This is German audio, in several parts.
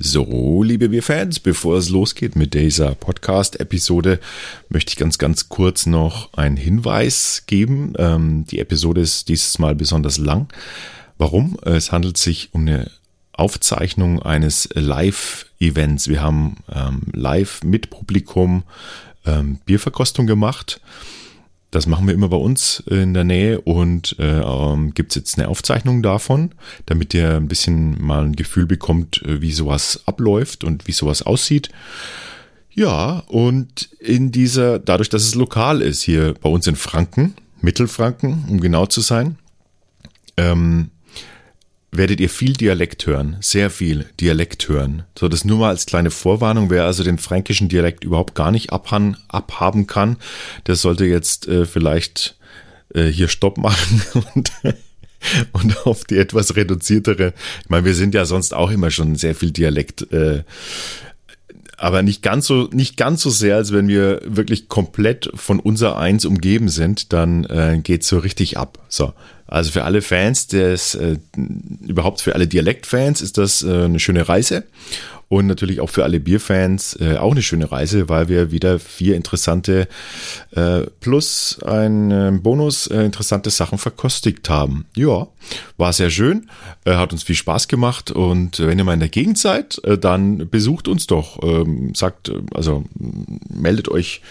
So, liebe Bierfans, bevor es losgeht mit dieser Podcast-Episode, möchte ich ganz, ganz kurz noch einen Hinweis geben. Ähm, die Episode ist dieses Mal besonders lang. Warum? Es handelt sich um eine Aufzeichnung eines Live-Events. Wir haben ähm, live mit Publikum ähm, Bierverkostung gemacht. Das machen wir immer bei uns in der Nähe und äh, ähm, gibt jetzt eine Aufzeichnung davon, damit ihr ein bisschen mal ein Gefühl bekommt, äh, wie sowas abläuft und wie sowas aussieht. Ja, und in dieser, dadurch, dass es lokal ist, hier bei uns in Franken, Mittelfranken, um genau zu sein, ähm, werdet ihr viel Dialekt hören, sehr viel Dialekt hören. So, das nur mal als kleine Vorwarnung, wer also den fränkischen Dialekt überhaupt gar nicht abhan, abhaben kann, der sollte jetzt äh, vielleicht äh, hier Stopp machen und, und auf die etwas reduziertere. Ich meine, wir sind ja sonst auch immer schon sehr viel Dialekt. Äh, aber nicht ganz so nicht ganz so sehr, als wenn wir wirklich komplett von unser Eins umgeben sind, dann äh, geht's so richtig ab. So, also für alle Fans, des, äh, überhaupt für alle Dialektfans ist das äh, eine schöne Reise. Und natürlich auch für alle Bierfans äh, auch eine schöne Reise, weil wir wieder vier interessante äh, plus ein äh, Bonus äh, interessante Sachen verkostigt haben. Ja, war sehr schön, äh, hat uns viel Spaß gemacht und wenn ihr mal in der Gegend seid, äh, dann besucht uns doch. Ähm, sagt, äh, also meldet euch,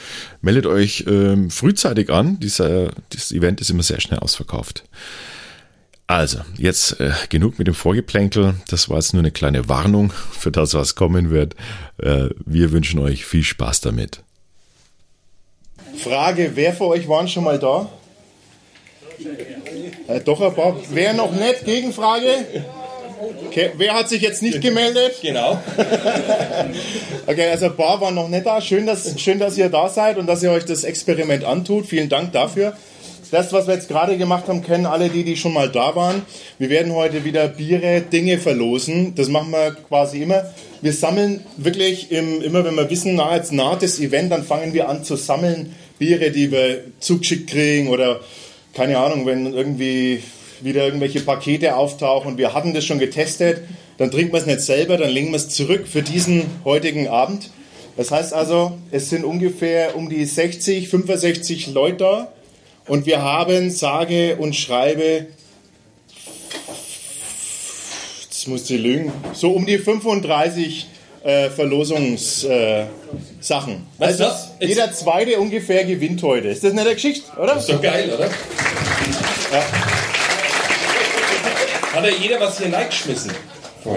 meldet euch ähm, frühzeitig an. Dieser, dieses Event ist immer sehr schnell ausverkauft. Also, jetzt äh, genug mit dem Vorgeplänkel. Das war jetzt nur eine kleine Warnung für das, was kommen wird. Äh, wir wünschen euch viel Spaß damit. Frage, wer von euch waren schon mal da? Äh, doch ein paar. Wer noch nicht? Gegenfrage? Okay, wer hat sich jetzt nicht gemeldet? Genau. okay, also ein paar waren noch nicht da. Schön dass, schön, dass ihr da seid und dass ihr euch das Experiment antut. Vielen Dank dafür das, was wir jetzt gerade gemacht haben, kennen alle die, die schon mal da waren. Wir werden heute wieder Biere, Dinge verlosen. Das machen wir quasi immer. Wir sammeln wirklich im, immer, wenn wir wissen, na, jetzt naht das Event, dann fangen wir an zu sammeln Biere, die wir zugeschickt kriegen oder keine Ahnung, wenn irgendwie wieder irgendwelche Pakete auftauchen. Wir hatten das schon getestet, dann trinken wir es nicht selber, dann legen wir es zurück für diesen heutigen Abend. Das heißt also, es sind ungefähr um die 60, 65 Leute da und wir haben, sage und schreibe, jetzt muss ich lügen, so um die 35 äh, Verlosungssachen. Äh, also das? jeder zweite ungefähr gewinnt heute. Ist das nicht eine Geschichte, oder? Das ist doch geil, oder? Ja. Hat ja jeder was hier reingeschmissen?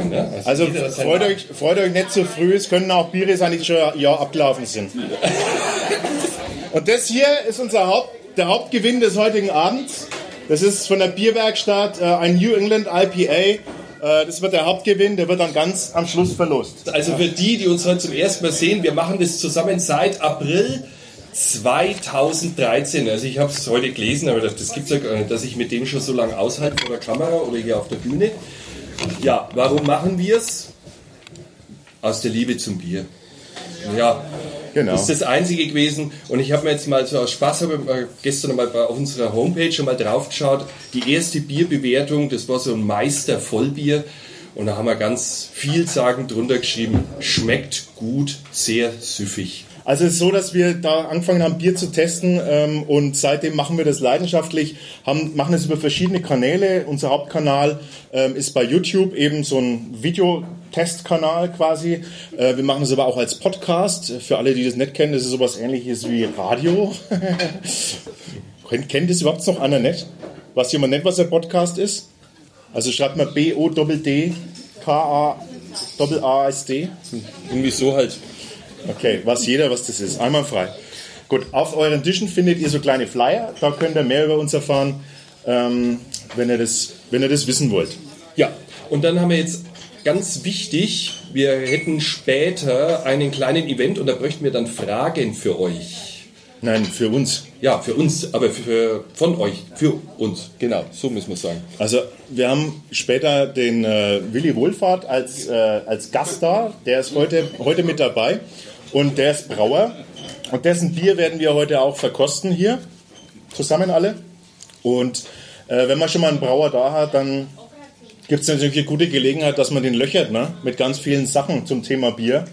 Ne? Also, also freut, euch, freut euch nicht zu früh, es können auch Biere sein, die schon Jahr abgelaufen sind. Und das hier ist unser Haupt, der Hauptgewinn des heutigen Abends. Das ist von der Bierwerkstatt äh, ein New England IPA. Äh, das wird der Hauptgewinn, der wird dann ganz am Schluss verlost. Also für die, die uns heute zum ersten Mal sehen, wir machen das zusammen seit April 2013. Also ich habe es heute gelesen, aber das, gibt es ja gar nicht, dass ich mit dem schon so lange aushalte vor der Kamera oder hier auf der Bühne. Ja, warum machen wir es? Aus der Liebe zum Bier. Ja, Genau. Das ist das Einzige gewesen. Und ich habe mir jetzt mal so aus Spaß habe gestern mal auf unserer Homepage schon mal drauf geschaut. Die erste Bierbewertung, das war so ein Meister Vollbier. Und da haben wir ganz vielsagend drunter geschrieben, schmeckt gut, sehr süffig. Also es ist so, dass wir da angefangen haben, Bier zu testen ähm, und seitdem machen wir das leidenschaftlich, haben, machen es über verschiedene Kanäle. Unser Hauptkanal ähm, ist bei YouTube eben so ein Videotestkanal quasi. Äh, wir machen es aber auch als Podcast. Für alle, die das nicht kennen, das ist sowas ähnliches wie Radio. kennt, kennt das überhaupt noch einer nicht? Was jemand nennt, was ein Podcast ist? Also schreibt mal B-O-D-D-K-A-A-S-D. Irgendwie so halt. Okay, weiß jeder, was das ist. Einmal frei. Gut, auf euren Tischen findet ihr so kleine Flyer. Da könnt ihr mehr über uns erfahren, ähm, wenn, ihr das, wenn ihr das wissen wollt. Ja, und dann haben wir jetzt ganz wichtig, wir hätten später einen kleinen Event und da bräuchten wir dann Fragen für euch. Nein, für uns. Ja, für uns, aber für, von euch, für uns. Genau, so müssen wir sagen. Also wir haben später den äh, Willi Wohlfahrt als, äh, als Gast da. Der ist heute, heute mit dabei und der ist Brauer. Und dessen Bier werden wir heute auch verkosten hier. Zusammen alle. Und äh, wenn man schon mal einen Brauer da hat, dann gibt es natürlich eine gute Gelegenheit, dass man den löchert, ne? mit ganz vielen Sachen zum Thema Bier.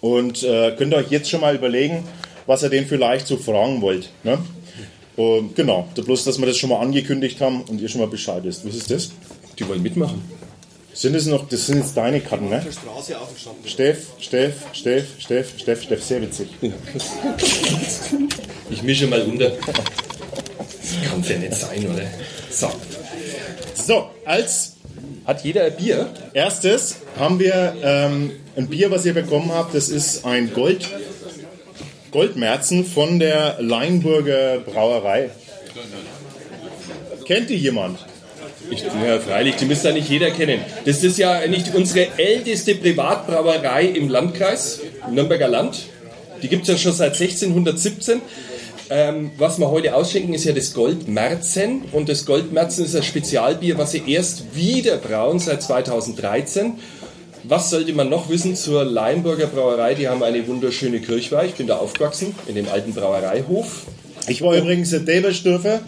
Und äh, könnt ihr euch jetzt schon mal überlegen, was ihr den vielleicht so fragen wollt. Ne? Und genau, bloß, dass wir das schon mal angekündigt haben und ihr schon mal Bescheid wisst. Was ist das? Die wollen mitmachen. Sind es noch, das sind jetzt deine Karten, ne? Steff, Steff, Steff, Steff, Steff, Steff, sehr witzig. Ich mische mal unter. Das kann ja nicht sein, oder? So. So, als Hat jeder ein Bier? erstes haben wir ähm, ein Bier, was ihr bekommen habt. Das ist ein Gold, Goldmerzen von der Leinburger Brauerei. Kennt die jemand? Ich, ja, freilich, die müsste ja nicht jeder kennen. Das ist ja nicht unsere älteste Privatbrauerei im Landkreis, im Nürnberger Land. Die gibt es ja schon seit 1617. Ähm, was wir heute ausschenken, ist ja das Goldmerzen. Und das Goldmerzen ist ein Spezialbier, was sie erst wieder brauen seit 2013. Was sollte man noch wissen zur Leinburger Brauerei? Die haben eine wunderschöne Kirchweih. Ich bin da aufgewachsen, in dem alten Brauereihof. Ich war übrigens in Deberstürfe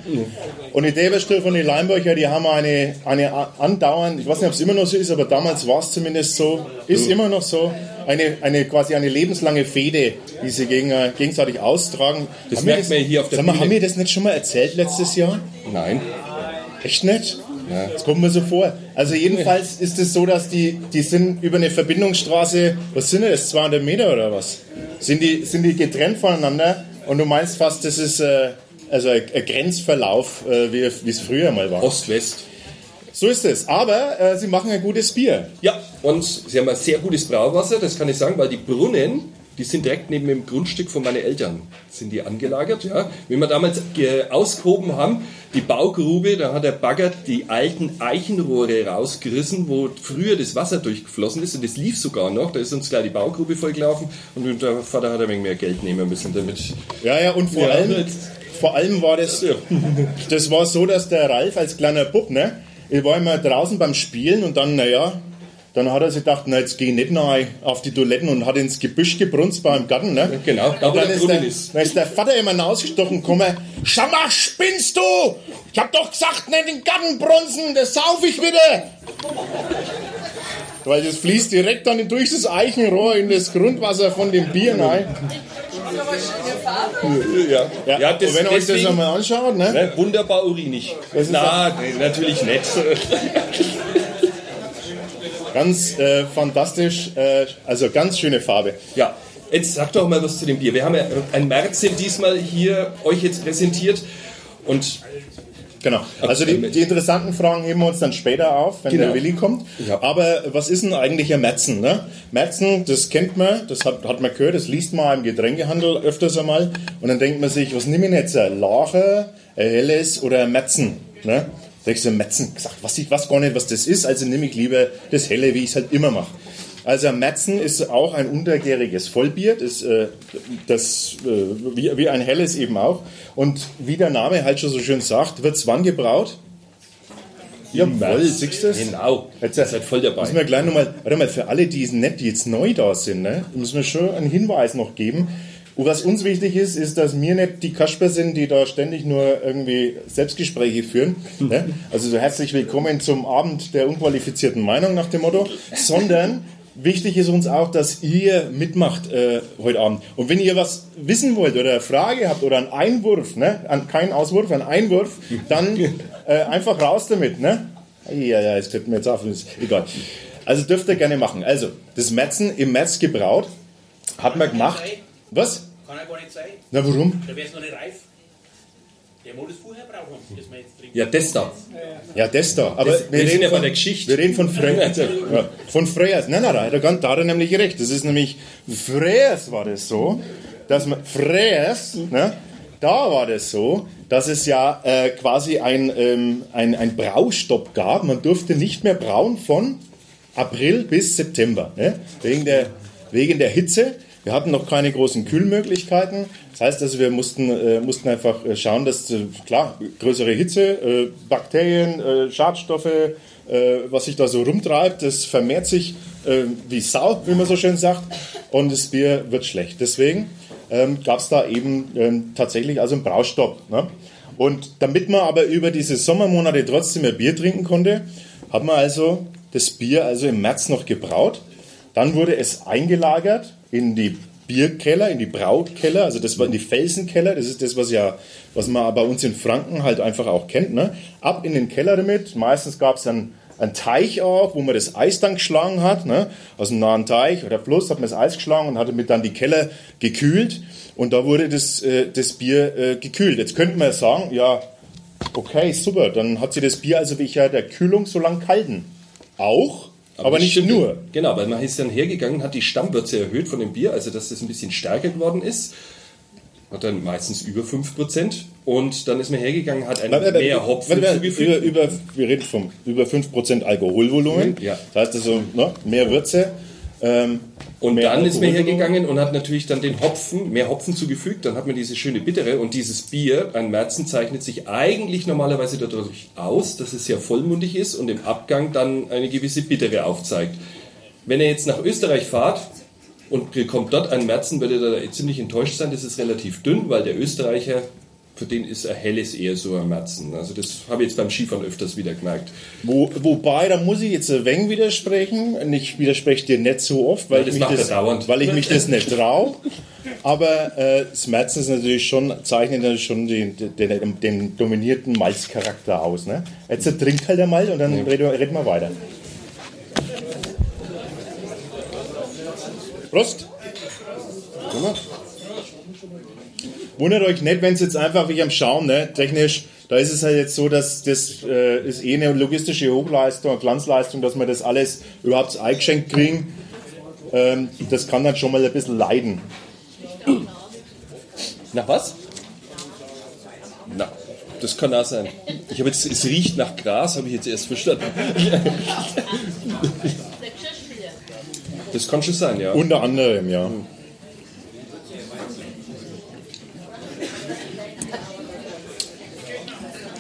und die Deberstürfe und die Leinburger, die haben eine, eine andauernd, ich weiß nicht, ob es immer noch so ist, aber damals war es zumindest so, ist immer noch so, eine, eine quasi eine lebenslange Fehde, die sie gegen, äh, gegenseitig austragen. Das Haben merkt man hier auf der sag mal, Bühne. haben wir das nicht schon mal erzählt letztes Jahr? Nein. Echt nicht? Das kommt mir so vor. Also jedenfalls ist es so, dass die, die sind über eine Verbindungsstraße, was sind das, 200 Meter oder was? Sind die, sind die getrennt voneinander und du meinst fast, das ist äh, also ein, ein Grenzverlauf, äh, wie es früher mal war. Ost-West. So ist es. Aber äh, sie machen ein gutes Bier. Ja, und sie haben ein sehr gutes Brauwasser, das kann ich sagen, weil die Brunnen, die sind direkt neben dem Grundstück von meinen Eltern, sind die angelagert. Ja. Wenn wir damals ausgehoben haben, die Baugrube, da hat der Bagger die alten Eichenrohre rausgerissen, wo früher das Wasser durchgeflossen ist und das lief sogar noch. Da ist uns gleich die Baugrube vollgelaufen und der Vater hat ein wenig mehr Geld nehmen müssen damit. Ja, ja, und vor, Ja, allem, vor allem war das, das war so, dass der Ralf als kleiner Bub, ne, ich war immer draußen beim Spielen und dann, naja, dann hat er sich gedacht, na, jetzt geh ich nicht nahe auf die Toiletten und hat ins Gebüsch gebrunst beim Garten, ne? Genau, da wo dann der ist der, ist. dann ist der Vater immer ausgestochen gekommen. Schau mal, spinnst du? Ich hab doch gesagt, nicht den Garten brunzen, das sauf ich wieder. Weil das fließt direkt dann durch das Eichenrohr in das Grundwasser von dem Bier rein. Ja, Ja, ja das, wenn ihr euch das einmal anschaut, ne? Ne, wunderbar urinig. Na, natürlich nicht. Ganz äh, fantastisch, äh, also ganz schöne Farbe. Ja, jetzt sag doch mal was zu dem Bier. Wir haben ja ein Märzen diesmal hier euch jetzt präsentiert und Genau. Also die, die interessanten Fragen heben wir uns dann später auf, wenn Genau. der Willi kommt. Ja. Aber was ist denn eigentlich ein Merzen? Ne? Merzen, das kennt man, das hat, hat man gehört, das liest man im Getränkehandel öfters einmal. Und dann denkt man sich, was nehme ich denn jetzt? Ein Helles oder Merzen? Ne? Da hab ich so Merzen gesagt, was ich weiß gar nicht, was das ist, also nehme ich lieber das Helle, wie ich es halt immer mache. Also ein Merzen ist auch ein untergäriges Vollbier, das, äh, das äh, wie, wie ein helles eben auch. Und wie der Name halt schon so schön sagt, wird es wann gebraut? Jawohl, siehst du das? genau, Jetzt, ihr seid voll dabei. Müssen wir gleich nochmal, warte mal, für alle, die nicht, die jetzt neu da sind, ne, müssen wir schon einen Hinweis noch geben. Und was uns wichtig ist, ist, dass wir nicht die Kasper sind, die da ständig nur irgendwie Selbstgespräche führen. Ne? Also so herzlich willkommen zum Abend der unqualifizierten Meinung nach dem Motto, sondern wichtig ist uns auch, dass ihr mitmacht äh, heute Abend. Und wenn ihr was wissen wollt oder eine Frage habt oder einen Einwurf, ne? An, kein Auswurf, einen Einwurf, dann äh, einfach raus damit. Ne? Ja, ja, jetzt könnten wir jetzt auf. ist Egal. Also dürft ihr gerne machen. Also, das Merzen im März gebraut, hat man gemacht. Was? Kann ja gar nicht sein. Na, warum? Da wäre es noch nicht reif. Der muss es vorher brauchen, das wir jetzt trinken. Ja, das da. Ja, das da. Aber Das- wir sind ja bei der Geschichte. Wir reden von Freyers. Ja, von Freyers. Nein, nein, da hat er, ganz- da hat er nämlich recht. Das ist nämlich, Freyers war das so, dass man, Freyers, ne, da war das so, dass es ja äh, quasi ein, ähm, ein, ein Braustopp gab. Man durfte nicht mehr brauen von April bis September. Ne? Wegen, der, wegen der Hitze. Wir hatten noch keine großen Kühlmöglichkeiten. Das heißt also, wir mussten, äh, mussten einfach äh, schauen, dass, äh, klar, größere Hitze, äh, Bakterien, Schadstoffe, was sich da so rumtreibt, das vermehrt sich wie Sau, wie man so schön sagt. Und das Bier wird schlecht. Deswegen ähm, gab es da eben ähm, tatsächlich also einen Braustopp. Ne? Und damit man aber über diese Sommermonate trotzdem mehr Bier trinken konnte, hat man also das Bier also im März noch gebraut. Dann wurde es eingelagert in die Bierkeller, in die Braukeller, also das war in die Felsenkeller, das ist das, was ja, was man bei uns in Franken halt einfach auch kennt. Ne? Ab in den Keller damit. Meistens gab es dann einen Teich auch, wo man das Eis dann geschlagen hat. Ne? Aus einem nahen Teich oder Fluss hat man das Eis geschlagen und hatte mit dann die Keller gekühlt. Und da wurde das, äh, das Bier äh, gekühlt. Jetzt könnte man sagen, ja, okay, super, dann hat sie das Bier also wie der Kühlung so lang kalten. Auch, aber, aber nicht stimmt, nur. Genau, weil man ist dann hergegangen, hat die Stammwürze erhöht von dem Bier, also dass das ein bisschen stärker geworden ist. Hat dann meistens über 5%. Und dann ist man hergegangen, hat ein mehr Hopfen zugefügt. Über, über, wir reden vom über 5% Alkoholvolumen. Ja. Das heißt also ne, mehr Würze. Ähm, und dann ist man hergegangen und hat natürlich dann den Hopfen, mehr Hopfen zugefügt, dann hat man diese schöne bittere und dieses Bier, ein Märzen zeichnet sich eigentlich normalerweise dadurch aus, dass es sehr vollmundig ist und im Abgang dann eine gewisse Bittere aufzeigt. Wenn ihr jetzt nach Österreich fahrt und bekommt dort ein Märzen, werdet ihr da ziemlich enttäuscht sein, das ist relativ dünn, weil der Österreicher für den ist ein helles eher so ein Matzen. Also das habe ich jetzt beim Skifahren öfters wieder gemerkt. Wo, wobei, da muss ich jetzt ein wenig widersprechen. Ich widerspreche dir nicht so oft, weil, ja, ich, mich das, weil ich mich das nicht traue. Aber äh, das Matzen ist natürlich schon, zeichnet natürlich schon den, den, den, dominierten Malzcharakter aus. Ne? Jetzt trinkt halt einmal und dann ja. reden, reden wir weiter. Prost! Prost. Wundert euch nicht, wenn es jetzt einfach wie am Schauen, ne, technisch, da ist es halt jetzt so, dass das äh, ist eh eine logistische Hochleistung, eine Glanzleistung, dass wir das alles überhaupt eingeschenkt kriegen. Ähm, das kann dann schon mal ein bisschen leiden. Nach was? Na, das kann auch sein. Ich habe jetzt, es riecht nach Gras, habe ich jetzt erst verstanden. Das kann schon sein, ja. Unter anderem, ja.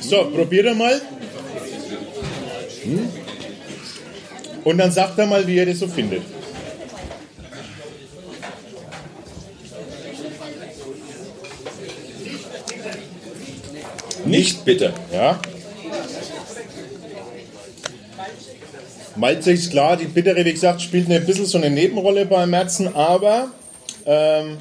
So, probiert er mal. Hm? Und dann sagt er mal, wie ihr das so findet. Nicht bitter, ja. Malzig ist klar, die bittere, wie gesagt, spielt ein bisschen so eine Nebenrolle beim Märzen, aber ähm,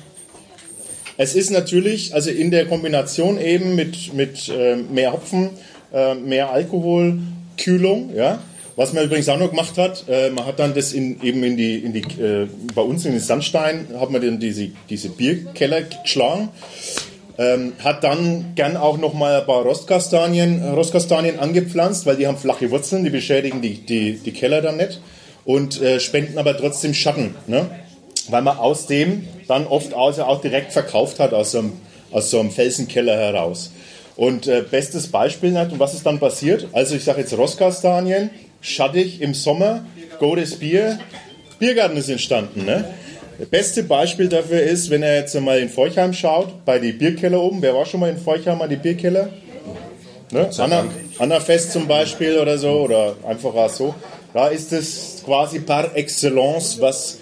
es ist natürlich, also in der Kombination eben mit, mit äh, mehr Hopfen, äh, mehr Alkohol, Kühlung, ja. Was man übrigens auch noch gemacht hat, äh, man hat dann das in, eben in die, in die äh, bei uns in den Sandstein, hat man dann diese, diese Bierkeller geschlagen. Ähm, hat dann gern auch noch mal ein paar Rostkastanien, Rostkastanien angepflanzt, weil die haben flache Wurzeln, die beschädigen die, die, die Keller dann nicht und äh, spenden aber trotzdem Schatten. Ne? Weil man aus dem dann oft also auch direkt verkauft hat aus so einem, aus so einem Felsenkeller heraus. Und äh, bestes Beispiel, und was ist dann passiert? Also ich sage jetzt Rosskastanien, schattig im Sommer, gutes Bier, Biergarten ist entstanden. Ne? Das beste Beispiel dafür ist, wenn er jetzt mal in Feuchheim schaut, bei den Bierkeller oben. Wer war schon mal in Feuchheim an die Bierkeller? Ne? Anna, Anna Fest zum Beispiel oder so, oder einfach so. Da ist es quasi par excellence, was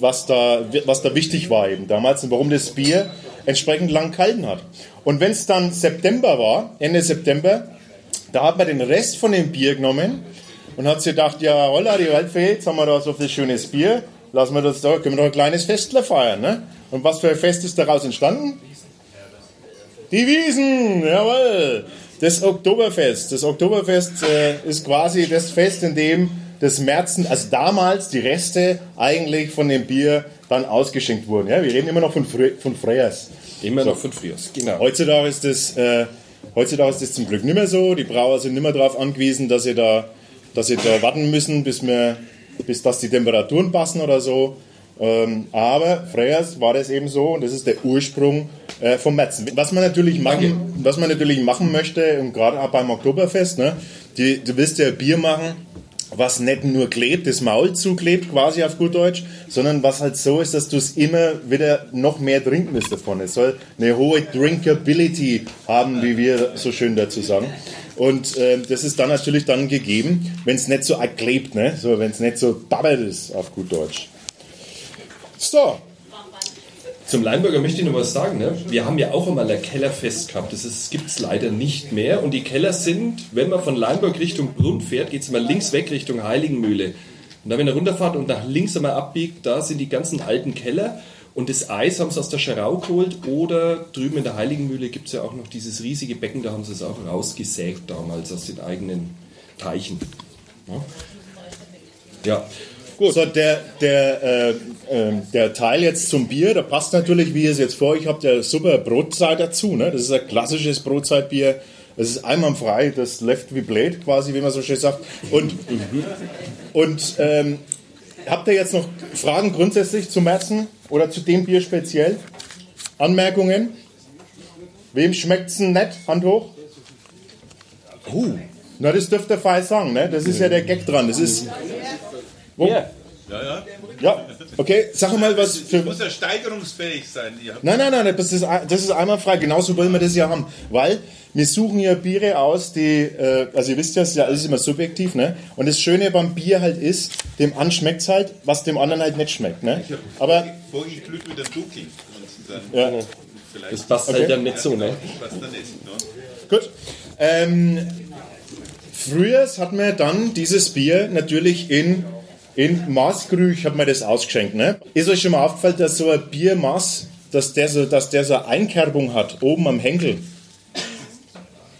was, da, was da wichtig war eben damals und warum das Bier entsprechend lang gehalten hat. Und wenn es dann September war, Ende September, da hat man den Rest von dem Bier genommen und hat sich gedacht, ja, holla, die Welt fehlt, jetzt haben wir da so viel schönes Bier, lassen wir das da, können wir doch ein kleines Festler feiern. Ne? Und was für ein Fest ist daraus entstanden? Die Wiesen, jawohl. Das Oktoberfest. Das Oktoberfest äh, ist quasi das Fest, in dem des Märzen, also damals die Reste eigentlich von dem Bier dann ausgeschenkt wurden. Ja, wir reden immer noch von, Fre von Freyers. Immer so. noch von Freyers, genau. Heutzutage ist das, äh, heutzutage ist das zum Glück nicht mehr so. Die Brauer sind nicht mehr darauf angewiesen, dass sie da, dass sie da warten müssen, bis, wir, bis dass die Temperaturen passen oder so. Ähm, aber Freyers war das eben so und das ist der Ursprung äh, vom Märzen. Was man natürlich machen, was man natürlich machen möchte, und gerade auch beim Oktoberfest, ne, die, du willst ja Bier machen, was nicht nur klebt, das Maul zuklebt, quasi auf gut Deutsch, sondern was halt so ist, dass du es immer wieder noch mehr trinken musst davon. Es soll eine hohe Drinkability haben, wie wir so schön dazu sagen. Und äh, das ist dann natürlich dann gegeben, wenn es nicht so klebt, ne? so, wenn es nicht so babbelt ist, auf gut Deutsch. So, Zum Leinburger möchte ich noch was sagen. Ne? Wir haben ja auch einmal ein Kellerfest gehabt. Das gibt es leider nicht mehr. Und die Keller sind, wenn man von Leinburg Richtung Brunn fährt, geht es mal links weg Richtung Heiligenmühle. Und dann, wenn ihr runterfahrt und nach links einmal abbiegt, da sind die ganzen alten Keller. Und das Eis haben sie aus der Scherau geholt. Oder drüben in der Heiligenmühle gibt es ja auch noch dieses riesige Becken, da haben sie es auch rausgesägt damals aus den eigenen Teichen. Ja. ja. Gut. So, der, der, äh, äh, der Teil jetzt zum Bier, da passt natürlich, wie ihr es jetzt vor euch habt, ja super Brotzeit dazu. Ne? Das ist ein klassisches Brotzeitbier. Das ist einwandfrei, das Left wie Blade quasi, wie man so schön sagt. Und, und ähm, habt ihr jetzt noch Fragen grundsätzlich zum Märzen oder zu dem Bier speziell? Anmerkungen? Wem schmeckt es denn nett? Hand hoch. Uh. Na, das dürft ihr frei sagen, ne? Das ist ja der Gag dran. Das ist. Wo? Ja. Ja, ja. Ja, okay, sag mal was für. muss ja steigerungsfähig sein. Nein, nein, nein, das ist, das ist einmal frei. Genauso wollen wir das ja haben. Weil wir suchen ja Biere aus, die, äh, also ihr wisst ja, es ist ja alles immer subjektiv, ne? Und das Schöne beim Bier halt ist, dem einen schmeckt es halt, was dem anderen halt nicht schmeckt, ne? Aber. Vorgeglüht mit dem Duking. Ja. Das passt halt okay. halt dann nicht so, ne? Das passt dann nicht, ne? Gut. Ähm, früher hat man dann dieses Bier natürlich in in Maßgrü, ich habe mir das ausgeschenkt. Ne? Ist euch schon mal aufgefallen, dass so ein Biermaß, dass der so, dass der so eine Einkerbung hat, oben am Henkel?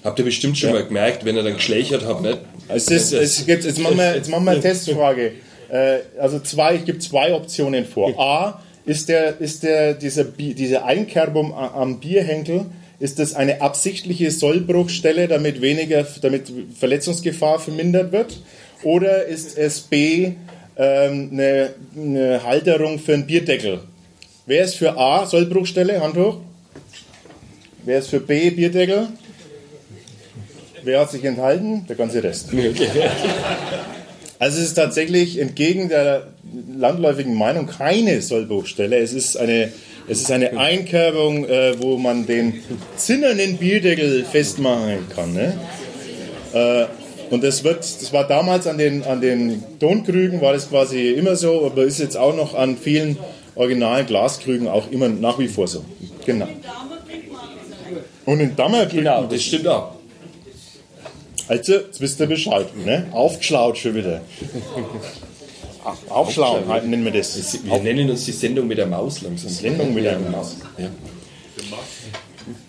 Habt ihr bestimmt schon ja. mal gemerkt, wenn ihr dann geschlächert habt, ne? Es ist, es gibt, jetzt, machen wir, jetzt machen wir eine Testfrage. Äh, also zwei, ich gebe zwei Optionen vor. A, ist, der, ist der, diese, diese Einkerbung am Bierhenkel, ist das eine absichtliche Sollbruchstelle, damit weniger, damit Verletzungsgefahr vermindert wird? Oder ist es B, ähm, eine, eine Halterung für einen Bierdeckel. Wer ist für A Sollbruchstelle? Hand hoch. Wer ist für B Bierdeckel? Wer hat sich enthalten? Der ganze Rest. Also es ist tatsächlich entgegen der landläufigen Meinung keine Sollbruchstelle. Es ist eine, es ist eine Einkerbung, äh, wo man den zinnernen Bierdeckel festmachen kann. Ne? Äh, und das wird, das war damals an den, an den Tonkrügen, war das quasi immer so, aber ist jetzt auch noch an vielen originalen Glaskrügen auch immer nach wie vor so. Genau. Und in Dammer Genau, das stimmt auch. Also, jetzt wisst ihr Bescheid, ne? Aufgeschlaut schon wieder. Aufschlauen, halt, nennen wir das. Wir nennen uns die Sendung mit der Maus langsam. Sendung mit der Maus. Ja.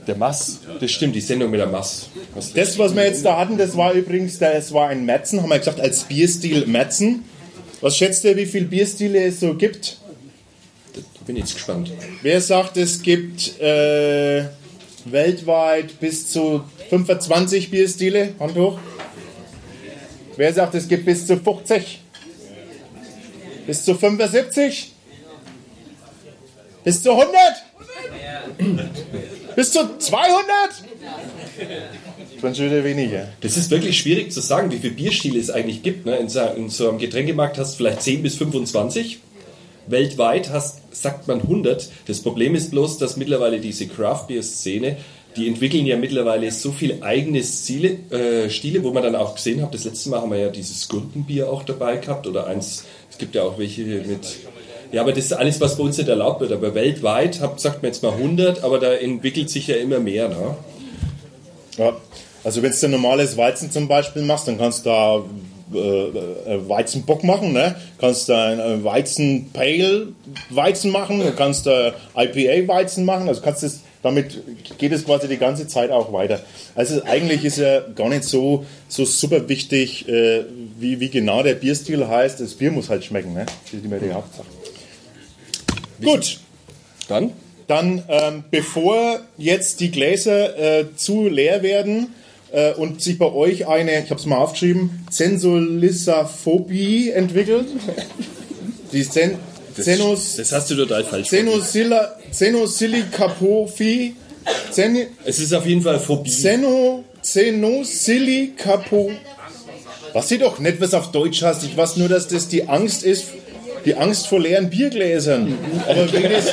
Der Mass, das stimmt, die Sendung mit der Mass. Was das, was wir jetzt da hatten, das war übrigens, das war ein Metzen, haben wir gesagt, als Bierstil Metzen. Was schätzt ihr, wie viele Bierstile es so gibt? Da bin ich jetzt gespannt. Wer sagt, es gibt äh, weltweit bis zu 25 Bierstile? Hand hoch. Wer sagt, es gibt bis zu 50? Bis zu 75? Bis zu 100? Bis zu 200? Dann schon wieder weniger. Das ist wirklich schwierig zu sagen, wie viele Bierstile es eigentlich gibt. Ne? In, so, in so einem Getränkemarkt hast du vielleicht 10 bis 25. Weltweit hast, sagt man 100. Das Problem ist bloß, dass mittlerweile diese Craft Beer Szene, die entwickeln ja mittlerweile so viele eigene Stile, äh, Stile, wo man dann auch gesehen hat, das letzte Mal haben wir ja dieses Gurkenbier auch dabei gehabt oder eins, es gibt ja auch welche mit ja, aber das ist alles, was bei uns nicht erlaubt wird. Aber weltweit, sagt man jetzt mal 100, aber da entwickelt sich ja immer mehr. Ne? Ja, also wenn du ein normales Weizen zum Beispiel machst, dann kannst du da äh, äh Weizenbock machen, ne? kannst da ein Weizen Pale Weizen machen, du kannst da IPA Weizen machen, also kannst das damit geht es quasi die ganze Zeit auch weiter. Also eigentlich ist ja gar nicht so, so super wichtig, äh, wie, wie genau der Bierstil heißt. Das Bier muss halt schmecken, ne? Das ist immer die Hauptsache. Gut. Dann? Dann, ähm, bevor jetzt die Gläser äh, zu leer werden äh, und sich bei euch eine, ich habe es mal aufgeschrieben, Zensolissaphobie entwickelt. Die Zen Zenos, das hast du total falsch Zenosilicapophie. Zen es ist auf jeden Fall Phobie. Zeno, Zenosilicapo. Was sie doch nicht, was auf Deutsch heißt. Ich weiß nur, dass das die Angst ist die Angst vor leeren Biergläsern. Aber wie, das,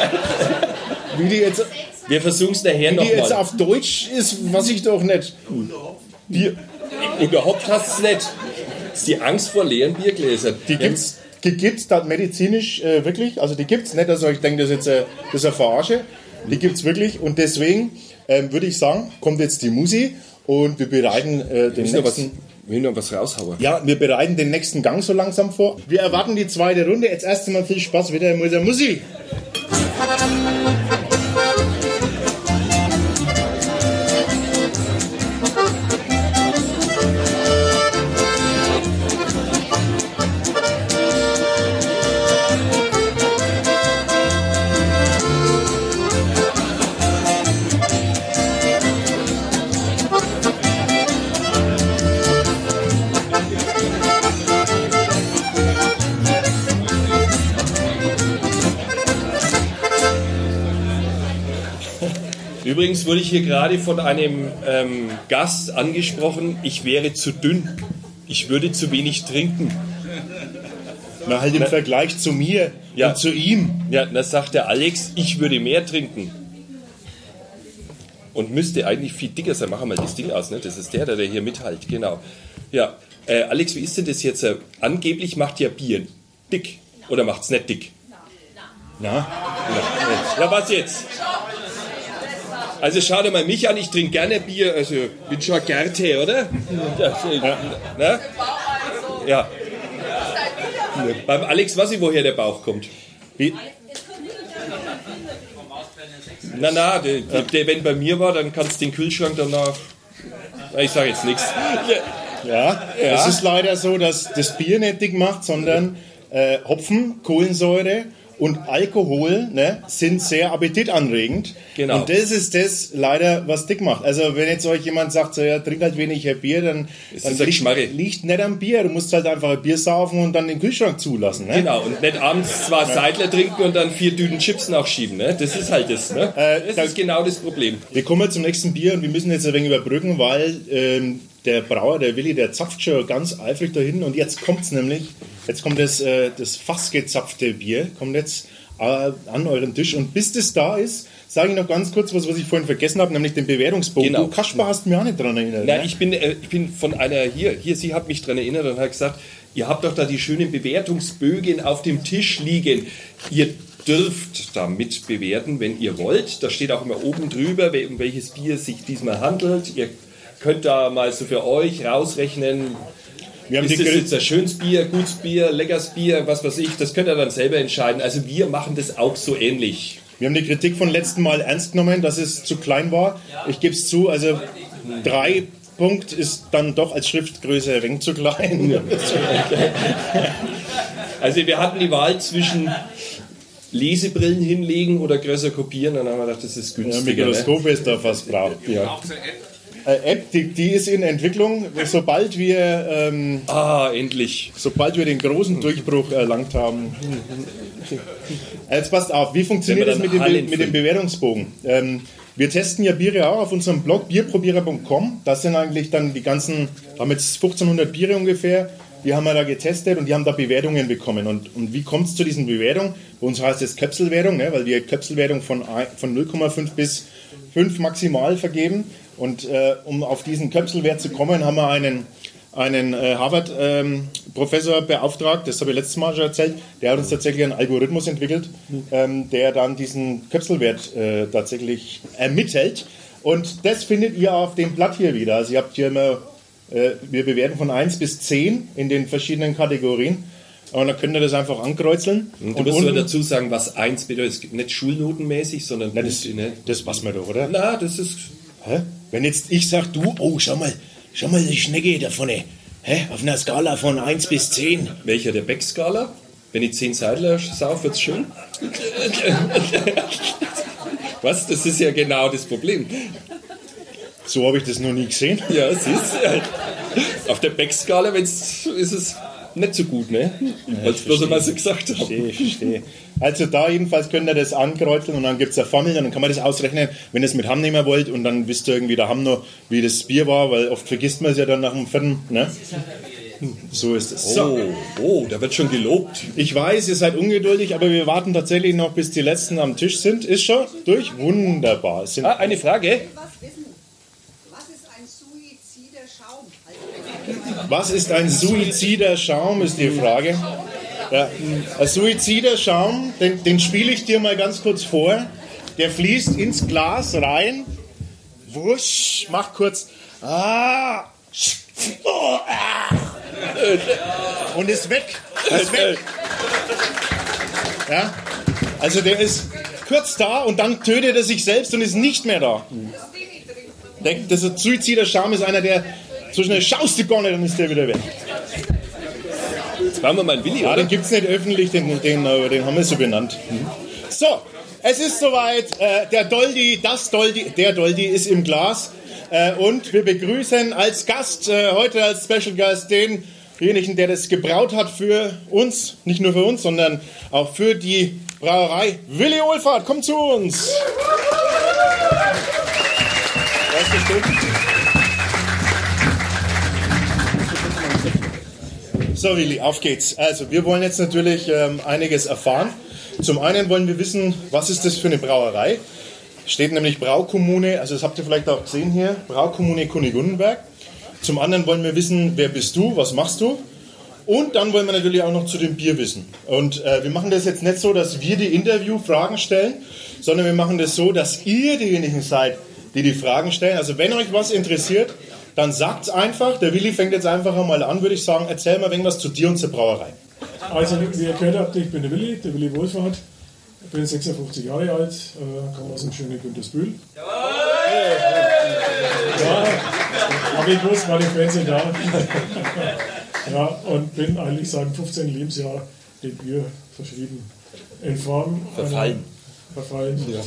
wie die jetzt. Wir versuchen es nachher nochmal. Wie die jetzt mal. auf Deutsch ist, was ich doch nicht. Bier. Überhaupt hast du es nicht. Das ist die Angst vor leeren Biergläsern. Die gibt's, Die gibt's da medizinisch äh, wirklich, also die gibt's nicht, dass ihr euch denkt, das ist jetzt äh, das ist eine Verarsche. Die gibt's wirklich und deswegen ähm, würde ich sagen, kommt jetzt die Musi und wir bereiten äh, den nächsten. Will noch was raushauen. Ja, wir bereiten den nächsten Gang so langsam vor. Wir erwarten die zweite Runde. Jetzt erst einmal viel Spaß wieder mit der Musik. Übrigens wurde ich hier gerade von einem ähm, Gast angesprochen, ich wäre zu dünn. Ich würde zu wenig trinken. Na, halt im Vergleich zu mir Ja. und zu ihm. Ja, da sagt der Alex, ich würde mehr trinken. Und müsste eigentlich viel dicker sein. Machen wir das Ding aus, ne? Das ist der, der hier mithält, genau. Ja, äh, Alex, wie ist denn das jetzt? Äh, Angeblich macht ja Bier dick. Oder macht's nicht dick? Na, Ja, was jetzt? Also schau dir mal mich an, ich trinke gerne Bier, also bin schon ein Gerte, oder? Ja. Ne? ja. Beim Alex weiß ich, woher der Bauch kommt. wie, Na, na, der, der, der, wenn bei mir war, dann kannst du den Kühlschrank danach. Na, Ich sage jetzt nichts. ja, es ist leider so, dass das Bier nicht dick macht, sondern äh, Hopfen, Kohlensäure und Alkohol ne, sind sehr appetitanregend. Genau. Und das ist das leider, was dick macht. Also wenn jetzt euch jemand sagt, so, ja, trink halt weniger Bier, dann, Ist dann liegt, liegt nicht am Bier. Du musst halt einfach ein Bier saufen und dann den Kühlschrank zulassen. Ne? Genau, und nicht abends zwei Seidler trinken und dann vier Düden Chips nachschieben. Ne? Das ist halt das. Ne? Äh, da- Das ist genau das Problem. Wir kommen zum nächsten Bier und wir müssen jetzt ein wenig überbrücken, weil ähm, der Brauer, der Willi, der zapft schon ganz eifrig da hinten und jetzt kommt's nämlich, jetzt kommt das, äh, das fassgezapfte Bier, kommt jetzt äh, an euren Tisch und bis das da ist, sage ich noch ganz kurz was, was ich vorhin vergessen habe, nämlich den Bewertungsbogen. Genau. Du, Kasper, hast mich auch nicht dran erinnert. Na, ne? ich bin, äh, ich bin von einer hier, hier, sie hat mich daran erinnert und hat gesagt, ihr habt doch da die schönen Bewertungsbögen auf dem Tisch liegen. Ihr dürft damit bewerten, wenn ihr wollt. Da steht auch immer oben drüber, um welches Bier es sich diesmal handelt. Ihr könnt da mal so für euch rausrechnen, wir haben ist das jetzt ein schönes Bier, gutes Bier, leckeres Bier, was weiß ich, das könnt ihr dann selber entscheiden. Also wir machen das auch so ähnlich. Wir haben die Kritik von letzten Mal ernst genommen, dass es zu klein war. Ich gebe es zu, also drei Punkt ist dann doch als Schriftgröße ein wenig zu klein. Also wir hatten die Wahl zwischen Lesebrillen hinlegen oder größer kopieren, dann haben wir gedacht, das ist Ja, günstiger. ne? Mikroskop ist da fast braucht. Ja. Äh, App, die, die ist in Entwicklung. Sobald wir, ähm, Ah, endlich. sobald wir den großen Durchbruch erlangt haben. Jetzt passt auf, wie funktioniert das mit dem, mit dem Bewertungsbogen? Ähm, wir testen ja Biere auch auf unserem Blog bierprobierer.com. Das sind eigentlich dann die ganzen, haben jetzt 1500 Biere ungefähr. Die haben wir da getestet und die haben da Bewertungen bekommen. Und, und wie kommt es zu diesen Bewertungen? Bei uns heißt es Köpselwertung, ne? weil wir Köpselwertung von, von 0,5 bis 5 maximal vergeben. Und äh, um auf diesen Köpselwert zu kommen, haben wir einen, einen äh, Harvard-Professor beauftragt, das habe ich letztes Mal schon erzählt, der hat uns tatsächlich einen Algorithmus entwickelt, ähm, der dann diesen Köpselwert äh, tatsächlich ermittelt. Und das findet ihr auf dem Blatt hier wieder. Also ihr habt hier immer, äh, wir bewerten von 1 bis 10 in den verschiedenen Kategorien. Und dann könnt ihr das einfach ankreuzeln. Und du musst aber unten- dazu sagen, was eins bedeutet. Es gibt nicht schulnotenmäßig, sondern Na, das, ne? das weiß man doch, oder? Na, das ist. Hä? Wenn jetzt ich sag, du, oh, schau mal, schau mal die Schnecke da vorne. Hä? Auf einer Skala von 1 bis 10. Welcher der Beck-Skala? Wenn ich 10 Seidler sauf, wird's schön. Was? Das ist ja genau das Problem. So habe ich das noch nie gesehen. Ja, es ist. Auf der Beck-Skala ist es nicht so gut, ne? Weil es bloß einmal so gesagt habe. Verstehe, verstehe. Also da jedenfalls könnt ihr das ankreuzeln und dann gibt es eine Formel und dann kann man das ausrechnen, wenn ihr es mit Hamm nehmen wollt und dann wisst ihr irgendwie der Hamm noch, wie das Bier war, weil oft vergisst man es ja dann nach dem vierten. Ne? So ist es. So. Oh, oh, da wird schon gelobt. Ich weiß, ihr seid ungeduldig, aber wir warten tatsächlich noch, bis die letzten am Tisch sind. Ist schon durch? Wunderbar. Sind Ah, eine Frage. was wissen. Was ist ein suizider Schaum? Also, Was ist ein suizider Schaum, ist die Frage. Ja. Ein suizider Schaum, den, den spiele ich dir mal ganz kurz vor. Der fließt ins Glas rein. Wusch, macht kurz. Ah, oh, ah, und ist weg. Ist weg. Ja? Also der ist kurz da und dann tötet er sich selbst und ist nicht mehr da. Der, das ist Suizider Scham ist einer, der so schnell schaust du gar nicht, dann ist der wieder weg. Jetzt machen wir mal einen Willi, Ja, oder? den gibt es nicht öffentlich, den, den, äh, den haben wir so benannt. So, es ist soweit. Äh, der Doldi, das Doldi, der Doldi ist im Glas. Äh, und wir begrüßen als Gast, äh, heute als Special Gast, denjenigen, der das gebraut hat für uns. Nicht nur für uns, sondern auch für die Brauerei. Willi Wohlfahrt, komm zu uns. Erste Stunde. So, Willi, auf geht's. Also, wir wollen jetzt natürlich ähm, einiges erfahren. Zum einen wollen wir wissen, was ist das für eine Brauerei? Steht nämlich Braukommune, also das habt ihr vielleicht auch gesehen hier, Braukommune Kunigundenberg. Zum anderen wollen wir wissen, wer bist du, was machst du? Und dann wollen wir natürlich auch noch zu dem Bier wissen. Und äh, wir machen das jetzt nicht so, dass wir die Interviewfragen stellen, sondern wir machen das so, dass ihr diejenigen seid, die die Fragen stellen. Also wenn euch was interessiert, dann sagt's einfach. Der Willi fängt jetzt einfach einmal an, würde ich sagen. Erzähl mal irgendwas zu dir und zur Brauerei. Also, wie ihr gehört habt, ich bin der Willi, der Willi Wohlfahrt. Ich bin 56 Jahre alt, äh, komme aus dem schönen Güntersbühl. Ja, aber ich wusste, meine Fans sind da. ja, und bin eigentlich seit dem 15. Lebensjahr dem Bier verschrieben. In Form. einer- Verfallen. Verfallen, ja.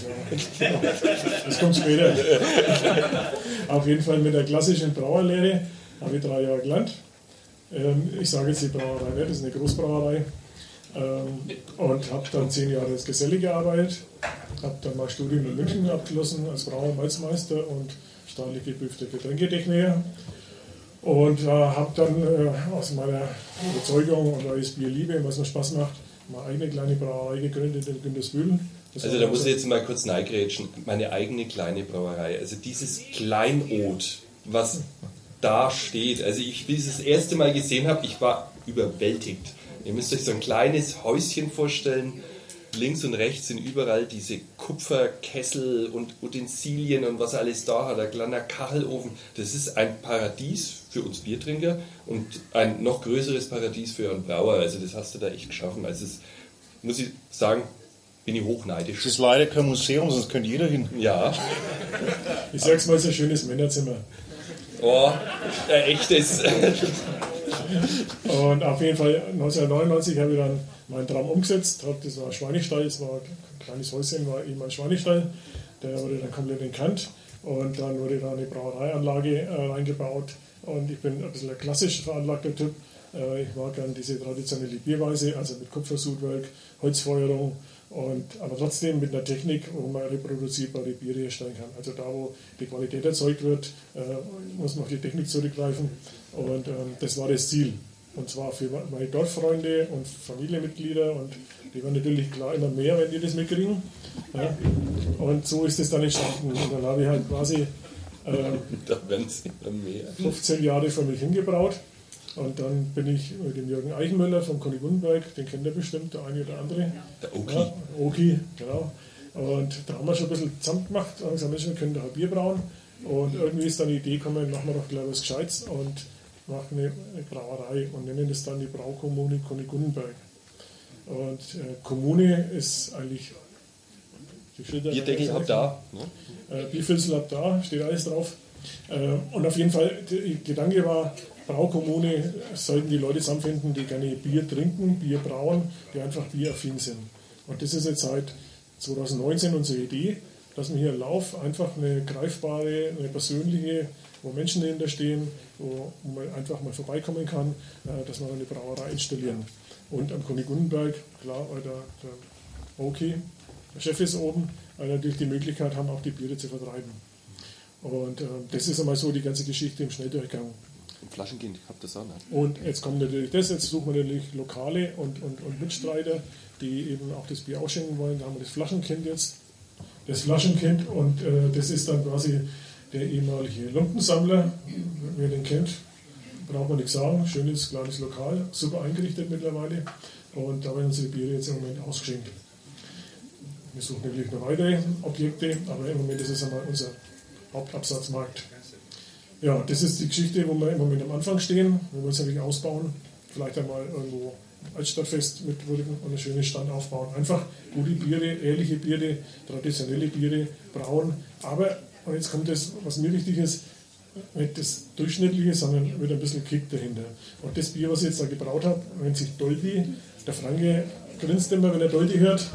Das kommt später. Auf jeden Fall mit der klassischen Brauerlehre habe ich drei Jahre gelernt. Ähm, Ich sage jetzt die Brauerei nicht, das ist eine Großbrauerei. Ähm, Und habe dann zehn Jahre als Geselle gearbeitet. Habe dann mein Studium in München abgeschlossen als Brauer Malzmeister und staatlich geprüfter Getränketechniker. Und äh, habe dann äh, aus meiner Überzeugung und weil ich und was mir Spaß macht, meine eigene kleine Brauerei gegründet in Güntersbühl. Also da muss ich jetzt mal kurz neigrätschen. Meine eigene kleine Brauerei. Also dieses Kleinod, was da steht. Also ich, wie ich es das erste Mal gesehen habe, ich war überwältigt. Ihr müsst euch so ein kleines Häuschen vorstellen. Links und rechts sind überall diese Kupferkessel und Utensilien und was alles da hat. Ein kleiner Kachelofen. Das ist ein Paradies für uns Biertrinker und ein noch größeres Paradies für einen Brauer. Also das hast du da echt geschaffen. Also das muss ich sagen, bin ich hochneidisch. Das ist leider kein Museum, sonst könnte jeder hin. Ja. Ich sag's mal, es ist ein schönes Männerzimmer. Oh, ein echtes. Und auf jeden Fall 1999 habe ich dann meinen Traum umgesetzt. Das war ein Schweinestall, das war ein kleines Häuschen, war eben ein Schweinestall. Der wurde dann komplett entkannt und dann wurde da eine Brauereianlage äh, reingebaut. Und ich bin ein bisschen ein klassisch veranlagter Typ. Äh, ich mag dann diese traditionelle Bierweise, also mit Kupfersudwerk, Holzfeuerung. Und, aber trotzdem mit einer Technik, wo man reproduzierbare Biere herstellen kann. Also da, wo die Qualität erzeugt wird, äh, muss man auf die Technik zurückgreifen. Und ähm, das war das Ziel. Und zwar für meine Dorffreunde und Familienmitglieder. Und die waren natürlich klar immer mehr, wenn die das mitkriegen. Ja. Und so ist es dann entstanden. Und dann habe ich halt quasi äh, Da werden es immer mehr. 15 Jahre für mich hingebraut. Und dann bin ich mit dem Jürgen Eichenmüller vom Conny Gundenberg, den kennt ihr bestimmt, der eine oder andere. Der Oki. Ja, Oki, genau. Und da haben wir schon ein bisschen zusammen gemacht und gesagt, Mensch, wir können doch ein Bier brauen. Und irgendwie ist dann die Idee gekommen, machen wir doch gleich was Gescheites und machen eine, Brauerei und nennen das dann die Braukommune Conny Gundenberg. Und äh, Kommune ist eigentlich die Schilder- Bierdeckel habt da. Ne? äh, Bierfüllsel ab da, steht alles drauf. Äh, und auf jeden Fall, der Gedanke war, Braukommune sollten die Leute zusammenfinden, die gerne Bier trinken, Bier brauen, die einfach bieraffin sind. Und das ist jetzt seit 2019 unsere Idee, dass wir hier im Lauf einfach eine greifbare, eine persönliche, wo Menschen dahinter stehen, wo man einfach mal vorbeikommen kann, äh, dass wir eine Brauerei installieren. Und am König Gundenberg, klar, weil der, der Chef ist oben, weil natürlich die Möglichkeit haben, auch die Biere zu vertreiben. Und äh, das ist einmal so die ganze Geschichte im Schnelldurchgang. Im Flaschenkind habt das auch nicht. Und jetzt kommt natürlich das, jetzt suchen wir natürlich Lokale und, und, und Mitstreiter, die eben auch das Bier ausschenken wollen. Da haben wir das Flaschenkind jetzt, das Flaschenkind und äh, das ist dann quasi der ehemalige Lumpensammler, wer den kennt, braucht man nichts sagen. Schönes kleines Lokal, super eingerichtet mittlerweile. Und da werden unsere Biere jetzt im Moment ausgeschenkt. Wir suchen natürlich noch weitere Objekte, aber im Moment ist es einmal unser Hauptabsatzmarkt. Ja, das ist die Geschichte, wo wir im Moment am Anfang stehen. Wir wollen es natürlich ausbauen, vielleicht einmal irgendwo Altstadtfest mitwirken und einen schönen Stand aufbauen. Einfach gute Biere, ehrliche Biere, traditionelle Biere brauen. Aber, und jetzt kommt das, was mir wichtig ist, nicht das Durchschnittliche, sondern mit ein bisschen Kick dahinter. Und das Bier, was ich jetzt da gebraut habe, nennt sich Doldi. Der Franke grinst immer, wenn er Doldi hört.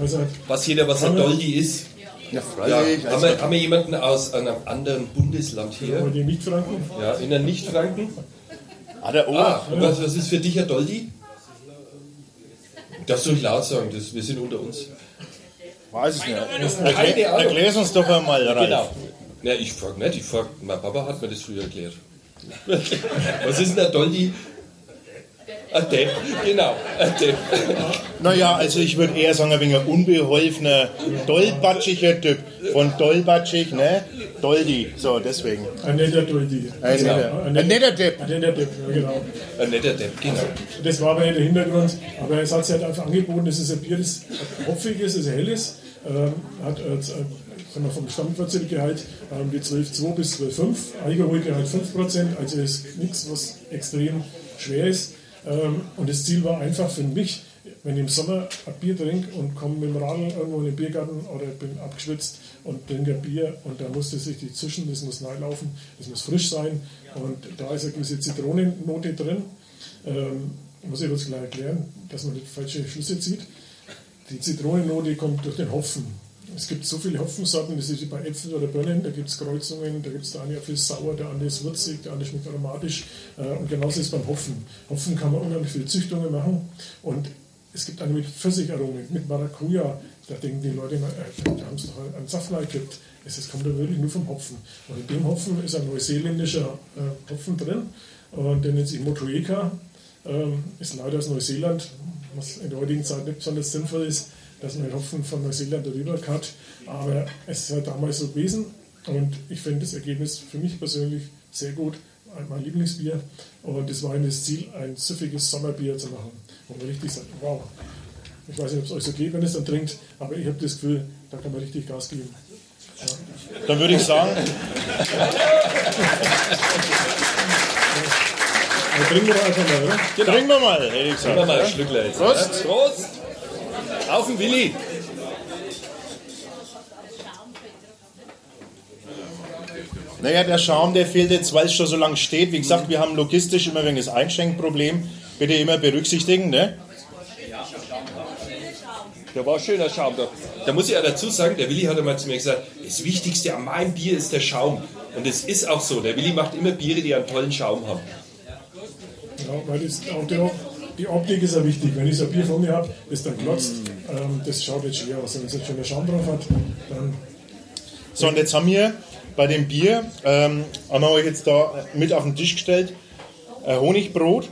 Also, Was jeder, was ein Doldi ist. Ja, Ja, freilich. haben, wir, haben wir jemanden aus einem anderen Bundesland hier? die Nicht-Franken, Ja, in der Nicht-Franken? ah, der oh. Ah, was, was ist für dich ein Doldi? Das soll ich laut sagen, das, wir sind unter uns. Weiß ich nicht. Keine Erklär, erklär's uns doch einmal, Ralf. Genau. Ja, ich frage nicht, ich frage, mein Papa hat mir das früher erklärt. Was ist denn ein Doldi? Ein Depp, genau, ein Depp. Naja, also ich würde eher sagen, ein wenig ein unbeholfener, dollbatschiger Typ. Von dollbatschig, ne? Doldi. So, deswegen. ein netter Doldi. Ein Genau. netter- Ein ein netter Depp. Ein netter Depp, ja, genau. Ein netter Depp, genau. Das war aber nicht der Hintergrund. Aber es hat sich halt einfach angeboten, es ist ein Bier, das hopfig ist, es ist helles, ähm, hat äh, z- äh, wir, vom Stammwurzelgehalt ähm, die 12,2 bis 12,5, Alkoholgehalt 5%, also ist nichts, was extrem schwer ist. Ähm, und das Ziel war einfach für mich, wenn ich im Sommer ein Bier trinke und komme mit dem Radl irgendwo in den Biergarten oder bin abgeschwitzt und trinke ein Bier und da muss das richtig zischen, das muss laufen, das muss frisch sein und da ist eine gewisse Zitronennote drin. Ähm, muss ich jetzt gleich erklären, dass man nicht falsche Schlüsse zieht. Die Zitronennote kommt durch den Hopfen. Es gibt so viele Hopfensorten, das ist wie bei Äpfeln oder Birnen, da gibt es Kreuzungen, da gibt es der eine Apfel sauer, der andere ist würzig, der andere schmeckt aromatisch. Äh, Und genauso ist es beim Hopfen. Hopfen kann man unheimlich viele Züchtungen machen und es gibt eine mit Pfirsicharomen, mit Maracuja. Da denken die Leute, immer, äh, da haben sie doch einen Saft gekippt. Es es kommt da wirklich nur vom Hopfen. Und in dem Hopfen ist ein neuseeländischer äh, Hopfen drin und der nennt sich Motueka. Ähm, ist leider aus Neuseeland, was in der heutigen Zeit nicht besonders sinnvoll ist, dass man den Hopfen von Neuseeland darüber hat. Aber es ist halt damals so gewesen und ich finde das Ergebnis für mich persönlich sehr gut. Mein Lieblingsbier. Und es war eben das Ziel, ein süffiges Sommerbier zu machen. Wo man richtig sagt, wow. Ich weiß nicht, ob es euch so geht, wenn ihr es dann trinkt, aber ich habe das Gefühl, da kann man richtig Gas geben. Dann würde ich sagen, Aber trinken wir einfach mal, oder? trinken wir mal, hätte ich Nehmen wir gesagt. mal ein Schlückler jetzt. Prost. Ja? Prost! Auf den Willi! Naja, der Schaum, der fehlt jetzt, weil es schon so lange steht. Wie gesagt, wir haben logistisch immer wegen das Einschenkproblem. Bitte immer berücksichtigen, ne? Da war ein schöner Schaum da. Da muss ich ja dazu sagen, der Willi hat einmal zu mir gesagt, das Wichtigste an meinem Bier ist der Schaum. Und es ist auch so. Der Willi macht immer Biere, die einen tollen Schaum haben. Ja, weil das, auch die, die Optik ist ja wichtig. Wenn ich so ein Bier vor mir habe, das dann glotzt, ähm, das schaut jetzt schier aus. Wenn es einen schönen Schaum drauf hat, dann So, und jetzt haben wir bei dem Bier, ähm, haben wir euch jetzt da mit auf den Tisch gestellt, äh, Honigbrot.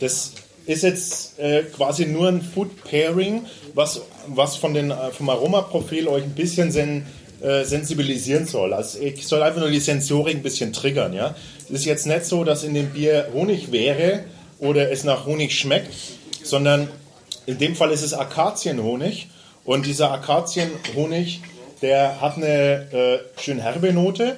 Das ist jetzt äh, quasi nur ein Food Pairing, was, was von den, äh, vom Aromaprofil euch ein bisschen sen, äh, sensibilisieren soll. Also ich soll einfach nur die Sensorik ein bisschen triggern. Ja? Es ist jetzt nicht so, dass in dem Bier Honig wäre oder es nach Honig schmeckt, sondern in dem Fall ist es Akazienhonig. Und dieser Akazienhonig, der hat eine äh, schön herbe Note.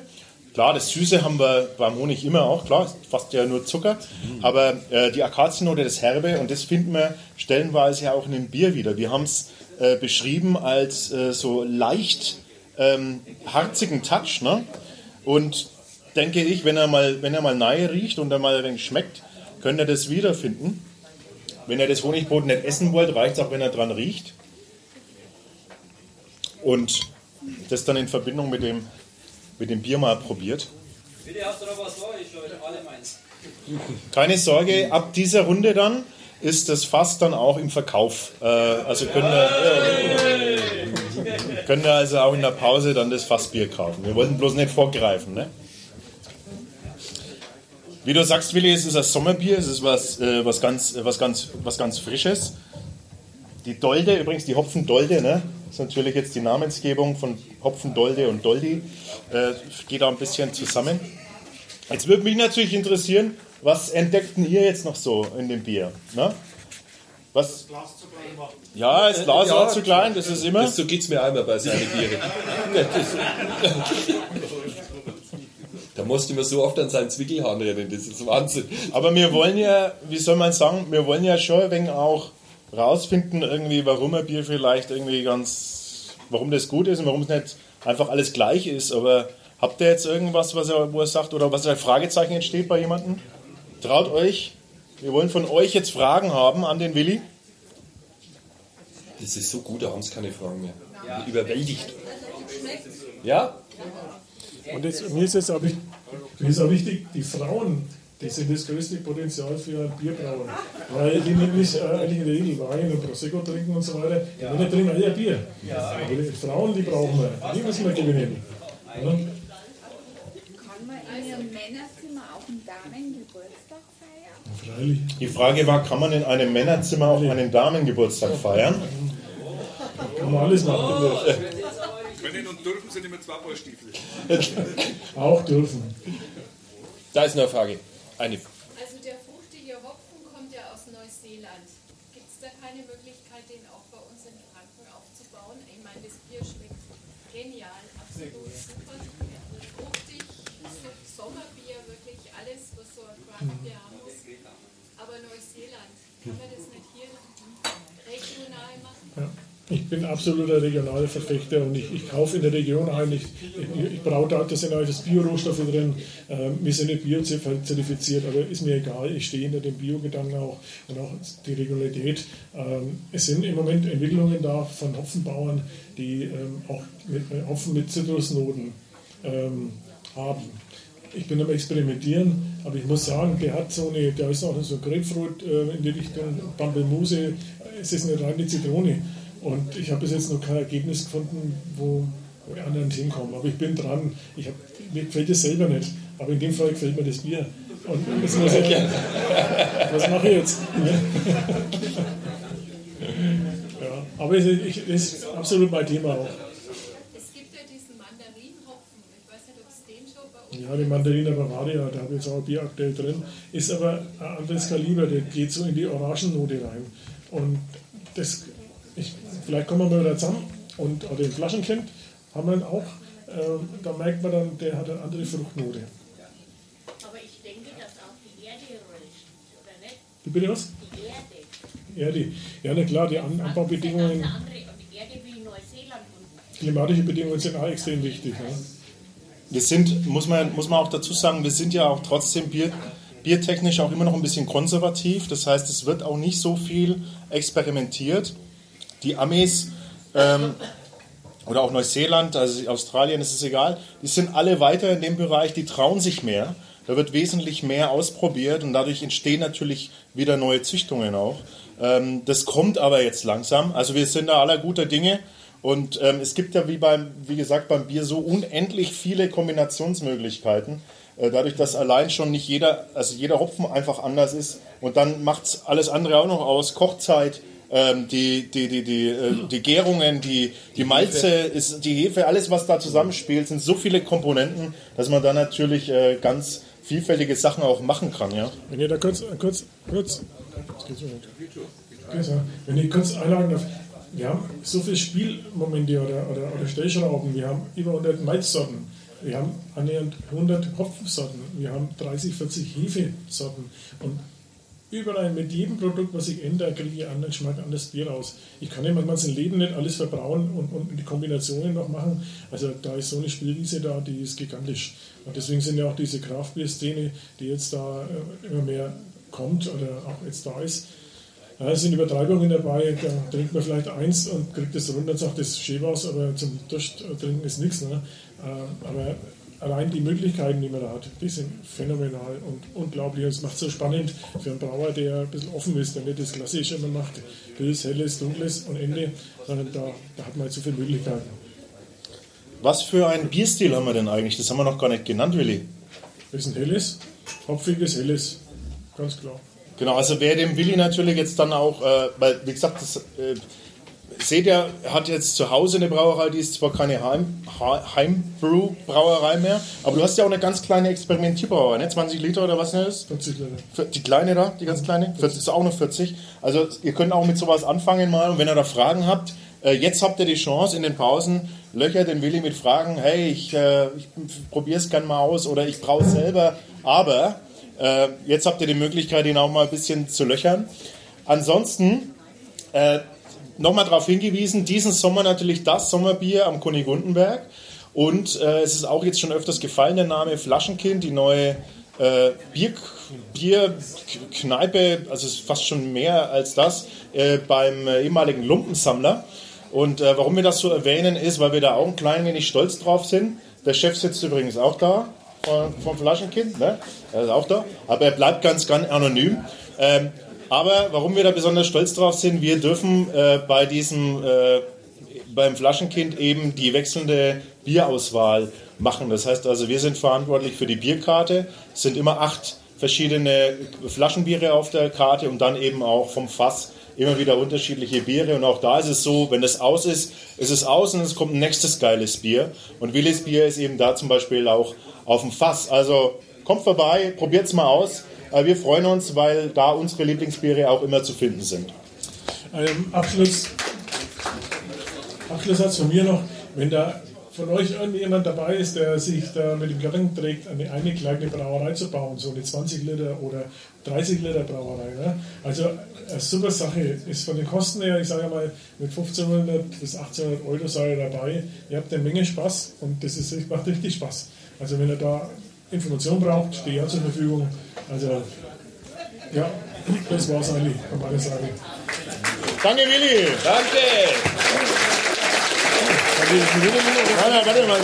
Klar, das Süße haben wir beim Honig immer auch, klar, fast ja nur Zucker. Aber äh, die Akaziennote, das Herbe, und das finden wir stellenweise ja auch in dem Bier wieder. Wir haben es äh, beschrieben als äh, so leicht ähm, harzigen Touch. Ne? Und denke ich, wenn er mal, wenn er mal nahe riecht und er mal ein wenig schmeckt, könnt ihr das wiederfinden. Wenn ihr das Honigbrot nicht essen wollt, reicht es auch, wenn er dran riecht. Und das dann in Verbindung mit dem, mit dem Bier mal probiert. Bitte hast du noch was vor? Ich heute alle meins. Keine Sorge, ab dieser Runde dann ist das Fass dann auch im Verkauf. Äh, also können wir, können wir also auch in der Pause dann das Fassbier kaufen. Wir wollten bloß nicht vorgreifen. Ne? Wie du sagst, Willi, es ist ein Sommerbier, es ist was, äh, was, ganz, äh, was, ganz, was ganz Frisches. Die Dolde, übrigens die Hopfendolde, ne? ist natürlich jetzt die Namensgebung von Hopfendolde und Doldi, äh, geht da ein bisschen zusammen. Jetzt würde mich natürlich interessieren, was entdeckten ihr jetzt noch so in dem Bier? Ne? Was Was? Ja, das Glas war zu klein, das ist immer. Das, so geht es mir einmal bei seinen Bieren. da musste man so oft an seinen Zwickelhahn rennen, das ist Wahnsinn. Aber wir wollen ja, wie soll man sagen, wir wollen ja schon ein wenig auch rausfinden, irgendwie, warum ein Bier vielleicht irgendwie ganz, warum das gut ist und warum es nicht einfach alles gleich ist. Aber habt ihr jetzt irgendwas, was er, wo er sagt, oder was ein Fragezeichen entsteht bei jemandem? Traut euch. Wir wollen von euch jetzt Fragen haben an den Willi. Das ist so gut, da haben sie keine Fragen mehr. Überwältigt. Ja? Und jetzt, mir, ist jetzt auch, wichtig- mir ist auch wichtig, die Frauen, die sind das größte Potenzial für ein Bierbrauen. Weil die nämlich äh, eigentlich in der Regel Wein und Prosecco trinken und so weiter. Die Männer trinken alle ein Bier. Aber die Frauen, die brauchen wir. Die müssen wir gewinnen. Ja? Kann man in Ihrem Männerzimmer auch einen Damengeburtstag feiern? Freilich. Die Frage war, kann man in einem Männerzimmer auch einen Damengeburtstag feiern? Kann man alles machen. Können und dürfen sind immer zwei Paar Stiefel. Auch dürfen. Da ist noch eine Frage. Eine. Also der fruchtige Hopfen kommt ja aus Neuseeland. Gibt es da keine Möglichkeit, den auch bei uns in Franken aufzubauen? Ich meine, das Bier schmeckt genial, absolut super. Fruchtig, so Sommerbier, wirklich alles, was so ein Craft-Bier haben muss. Aber Neuseeland, kann man das nicht hier regional machen? Ja. Ich bin absoluter regionaler Verfechter und ich, ich kaufe in der Region ein. Ich, ich, ich brauche da, da sind alles Bio-Rohstoffe drin. Ähm, wir sind nicht bio-zertifiziert, aber ist mir egal. Ich stehe hinter dem Bio-Gedanken auch und auch die Regionalität. Ähm, es sind im Moment Entwicklungen da von Hopfenbauern, die ähm, auch mit, äh, Hopfen mit Zitrusnoten ähm, haben. Ich bin am Experimentieren, aber ich muss sagen, der hat so eine, der ist auch so Grapefruit äh, in die Richtung Pampelmuse. Es ist eine reine Zitrone. Und ich habe bis jetzt noch kein Ergebnis gefunden, wo, wo die anderen hinkommen. Aber ich bin dran. Ich hab, mir gefällt es selber nicht. Aber in dem Fall gefällt mir das Bier. Und das muss ich, was mache ich jetzt? ja, aber es ist, ich, das ist absolut mein Thema auch. Es gibt ja diesen Mandarinhopfen. Ich weiß nicht, ob es den schon bei uns Ja, die Mandarina Bavaria, da habe ich jetzt auch ein Bier aktuell drin, ist aber ein anderes Kaliber, der geht so in die Orangennote rein. Und das, ich, vielleicht kommen wir mal wieder zusammen und auch den Flaschenkind haben wir auch, äh, da merkt man dann, der hat eine andere Fruchtnote. Aber ich denke, dass auch die Erde röstet, oder nicht? Wie bitte was? Die Erde. Ja, die, ja, na klar, die An Anbaubedingungen, Eine andere, und die Erde wie Neuseeland unten. klimatische Bedingungen sind auch extrem wichtig. Ja. Wir sind, muss man, muss man auch dazu sagen, wir sind ja auch trotzdem Bier, biertechnisch auch immer noch ein bisschen konservativ. Das heißt, es wird auch nicht so viel experimentiert. Die Amis ähm, oder auch Neuseeland, also Australien, ist es egal, die sind alle weiter in dem Bereich, die trauen sich mehr. Da wird wesentlich mehr ausprobiert und dadurch entstehen natürlich wieder neue Züchtungen auch. Ähm, das kommt aber jetzt langsam. Also wir sind da aller guter Dinge. Und ähm, es gibt ja wie beim, wie gesagt, beim Bier so unendlich viele Kombinationsmöglichkeiten. Äh, dadurch, dass allein schon nicht jeder, also jeder Hopfen einfach anders ist. Und dann macht alles andere auch noch aus. Kochzeit, ähm, die, die, die, die, äh, die Gärungen, die, die Malze, ist, die Hefe, alles was da zusammenspielt, sind so viele Komponenten, dass man da natürlich äh, ganz vielfältige Sachen auch machen kann. Ja? Wenn ihr da kurz, kurz, kurz, wenn ich kurz einladen darf, wir haben so viele Spielmomente oder, oder, oder Stellschrauben, wir haben über 100 Malzsorten, wir haben annähernd 100 Hopfensorten, wir haben 30, 40 Hefesorten. Und überall mit jedem Produkt, was ich ändere, kriege ich einen anderen Geschmack, anderes Bier raus. Ich kann ja mein ganzes Leben nicht alles verbrauen und, und die Kombinationen noch machen. Also da ist so eine Spielwiese da, die ist gigantisch. Und deswegen sind ja auch diese Kraftbier-Szene, die jetzt da äh, immer mehr kommt oder auch jetzt da ist, es sind Übertreibungen dabei, da trinkt man vielleicht eins und kriegt es runter und sagt, das ist schön was, aber zum Durchtrinken ist nichts. Ne? Äh, Aber allein die Möglichkeiten, die man da hat, die sind phänomenal und unglaublich. Und es macht es so spannend für einen Brauer, der ein bisschen offen ist, der nicht das Klassische immer macht, Pilz, Helles, Dunkles und Ende, sondern da, da hat man halt so viele Möglichkeiten. Was für einen Bierstil haben wir denn eigentlich? Das haben wir noch gar nicht genannt, Willi. Das ist ein Helles, hopfiges Helles, ganz klar. Genau, also wäre dem Willi natürlich jetzt dann auch, äh, weil wie gesagt, das, äh, seht ihr, hat jetzt zu Hause eine Brauerei, die ist zwar keine Heim, Heimbrew-Brauerei mehr, aber du hast ja auch eine ganz kleine Experimentierbrauerei, ne? 20 Liter oder was ist das? 40 Liter. Die kleine da, die ganz kleine? 40, ist auch noch 40. Also ihr könnt auch mit sowas anfangen mal und wenn ihr da Fragen habt, äh, jetzt habt ihr die Chance in den Pausen, löcher den Willi mit Fragen, hey, ich, äh, ich probiere es gerne mal aus oder ich brauche es selber, aber äh, jetzt habt ihr die Möglichkeit, ihn auch mal ein bisschen zu löchern. Ansonsten äh, nochmal darauf hingewiesen, diesen Sommer natürlich das Sommerbier am Kunigundenberg. Und äh, es ist auch jetzt schon öfters gefallen, der Name Flaschenkind, die neue äh, Bier, Bierkneipe, also es ist fast schon mehr als das, äh, beim äh, ehemaligen Lumpensammler. Und äh, warum wir das so erwähnen, ist, weil wir da auch ein klein wenig stolz drauf sind. Der Chef sitzt übrigens auch da von, vom Flaschenkind, ne? er ist auch da, aber er bleibt ganz, ganz anonym. Ähm, aber warum wir da besonders stolz drauf sind, wir dürfen äh, bei diesem, äh, beim Flaschenkind eben die wechselnde Bierauswahl machen. Das heißt also, wir sind verantwortlich für die Bierkarte. Es sind immer acht verschiedene Flaschenbiere auf der Karte und dann eben auch vom Fass immer wieder unterschiedliche Biere. Und auch da ist es so, wenn das aus ist, ist es aus und es kommt ein nächstes geiles Bier. Und Willis Bier ist eben da zum Beispiel auch auf dem Fass. Also kommt vorbei, probiert's mal aus. Äh, Wir freuen uns, weil da unsere Lieblingsbiere auch immer zu finden sind. Ähm, Abschluss, Abschlusssatz von mir noch, wenn da von euch irgendjemand dabei ist, der sich da mit dem Gedanken trägt, eine, eine kleine Brauerei zu bauen, so eine 20 Liter oder 30 Liter Brauerei. Ne? Also eine super Sache ist von den Kosten her, ich sage mal, mit 1500 bis 1800 Euro seid ihr dabei. Ihr habt eine Menge Spaß und das ist, macht richtig Spaß. Also wenn ihr da Informationen braucht, stehe ich auch zur Verfügung. Also ja, das war es eigentlich von meiner Seite. Danke, Willi. Danke! Warte, warte mal.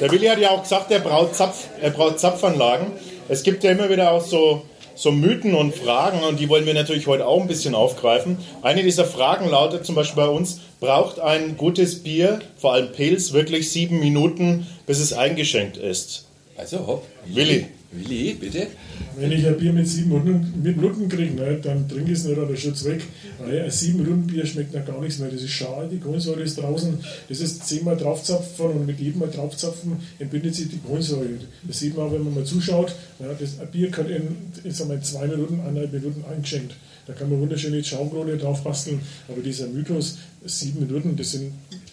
Der Willi hat ja auch gesagt, er braucht, Zapf, er braucht Zapfanlagen. Es gibt ja immer wieder auch so, so Mythen und Fragen und die wollen wir natürlich heute auch ein bisschen aufgreifen. Eine dieser Fragen lautet zum Beispiel bei uns, braucht ein gutes Bier, vor allem Pils, wirklich sieben Minuten, bis es eingeschenkt ist? Also, hopp. Willi. Willi, bitte. Wenn ich ein Bier mit sieben Minuten, Minuten kriege, ne, dann trinke ich es nicht oder schütze weg. Weil ein sieben Minuten Bier schmeckt nach gar nichts mehr. Das ist schade, die Kohlensäure ist draußen. Das ist zehnmal draufzapfen und mit jedem Mal draufzapfen entbindet sich die Kohlensäure. Das sieht man auch, wenn man mal zuschaut. Ja, das, ein Bier kann in, ich sag mal, zwei Minuten, eineinhalb Minuten eingeschenkt. Da kann man wunderschöne Schaumkrone drauf basteln. Aber dieser Mythos, sieben Minuten, das sind,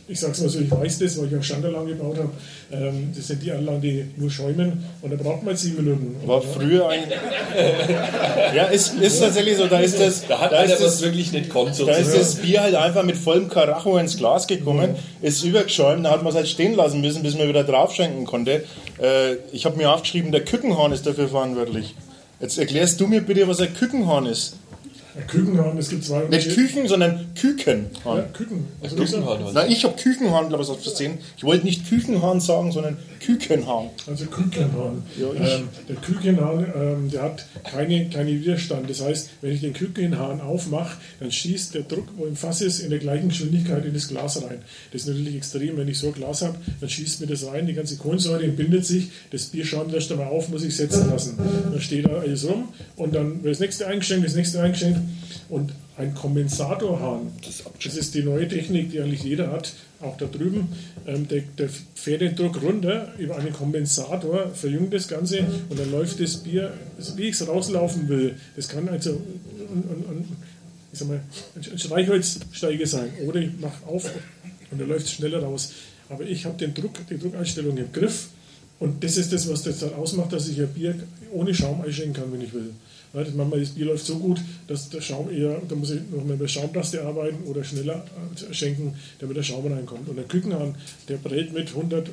ich sag's mal so, ich weiß das, weil ich auch Standanlagen gebaut habe. Ähm, das sind die Anlagen, die nur schäumen und da braucht man sieben Minuten. War früher ein. ja, ist, ist tatsächlich so. Da ist das. Da hat da einer ist was das, wirklich nicht konnt, Da ist sozusagen. das Bier halt einfach mit vollem Karacho ins Glas gekommen, ist übergeschäumt, da hat man es halt stehen lassen müssen, bis man wieder draufschenken konnte. Äh, ich habe mir aufgeschrieben, der Kükenhorn ist dafür verantwortlich. Jetzt erklärst du mir bitte, was ein Kükenhorn ist. Ein Kükenhorn, es gibt zwei Nicht Küken, sondern Kükenhorn. Ja, Küken. Also ich sag- Kükenhorn. Na, ich habe Kükenhorn, glaube ich, aus Versehen. Ich wollte nicht Kükenhorn sagen, sondern Kükenhorn. Also Kükenhahn. Ja, ich- ähm, der Kükenhahn, ähm, der hat keine, keinen Widerstand. Das heißt, wenn ich den Kükenhahn aufmache, dann schießt der Druck, wo im Fass ist, in der gleichen Geschwindigkeit in das Glas rein. Das ist natürlich extrem. Wenn ich so ein Glas habe, dann schießt mir das rein, die ganze Kohlensäure entbindet sich, das Bier schäumt erst einmal auf, muss ich setzen lassen. Dann steht da alles rum und dann wird das nächste eingeschenkt, das nächste eingeschenkt und ein Kompensatorhahn. Das ist die neue Technik, die eigentlich jeder hat, auch da drüben. Ähm, der, der fährt den Druck runter über einen Kompensator, verjüngt das Ganze und dann läuft das Bier, wie ich es rauslaufen will. Das kann also ein, ein, ich sag mal, ein Streichholzsteige sein. Oder ich mache auf und dann läuft es schneller raus. Aber ich habe den Druck, die Druckeinstellung im Griff. Und das ist das, was das dann ausmacht, dass ich ein Bier ohne Schaum einschenken kann, wenn ich will. Das, manchmal das Bier läuft so gut, dass der Schaum eher, da muss ich noch mit Schaumtaste arbeiten oder schneller äh, schenken, damit der Schaum reinkommt. Und der Kükenhahn, der brät mit 100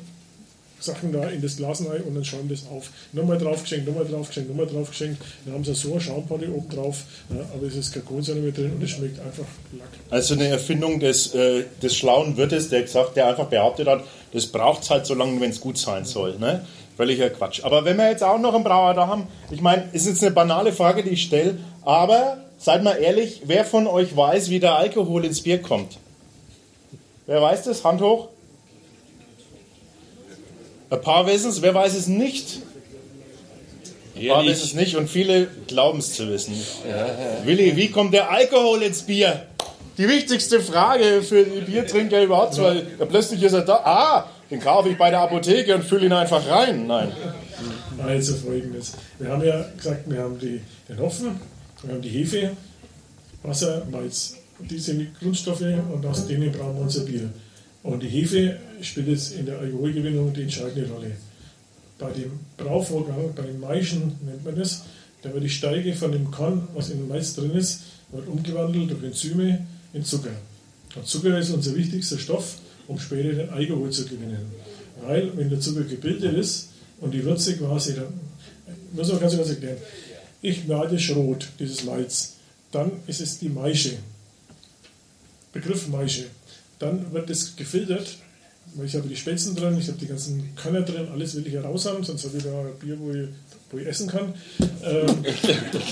Sachen da in das Glas rein und dann schäumt das auf. Nochmal draufgeschenkt, nochmal draufgeschenkt, nochmal draufgeschenkt. Dann haben sie so eine Schaumpotte oben drauf, ja, aber es ist keine Kohlensäure mehr drin und es schmeckt einfach Lack. Also eine Erfindung des, äh, des schlauen Wirtes, der gesagt, der einfach behauptet hat, das braucht es halt so lange, wenn es gut sein soll. Ne? Völliger Quatsch. Aber wenn wir jetzt auch noch einen Brauer da haben, ich meine, ist jetzt eine banale Frage, die ich stelle, aber seid mal ehrlich, wer von euch weiß, wie der Alkohol ins Bier kommt? Wer weiß das? Hand hoch. Ein paar wissen es, wer weiß es nicht? War das es nicht und viele glauben es zu wissen. Willi, wie kommt der Alkohol ins Bier? Die wichtigste Frage für die Biertrinker überhaupt, weil ja, plötzlich ist er da. Ah, den kaufe ich bei der Apotheke und fülle ihn einfach rein. Nein. Also folgendes. Wir haben ja gesagt, wir haben die, den Hopfen, wir haben die Hefe, Wasser, Malz. Die sind die Grundstoffe und aus denen brauchen wir unser Bier. Und die Hefe spielt jetzt in der Alkoholgewinnung die entscheidende Rolle. Bei dem Brauvorgang, bei den Maischen nennt man das, da wird die Steige von dem Korn, was in dem Mais drin ist, wird umgewandelt durch Enzyme in Zucker. Und Zucker ist unser wichtigster Stoff, um später den Alkohol zu gewinnen. Weil, wenn der Zucker gebildet ist und die Würze quasi, dann muss man ganz kurz erklären. Ich male Schrot, dieses Malz, dann ist es die Maische. Begriff Maische. Dann wird es gefiltert, weil ich habe die Spätzen drin, ich habe die ganzen Körner drin, alles will ich heraus haben, sonst habe ich da Bier, wo ich, wo ich essen kann ähm,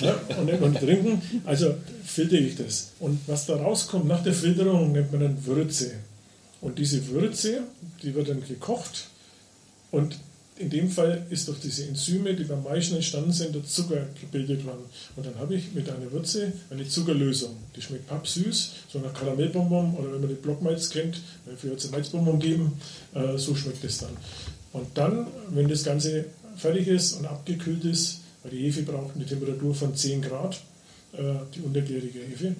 ja, und, und trinken. Also filtere ich das. Und was da rauskommt nach der Filterung, nennt man dann Würze. Und diese Würze, die wird dann gekocht und in dem Fall ist durch diese Enzyme, die beim Maischen entstanden sind, der Zucker gebildet worden. Und dann habe ich mit einer Würze eine Zuckerlösung. Die schmeckt pappsüß, so nach Karamellbonbon oder wenn man die Blockmalz kennt, dafür hat es Malzbonbon geben, äh, so schmeckt es dann. Und dann, wenn das Ganze fertig ist und abgekühlt ist, weil die Hefe braucht eine Temperatur von 10 Grad, äh, die untergärige Hefe,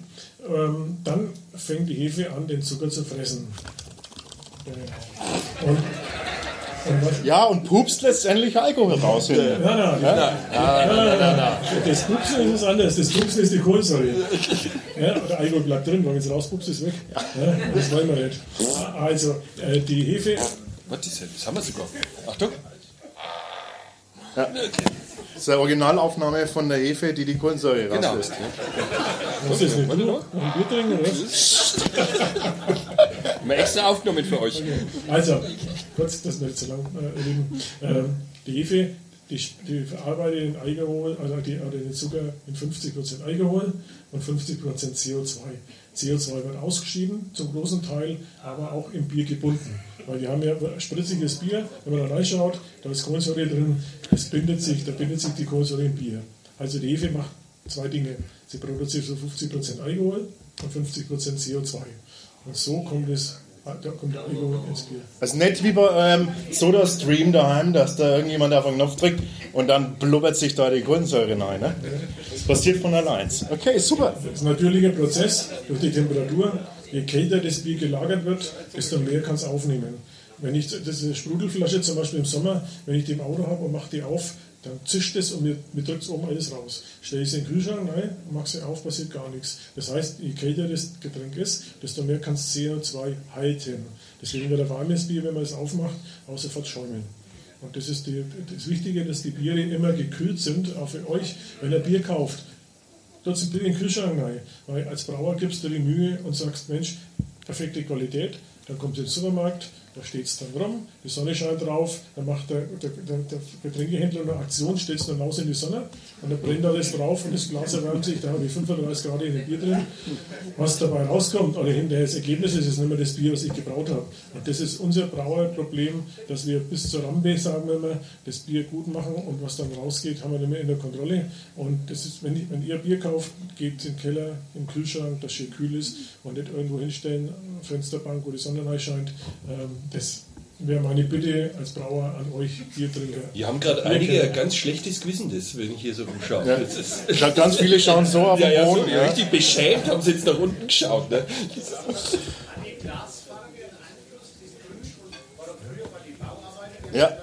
ähm, dann fängt die Hefe an, den Zucker zu fressen. Und ja, und pupst letztendlich Alkohol raus. Na, na, Das Pupsen ist was anderes. Das Pupsen ist die Kohlensäure. Ja, der Alkohol bleibt drin, wenn es rauspupst, ist weg. Ja, das wollen wir nicht. Also, äh, die Hefe. Was ist das? Das haben wir sogar. Achtung. Ja. Das ist eine Originalaufnahme von der Hefe, die die Kohlensäure Genau. rauslöst. Was ist das? Ein Bier trinken oder was? Wir extra aufgenommen für euch. Also, kurz, das nicht zu lang äh. Ähm, die Hefe, die, die verarbeitet den Alkohol, also die, oder den Zucker in 50% Alkohol und 50% CO2. CO2 wird ausgeschieden, zum großen Teil, aber auch im Bier gebunden. Weil wir haben ja spritziges Bier, wenn man da reinschaut, da ist Kohlensäure drin, das bindet sich, da bindet sich die Kohlensäure im Bier. Also die Hefe macht zwei Dinge. Sie produziert so 50% Alkohol und 50% CO2. Und so kommt es, da kommt der Alkohol ins Bier. Also nicht wie bei ähm, Soda-Stream daheim, dass da irgendjemand auf einen Knopf drückt und dann blubbert sich da die Kohlensäure rein. Ne? Das passiert von allein. Okay, super. Das ist ein natürlicher Prozess durch die Temperatur. Je kälter das Bier gelagert wird, desto mehr kann es aufnehmen. Wenn ich eine Sprudelflasche zum Beispiel im Sommer, wenn ich die im Auto habe und mache die auf, dann zischt es und mir, mir drückt es oben alles raus. Stelle ich sie in den Kühlschrank rein, mache sie auf, passiert gar nichts. Das heißt, je kälter das Getränk ist, desto mehr kann es CO2 halten. Deswegen wird ein warmes Bier, wenn man es aufmacht, auch sofort schäumen. Und das ist die, das Wichtige, dass die Biere immer gekühlt sind, auch für euch. Wenn ihr Bier kauft, dort sind Bier in den Kühlschrank rein. Weil als Brauer gibst du die Mühe und sagst, Mensch, perfekte Qualität, dann kommt in den Supermarkt, da steht es dann rum, die Sonne scheint drauf, dann macht der, der, der, der Getränkehändler eine Aktion, stellt es dann raus in die Sonne und dann brennt alles drauf und das Glas erwärmt sich, da habe ich 35 Grad in dem Bier drin. Was dabei rauskommt, oder hinterher das Ergebnis ist, ist nicht mehr das Bier, was ich gebraut habe. Und das ist unser Brauerproblem, dass wir bis zur Rampe, sagen wir mal, das Bier gut machen und was dann rausgeht, haben wir nicht mehr in der Kontrolle. Und das ist, wenn, ich, wenn ihr Bier kauft, geht in den Keller, im Kühlschrank, das schön kühl ist und nicht irgendwo hinstellen, Fensterbank, wo die Sonne reinscheint. Ähm, das wäre meine Bitte als Brauer an euch Biertrinker. Die haben gerade einige ein ganz schlechtes Gewissen, das, wenn ich hier so rumschaue. Ja. Ich glaub, ganz viele schauen so auf ja, den ja, so Boden. ja. richtig beschämt haben sie jetzt nach unten geschaut. Ne? Ja.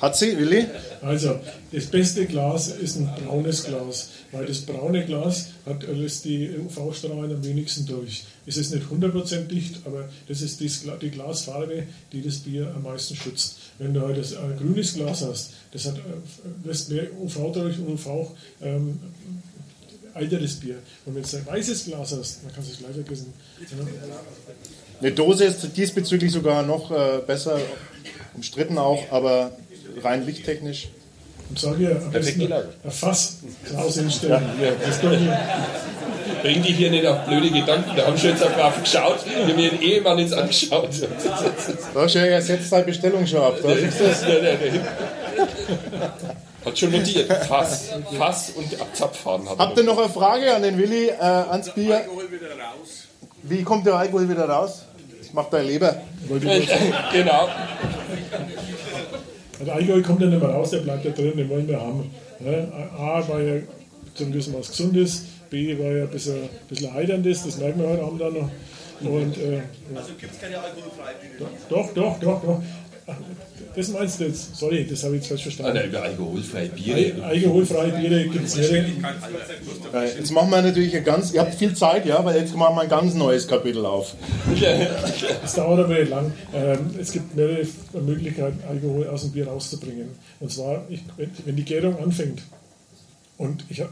Hat sie, Willi? Also, das beste Glas ist ein braunes Glas, weil das braune Glas hat, lässt die UV-Strahlen am wenigsten durch. Es ist nicht 100% dicht, aber das ist die Glasfarbe, die das Bier am meisten schützt. Wenn du halt das äh, grünes Glas hast, das hat, äh, lässt mehr UV durch und UV ähm, alteres Bier. Und wenn du ein weißes Glas hast, dann kannst du es gleich vergessen. Eine Dose ist diesbezüglich sogar noch äh, besser, umstritten auch, aber rein lichttechnisch. Ja, am besten gelagert. ein Fass zu Hause hinstellen. Das ist doch nicht- Bring dich hier nicht auf blöde Gedanken. Da haben schon jetzt auf Waffen geschaut. Wir haben ihren Ehemann jetzt angeschaut. Da hast du ja jetzt deine Bestellung schon ab. Da es. Ja, ja, ja. Hat schon notiert. Fass, Fass und Abzapffaden hat Habt ihr noch eine Frage an den Willi, äh, ans Bier? Alkohol wieder raus. Wie kommt der Alkohol wieder raus? Das macht dein Leber. genau. Der Alkohol kommt ja nicht mehr raus, der bleibt ja drin, den wollen wir haben. Ne? A war ja zum gewissen was Gesundes, B war ja ein bisschen, ein bisschen Heiterndes, das merken wir heute Abend dann noch. Und, äh, Also gibt es keine alkoholfreie Biere? doch, doch, doch, doch. Das meinst du jetzt? Sorry, das habe ich jetzt falsch Ah, verstanden. nein, über alkoholfreie Al Biere. alkoholfreie Biere gibt es. Äh, Jetzt machen wir natürlich ein ganz, ihr habt viel Zeit, ja, weil jetzt machen wir ein ganz neues Kapitel auf. Es dauert aber nicht lang. Ähm, es gibt mehrere Möglichkeiten, Alkohol aus dem Bier rauszubringen. Und zwar, wenn, die Gärung anfängt und ich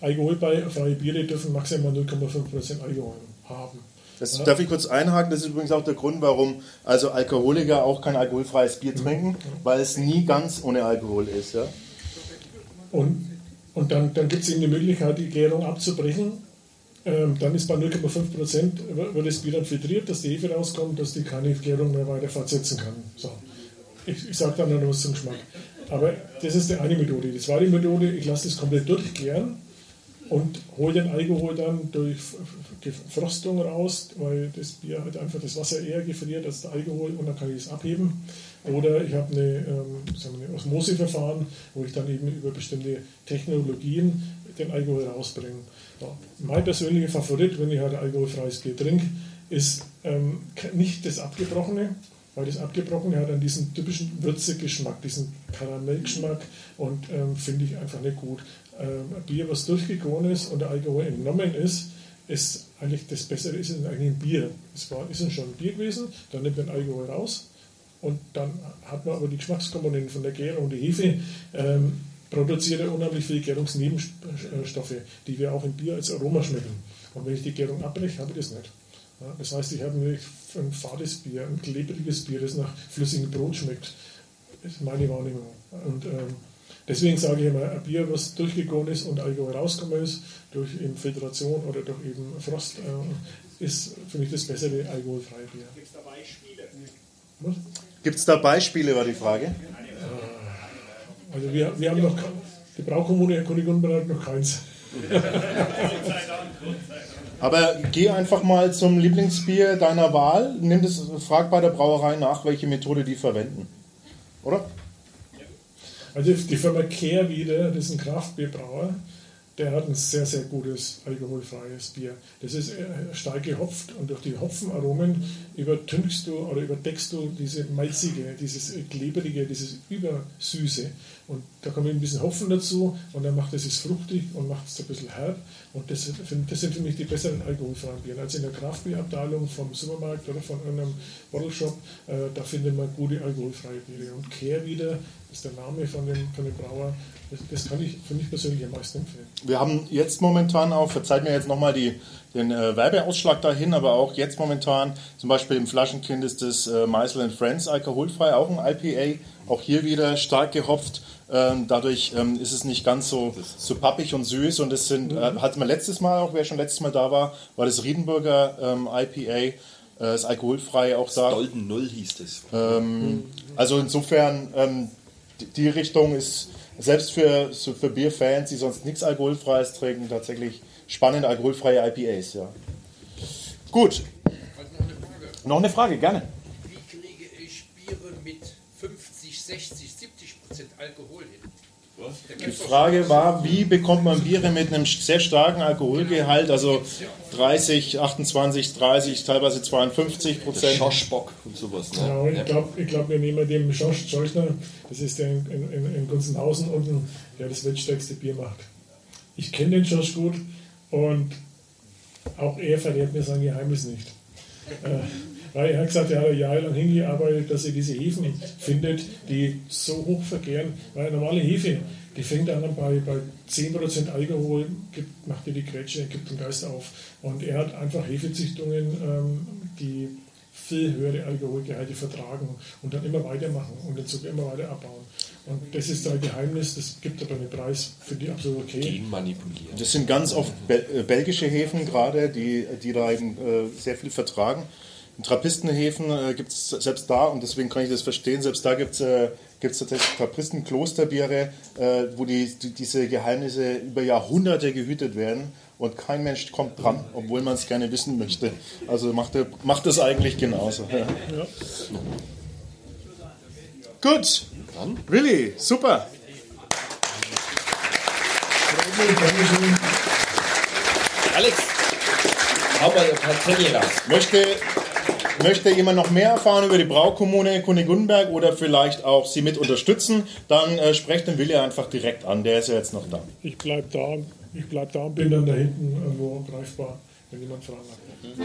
alkoholfreie Biere dürfen maximal 0,5% Alkohol haben. Das darf ich kurz einhaken, das ist übrigens auch der Grund, warum also Alkoholiker auch kein alkoholfreies Bier trinken, weil es nie ganz ohne Alkohol ist. Ja? Und, und dann, dann gibt es eben die Möglichkeit, die Gärung abzubrechen. Ähm, dann ist bei 0,5 Prozent wird das Bier dann filtriert, dass die Hefe rauskommt, dass die keine Gärung mehr weiter fortsetzen kann. So. Ich, ich sage dann noch was zum Geschmack. Aber das ist die eine Methode. Die zweite Methode, ich lasse das komplett durchgären und hole den Alkohol dann durch F- F- Frostung raus, weil das Bier halt einfach das Wasser eher gefriert als der Alkohol und dann kann ich es abheben. Oder ich habe eine, ähm, sagen wir, ein Osmoseverfahren, wo ich dann eben über bestimmte Technologien den Alkohol rausbringe. Ja. Mein persönlicher Favorit, wenn ich halt alkoholfreies Bier trinke, ist ähm, nicht das Abgebrochene, weil das Abgebrochene hat dann diesen typischen Würzegeschmack, diesen Karamellgeschmack und ähm, finde ich einfach nicht gut. Ähm, Bier, was durchgegoren ist und der Alkohol entnommen ist, ist eigentlich das Bessere ist eigentlich ein Bier. Es war, ist schon ein Bier gewesen, dann nimmt man Alkohol raus und dann hat man aber die Geschmackskomponenten von der Gärung. Die Hefe ähm, produziert unheimlich viele Gärungsnebenstoffe, die wir auch im Bier als Aroma schmecken. Und wenn ich die Gärung abbreche, habe ich das nicht. Ja, das heißt, ich habe ein fades Bier, ein klebriges Bier, das nach flüssigem Brot schmeckt. Das ist meine Wahrnehmung. Und ähm, deswegen sage ich immer, ein Bier, was durchgegoren ist und Alkohol rausgekommen ist, durch eben Filtration oder durch eben Frost, äh, ist für mich das bessere alkoholfreie Bier. Gibt es da Beispiele? Was? Gibt es da Beispiele, war die Frage? Also wir, wir haben noch, die Braukommune Kunigunde hat noch keins. Aber geh einfach mal zum Lieblingsbier deiner Wahl, nimm das, frag bei der Brauerei nach, welche Methode die verwenden. Oder? Also die Firma Kehrwieder, das ist ein Kraftbierbrauer, der hat ein sehr, sehr gutes alkoholfreies Bier. Das ist äh, stark gehopft und durch die Hopfenaromen übertünchst du oder überdeckst du diese malzige, dieses klebrige, dieses übersüße. Und da kommt ein bisschen Hopfen dazu und dann macht es es fruchtig und macht es ein bisschen herb. Und das, sind- das sind für mich die besseren alkoholfreien Biere. Also in der Kraftbierabteilung vom Supermarkt oder von irgendeinem Bottle Shop, äh, da findet man gute alkoholfreie Biere. Und Kehrwieder ist der Name von dem, von dem Brauer. Das, das kann ich für mich persönlich am meisten empfehlen. Wir haben jetzt momentan auch, verzeiht mir jetzt nochmal die, den äh, Werbeausschlag dahin, aber auch jetzt momentan, zum Beispiel im Flaschenkind ist das äh, Meisel Friends alkoholfrei, auch ein IPA, auch hier wieder stark gehopft. Ähm, dadurch ähm, ist es nicht ganz so, so pappig und süß und das sind, äh, hatten wir letztes Mal auch, wer schon letztes Mal da war, war das Riedenburger ähm, IPA, äh, ist alkoholfrei auch da. Golden Null hieß es. Ähm, also insofern, ähm, die- Richtung ist selbst für, für Bierfans, die sonst nichts Alkoholfreies trinken, tatsächlich spannend alkoholfreie IPAs. Ja. Gut. Noch eine Frage, gerne. Wie kriege ich Biere mit 50, 60, 70 Prozent Alkohol hin? Die Frage war, wie bekommt man Biere mit einem sehr starken Alkoholgehalt, also 30, 28, 30, teilweise 52 Der Prozent. Schorschbock und sowas. Ne? Ja, und ich glaube, ich glaub, wir nehmen dem Schorsch Scheuchner, das ist der in, in, in, Gunzenhausen unten, der das weltstärkste Bier macht. Ich kenne den Schorsch gut und auch er verrät mir sein Geheimnis nicht. Äh, weil er hat gesagt, er hat ein Jahr lang hingearbeitet, dass er diese Hefen findet, die so hoch verkehren. Weil eine normale Hefe, die fängt an bei, bei 10% Alkohol, gibt, macht dir die Grätsche, gibt den Geist auf. Und er hat einfach Hefezüchtungen, ähm, die viel höhere Alkoholgehalte vertragen und dann immer weitermachen und den Zucker immer weiter abbauen. Und das ist sein Geheimnis, das gibt aber einen Preis, finde ich absolut okay. Genmanipuliert. Das sind ganz oft äh, belgische Häfen gerade, die, die da eben äh, sehr viel vertragen. In Trappistenhäfen äh, gibt es selbst da, und deswegen kann ich das verstehen, selbst da gibt es äh, gibt's tatsächlich Trappisten-Klosterbiere, äh, wo die, die, diese Geheimnisse über Jahrhunderte gehütet werden und kein Mensch kommt dran, obwohl man es gerne wissen möchte. Also macht, er, macht das eigentlich genauso. Ja. Gut, Willi, super. Alex, hau mal ein paar Zettel raus. Möchte, möchte jemand noch mehr erfahren über die Braukommune Kunigundenberg oder vielleicht auch sie mit unterstützen, dann äh, sprecht den Willi einfach direkt an, der ist ja jetzt noch da. Ich bleibe da, ich bleib da und bin dann da hinten irgendwo greifbar, wenn jemand Fragen hat. So,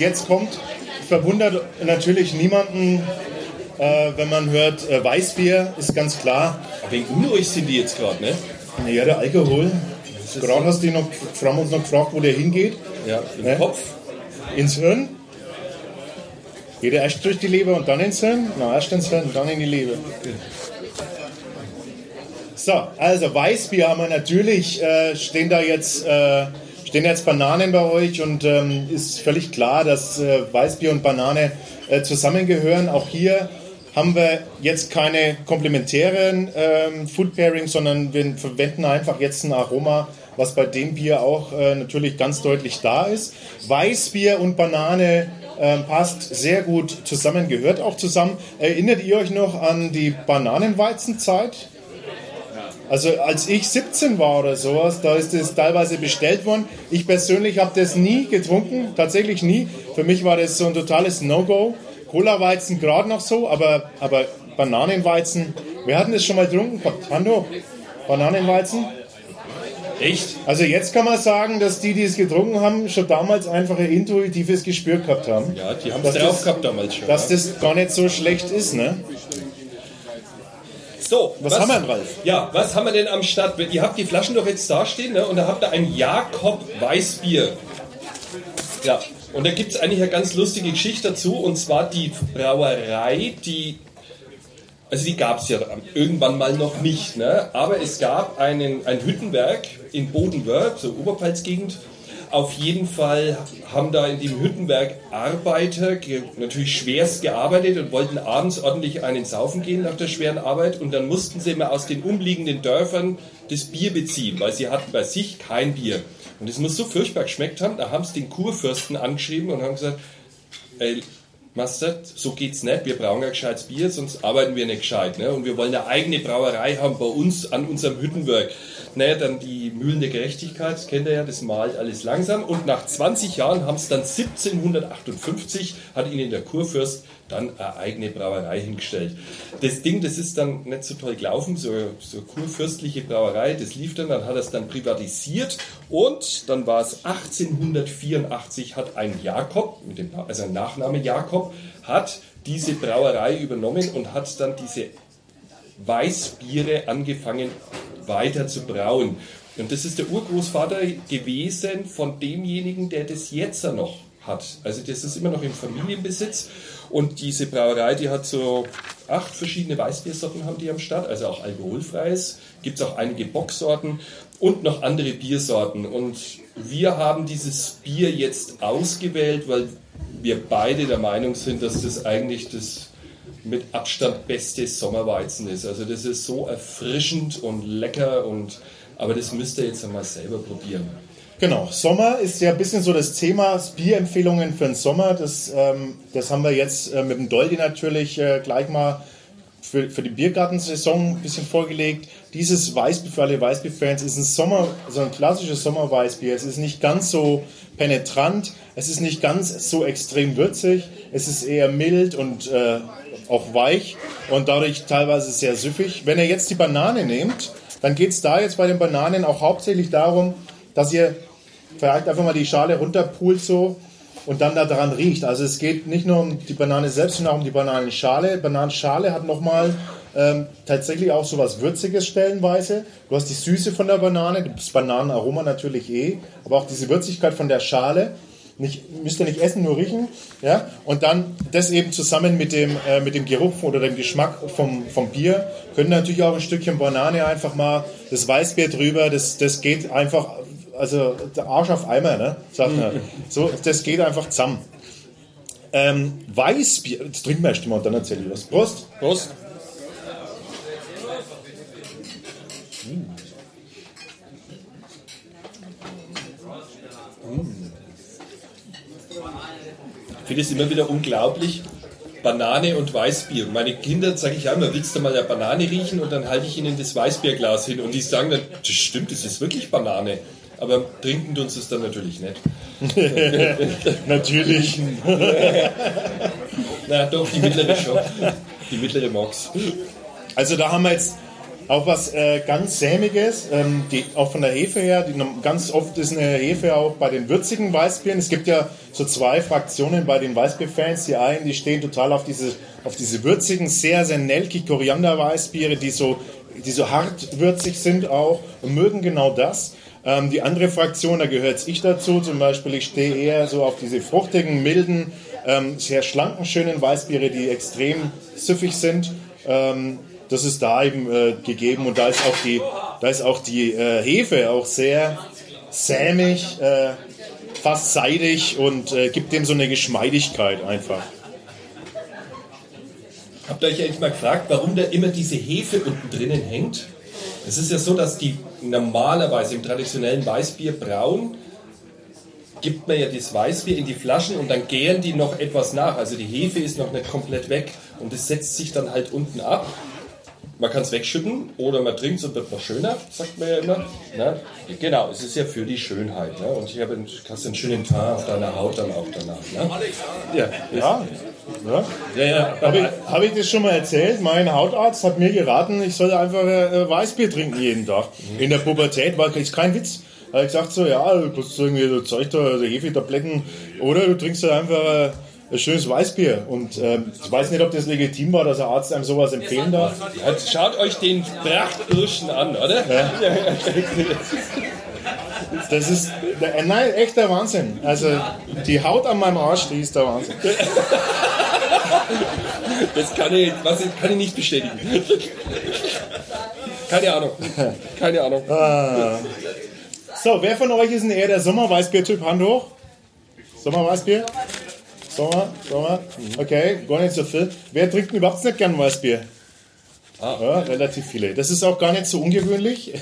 jetzt kommt, verwundert natürlich niemanden, äh, wenn man hört, äh, Weißbier ist ganz klar. Aber wegen unruhig sind die jetzt gerade, ne? Ja, der Alkohol. Gerade hast du noch, haben uns noch gefragt, wo der hingeht. Ja, im Ne? Kopf. Ins Hirn. Geht er erst durch die Leber und dann ins Hirn? Na, erst ins Hirn, dann in die Leber. So, also Weißbier haben wir natürlich, äh, stehen da jetzt, äh, stehen jetzt Bananen bei euch und ähm, ist völlig klar, dass äh, Weißbier und Banane äh, zusammengehören. Auch hier haben wir jetzt keine komplementären ähm, Food Pairings, sondern wir verwenden einfach jetzt ein Aroma, was bei dem Bier auch äh, natürlich ganz deutlich da ist. Weißbier und Banane äh, passt sehr gut zusammen, gehört auch zusammen. Erinnert ihr euch noch an die Bananenweizenzeit? Also als ich 17 war oder sowas, da ist das teilweise bestellt worden. Ich persönlich habe das nie getrunken, tatsächlich nie. Für mich war das so ein totales No-Go. Cola-Weizen gerade noch so, aber, aber Bananenweizen, wir hatten das schon mal getrunken gehabt. Hando, Bananenweizen? Echt? Also jetzt kann man sagen, dass die, die es getrunken haben, schon damals einfach ein intuitives Gespür gehabt haben. Ja, die haben es drauf gehabt damals schon. Dass ja. das gar nicht so schlecht ist, ne? So, Was haben wir denn, Ralf? Ja, was haben wir denn am Start? Ihr habt die Flaschen doch jetzt da stehen, ne? Und da habt ihr ein Jakob Weißbier. Ja, und da gibt es eigentlich eine ganz lustige Geschichte dazu, und zwar die Brauerei, die. Also die gab es ja irgendwann mal noch nicht, ne? aber es gab einen, ein Hüttenwerk in Bodenwörth, so Oberpfalzgegend. Auf jeden Fall haben da in dem Hüttenwerk Arbeiter natürlich schwerst gearbeitet und wollten abends ordentlich einen saufen gehen nach der schweren Arbeit und dann mussten sie immer aus den umliegenden Dörfern das Bier beziehen, weil sie hatten bei sich kein Bier. Und es muss so furchtbar geschmeckt haben, da haben sie den Kurfürsten angeschrieben und haben gesagt, ey, Master, so geht's nicht. Wir brauchen ein gescheites Bier, sonst arbeiten wir nicht gescheit. Ne? Und wir wollen eine eigene Brauerei haben bei uns an unserem Hüttenwerk. Naja, dann die Mühlen der Gerechtigkeit, das kennt ihr ja, das malt alles langsam. Und nach 20 Jahren haben es dann 1758, hat ihnen der Kurfürst dann eine eigene Brauerei hingestellt. Das Ding, das ist dann nicht so toll gelaufen, so, so kurfürstliche Brauerei, das lief dann, dann hat er es dann privatisiert und dann war es 1884, hat ein Jakob, mit dem, also ein Nachname Jakob, hat diese Brauerei übernommen und hat dann diese Weißbiere angefangen weiter zu brauen. Und das ist der Urgroßvater gewesen von demjenigen, der das jetzt noch hat. Also das ist immer noch im Familienbesitz. Und diese Brauerei, die hat so acht verschiedene Weißbiersorten haben die am Start, also auch alkoholfreies. Gibt es auch einige Bocksorten und noch andere Biersorten. Und wir haben dieses Bier jetzt ausgewählt, weil wir beide der Meinung sind, dass das eigentlich das mit Abstand beste Sommerweizen ist. Also das ist so erfrischend und lecker und aber das müsst ihr jetzt einmal selber probieren. Genau, Sommer ist ja ein bisschen so das Thema, Bierempfehlungen für den Sommer. Das, ähm, das haben wir jetzt äh, mit dem Doldi natürlich äh, gleich mal für, für die Biergartensaison ein bisschen vorgelegt. Dieses Weißbier für alle Weißbier-Fans ist ein Sommer, so ein klassisches Sommerweißbier. Es ist nicht ganz so penetrant, es ist nicht ganz so extrem würzig, es ist eher mild und äh, auch weich und dadurch teilweise sehr süffig. Wenn ihr jetzt die Banane nehmt, dann geht es da jetzt bei den Bananen auch hauptsächlich darum, dass ihr vielleicht einfach mal die Schale runterpult so und dann daran riecht. Also es geht nicht nur um die Banane selbst, sondern auch um die Bananenschale. Bananenschale hat nochmal ähm, tatsächlich auch so was Würziges stellenweise. Du hast die Süße von der Banane, das Bananenaroma natürlich eh, aber auch diese Würzigkeit von der Schale. Nicht, müsst ihr nicht essen, nur riechen. Ja? Und dann das eben zusammen mit dem, äh, mit dem Geruch oder dem Geschmack vom, vom Bier. Können natürlich auch ein Stückchen Banane einfach mal, das Weißbier drüber, das, das geht einfach also der Arsch auf Eimer, ne? sagt er. So, das geht einfach zusammen. Ähm, Weißbier, jetzt trinken wir erst mal und dann erzähle ich was. Prost! Prost! Ich finde es immer wieder unglaublich, Banane und Weißbier. Meine Kinder sage ich einmal, willst du mal eine Banane riechen und dann halte ich ihnen das Weißbierglas hin und die sagen dann, das stimmt, das ist wirklich Banane. Aber trinken tun sie es dann natürlich nicht. natürlich. Na doch, die mittlere schon. Die mittlere Mox. Also da haben wir jetzt auch was äh, ganz Sämiges, ähm, die, auch von der Hefe her. Die, ganz oft ist eine Hefe auch bei den würzigen Weißbieren. Es gibt ja so zwei Fraktionen bei den Weißbierfans. Die einen, die stehen total auf diese, auf diese würzigen, sehr, sehr nelkig Koriander-Weißbiere, die so, die so hart würzig sind auch und mögen genau das. Ähm, die andere Fraktion, da gehört ich dazu, zum Beispiel, ich stehe eher so auf diese fruchtigen, milden, ähm, sehr schlanken, schönen Weißbiere, die extrem süffig sind. Ähm, das ist da eben äh, gegeben und da ist auch die, da ist auch die äh, Hefe auch sehr sämig, äh, fast seidig und äh, gibt dem so eine Geschmeidigkeit einfach. Habt ihr euch eigentlich mal gefragt, warum da immer diese Hefe unten drinnen hängt? Es ist ja so, dass die normalerweise im traditionellen Weißbier braun gibt man ja das Weißbier in die Flaschen und dann gären die noch etwas nach. Also die Hefe ist noch nicht komplett weg und es setzt sich dann halt unten ab. Man kann es wegschütten oder man trinkt es und wird noch schöner, sagt man ja immer. Na? Genau, es ist ja für die Schönheit. Ne? Und ich habe einen, hast einen schönen Teint auf deiner Haut dann auch danach. Ne? Ja, ja. Ja, ja, ja. Habe ich, hab ich das schon mal erzählt? Mein Hautarzt hat mir geraten, ich soll einfach äh, Weißbier trinken jeden Tag. Mhm. In der Pubertät war ist kein Witz. Habe ich gesagt so, ja, du kriegst irgendwie so Zeug da, also Hefe-Tabletten oder du trinkst halt einfach äh, ein schönes Weißbier. Und ähm, ich weiß nicht, ob das legitim war, dass der Arzt einem sowas empfehlen darf. Jetzt schaut euch den Prachtirschen an, oder? Ja. Das ist äh, nein, echter Wahnsinn. Also die Haut an meinem Arsch, die ist der Wahnsinn. Das kann ich, was, kann ich nicht bestätigen. Keine Ahnung. Keine Ahnung. Ah. So, wer von euch ist denn eher der Sommerweißbier-Typ? Hand hoch. Sommerweißbier? Sommer, Sommer. Okay, gar nicht so viel. Wer trinkt überhaupt nicht gern Weißbier? Ah. Ja, relativ viele. Das ist auch gar nicht so ungewöhnlich,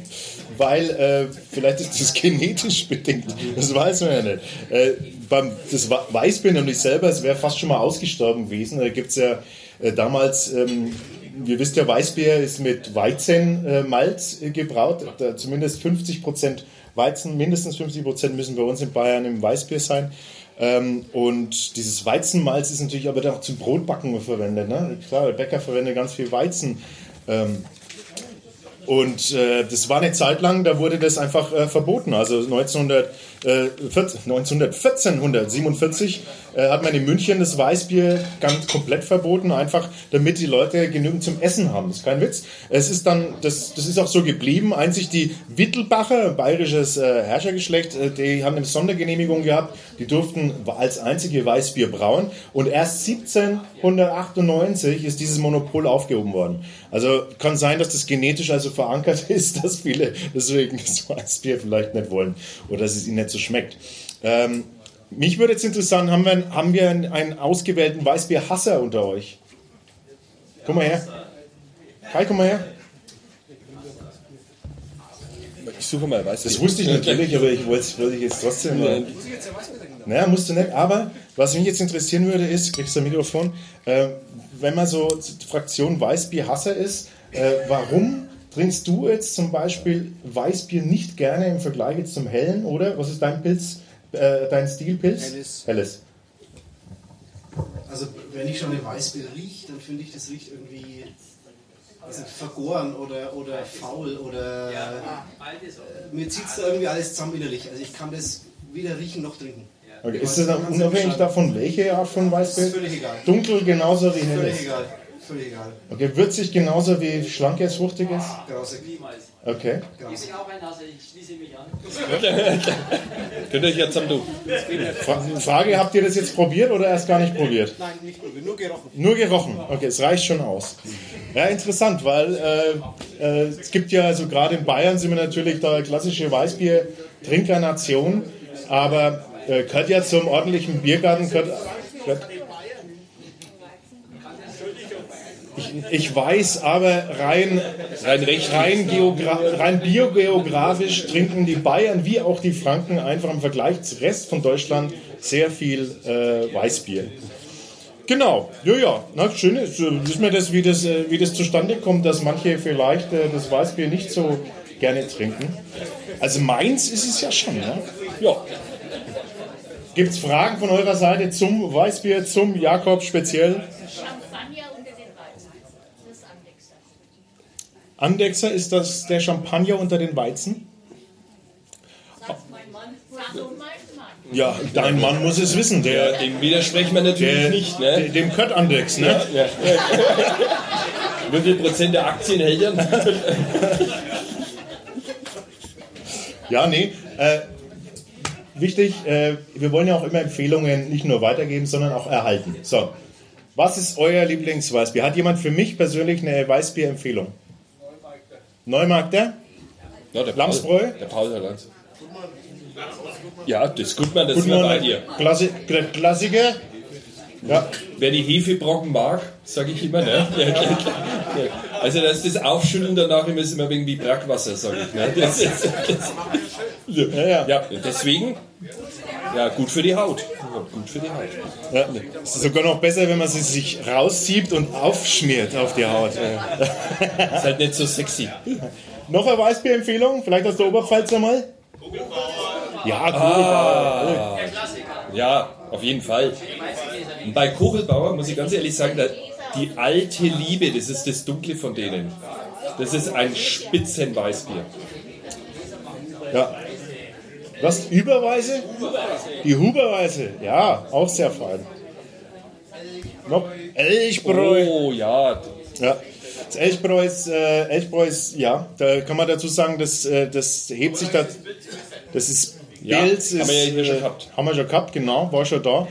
weil äh, vielleicht ist das genetisch bedingt. Das weiß man ja nicht. Äh, beim, das Weißbier nämlich selber, es wäre fast schon mal ausgestorben gewesen. Da gibt es ja äh, damals, ähm, ihr wisst ja, Weißbier ist mit Weizenmalz äh, gebraut. Da, zumindest 50 Prozent Weizen, mindestens 50 Prozent müssen bei uns in Bayern im Weißbier sein. Ähm, und dieses Weizenmalz ist natürlich aber auch zum Brotbacken verwendet. Ne? Klar, der Bäcker verwendet ganz viel Weizen. Ähm, Und äh, das war eine Zeit lang, da wurde das einfach äh, verboten. Also 1900, äh, 1914, 1947 äh, hat man in München das Weißbier ganz komplett verboten, einfach damit die Leute genügend zum Essen haben. Das ist kein Witz. Es ist dann, das, das ist auch so geblieben. Einzig die Wittelbacher, bayerisches äh, Herrschergeschlecht, äh, die haben eine Sondergenehmigung gehabt. Die durften als einzige Weißbier brauen. Und erst 1798 ist dieses Monopol aufgehoben worden. Also kann sein, dass das genetisch also verankert ist, dass viele deswegen das Weißbier vielleicht nicht wollen oder dass es ihnen nicht so schmeckt. Ähm, mich würde jetzt interessieren, haben wir, haben wir einen, einen ausgewählten Weißbierhasser unter euch? Komm mal her. Kai, komm mal her. Ich suche mal Weißbier. Das wusste ich natürlich, aber ich wollte es jetzt trotzdem. Mal. Naja, musst du nicht. Aber was mich jetzt interessieren würde, ist, kriegst du ein Mikrofon, äh, wenn man so Fraktion Weißbierhasser ist, äh, warum trinkst du jetzt zum Beispiel Weißbier nicht gerne im Vergleich jetzt zum Hellen, oder? Was ist dein Pilz, äh, dein Stilpilz? Helles. Helles. Also wenn ich schon ein Weißbier rieche, dann finde ich, das riecht irgendwie also vergoren oder, oder faul oder äh, mir zieht es da irgendwie alles zusammen innerlich. Also ich kann das weder riechen noch trinken. Okay. Ist das dann unabhängig davon, welche Art von Weißbier? Ist völlig egal. Dunkel genauso wie helles. Völlig egal. Völlig egal. Okay, würzig genauso wie schlankes, fruchtiges? Grausig. Okay. Ich bin auch ein Hase, ich schließe mich an. Könnt ihr euch jetzt am Du? Fra Frage, habt ihr das jetzt probiert oder erst gar nicht probiert? Nein, nicht probiert, nur gerochen. Nur gerochen. Okay, es reicht schon aus. Ja, interessant, weil äh, äh, es gibt ja, also gerade in Bayern sind wir natürlich da klassische Weißbier-Trinkernation, aber äh, gehört ja zum ordentlichen Biergarten, gehört, gehört ich, ich weiß, aber rein, rein, rein, rein biogeografisch trinken die Bayern wie auch die Franken einfach im Vergleich zum Rest von Deutschland sehr viel äh, Weißbier. Genau, ja, ja, na, schön ist, äh, wissen wir das, wie das, äh, wie das zustande kommt, dass manche vielleicht äh, das Weißbier nicht so gerne trinken. Also meins ist es ja schon, ne? Ja. Gibt es Fragen von eurer Seite zum Weißbier, zum Jakob speziell? Champagner unter den Weizen. Das ist Andexer. Andexer ist das der Champagner unter den Weizen? Ja, dein Mann muss es wissen. Der, dem widersprechen wir natürlich der, nicht, ne? Dem gehört Andex, ne? Ja, ja. Wie viel Prozent der Aktien hält er? Ja, nee. Äh, wichtig, äh, wir wollen ja auch immer Empfehlungen nicht nur weitergeben, sondern auch erhalten. So, was ist euer Lieblingsweißbier? Hat jemand für mich persönlich eine Weißbier-Empfehlung? Neumarkter? Ja, der Lamsbräu? Paul, der Paul hat eins. Ja, das ist gut, man, das sind wir Guten bei dir. Klassi der Klassiker? Ja. Wer die Hefebrocken mag, sage ich immer, ne? Also das ist das Aufschütteln danach immer ist immer irgendwie Brackwasser, sage ich. Ne? Das ist, das, ja, ja. ja, deswegen, ja, gut für die Haut. Ja, gut für die Haut. Ja, es ist sogar noch besser, wenn man sie sich rauszieht und aufschmiert auf die Haut. Ist halt nicht so sexy. Noch eine Weißbier-Empfehlung? Vielleicht aus der Oberpfalz einmal? Ja, Ah, ja, auf jeden Fall. Und bei Kuchelbauer muss ich ganz ehrlich sagen, da- die alte Liebe, das ist das Dunkle von denen. Das ist ein Spitzenweißbier. Ja. Was? Überweise? Die Huberweise. Ja, auch sehr fein. Noch Elchbräu. Oh ja. Ja. Das Elchbräu ist, äh, Elchbräu ist, ja, da kann man dazu sagen, das, äh, das hebt sich da. Das ist Ja, Pilz. haben ist, wir ja hier schon äh, gehabt. Haben wir schon gehabt, genau, war schon da.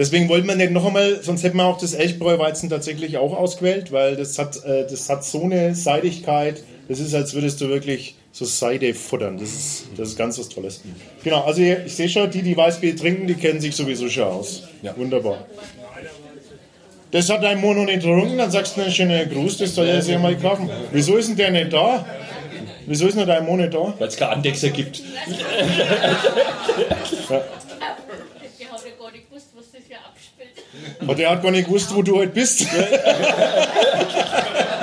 Deswegen wollten wir nicht noch einmal, sonst hätten wir auch das Elchbräuweizen tatsächlich auch ausgewählt, weil das hat, äh, das hat so eine Seidigkeit, das ist, als würdest du wirklich so Seide futtern. Das ist, das ist ganz was Tolles. Genau, also ich sehe schon, die, die Weißbier trinken, die kennen sich sowieso schon aus. Ja. Wunderbar. Das hat dein Mono nicht getrunken, dann sagst du einen schönen Gruß, das soll er sich mal kaufen. Wieso ist denn der nicht da? Wieso ist denn dein Mono nicht da? Weil es keine Andexer gibt. Ja. Der hat ja gar nicht gewusst, was das hier abspielt. Und der hat gar nicht gewusst, wo du heute bist.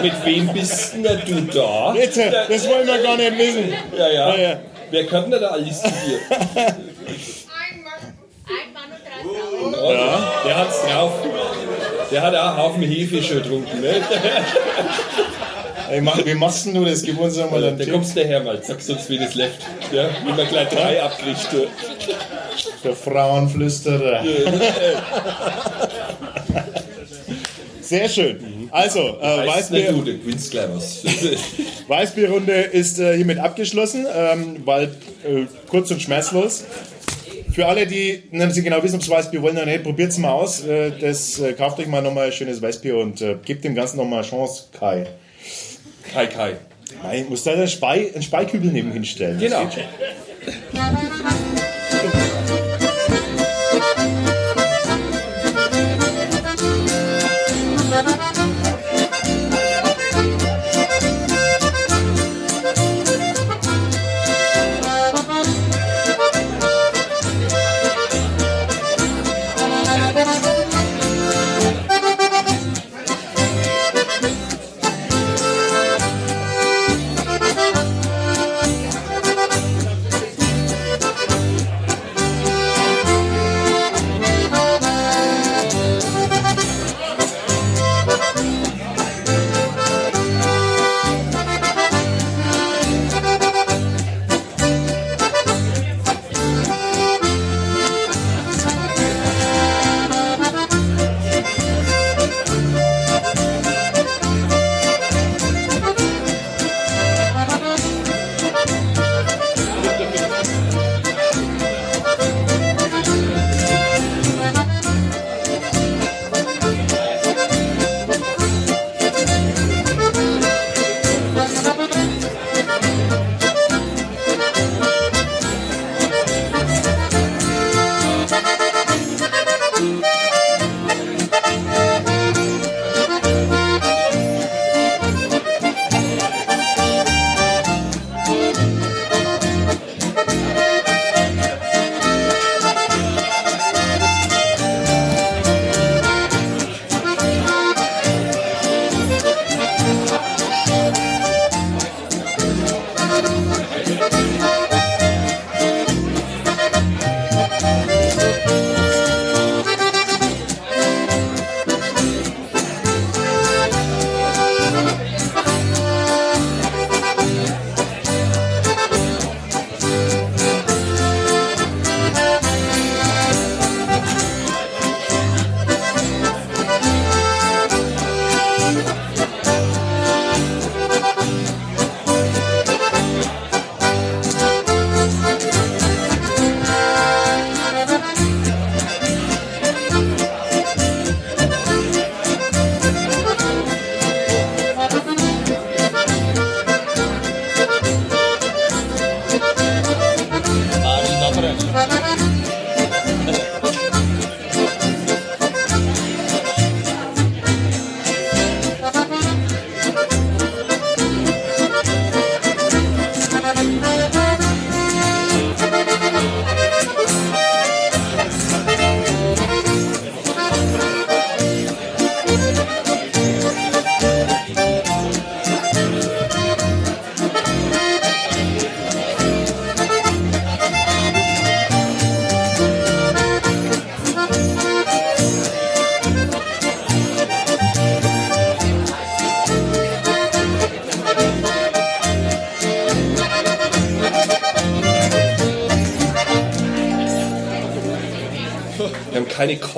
Mit wem bist denn du da? Jetzt, das wollen wir gar nicht wissen. Ja, ja. Ja, ja. Wer kann denn da alles zu dir? Ein Mann und drei Frauen. Ja. Der hat's drauf. Der hat auch einen Haufen Hefe schon getrunken. Ne? Ey, mach, wie machst denn du das? Gib uns doch mal einen Da Tipp. kommst du her mal, sagst uns, wie das läuft. Ja, wie man gleich drei abkriegt. Der Frauenflüsterer. Sehr schön. Also, äh, Weißbier, was. Weißbierrunde ist äh, hiermit abgeschlossen, ähm, weil äh, kurz und schmerzlos. Für alle, die nicht so genau wissen, ob sie Weißbier wollen oder nicht, probiert es mal aus. Äh, das, äh, kauft euch mal nochmal ein schönes Weißbier und äh, gebt dem Ganzen nochmal eine Chance, Kai. Kai Kai. Nein, muss da einen, Spei, einen Speikübel neben hinstellen. Genau.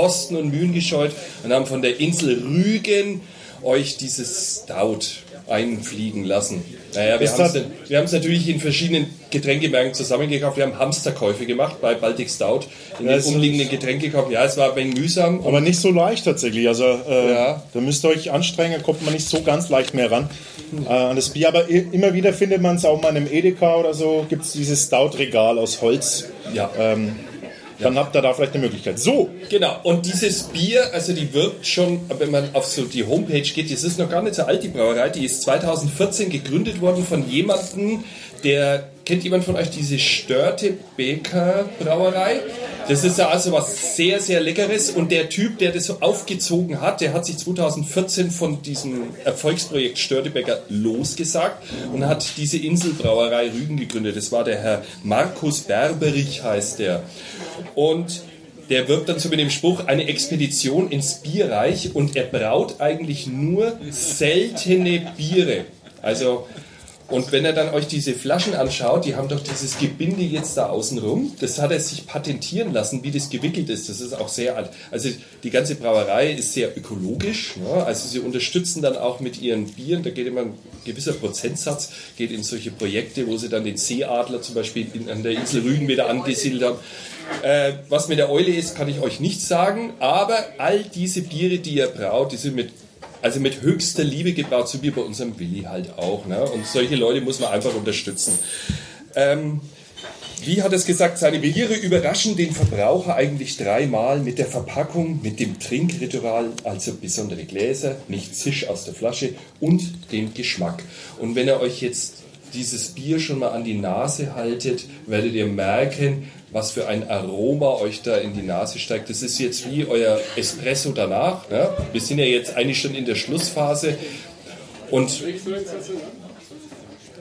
Kosten und Mühen gescheut und haben von der Insel Rügen euch dieses Stout einfliegen lassen. Naja, wir haben es natürlich in verschiedenen Getränkemärkten zusammengekauft. Wir haben Hamsterkäufe gemacht bei Baltic Stout in Ja, den umliegenden Getränkekaufen. Ja, es war ein wenig mühsam. Aber nicht so leicht tatsächlich. Also äh, Ja. da müsst ihr euch anstrengen, kommt man nicht so ganz leicht mehr ran äh, an das Bier. Aber immer wieder findet man es auch mal in einem Edeka oder so, gibt es dieses Stout-Regal aus Holz. Ja. Ähm, dann habt ihr da vielleicht eine Möglichkeit. So, Genau, und dieses Bier, also die wirkt schon, wenn man auf so die Homepage geht, das ist noch gar nicht so alt, die Brauerei, die ist 2014 gegründet worden von jemandem, der, kennt jemand von euch diese Störte Beker Brauerei? Das ist ja also was sehr, sehr Leckeres und der Typ, der das so aufgezogen hat, der hat sich 2014 von diesem Erfolgsprojekt Störtebecker losgesagt und hat diese Inselbrauerei Rügen gegründet. Das war der Herr Markus Berberich, heißt der. Und der wirbt dann so mit dem Spruch eine Expedition ins Bierreich und er braut eigentlich nur seltene Biere. Also, und wenn er dann euch diese Flaschen anschaut, die haben doch dieses Gebinde jetzt da außen rum. Das hat er sich patentieren lassen, wie das gewickelt ist. Das ist auch sehr alt. Also die ganze Brauerei ist sehr ökologisch. Ne? Also sie unterstützen dann auch mit ihren Bieren, da geht immer ein gewisser Prozentsatz, geht in solche Projekte, wo sie dann den Seeadler zum Beispiel in, an der Insel Rügen wieder angesiedelt haben. Äh, was mit der Eule ist, kann ich euch nicht sagen, aber all diese Biere, die ihr braut, die sind mit also mit höchster Liebe gebraut, so wie bei unserem Willi halt auch. Ne? Und solche Leute muss man einfach unterstützen. Ähm, wie hat es gesagt, seine Biere überraschen den Verbraucher eigentlich dreimal mit der Verpackung, mit dem Trinkritual, also besondere Gläser, nicht Zisch aus der Flasche und dem Geschmack. Und wenn ihr euch jetzt dieses Bier schon mal an die Nase haltet, werdet ihr merken, was für ein Aroma euch da in die Nase steigt. Das ist jetzt wie euer Espresso danach. Ne? Wir sind ja jetzt eigentlich schon in der Schlussphase und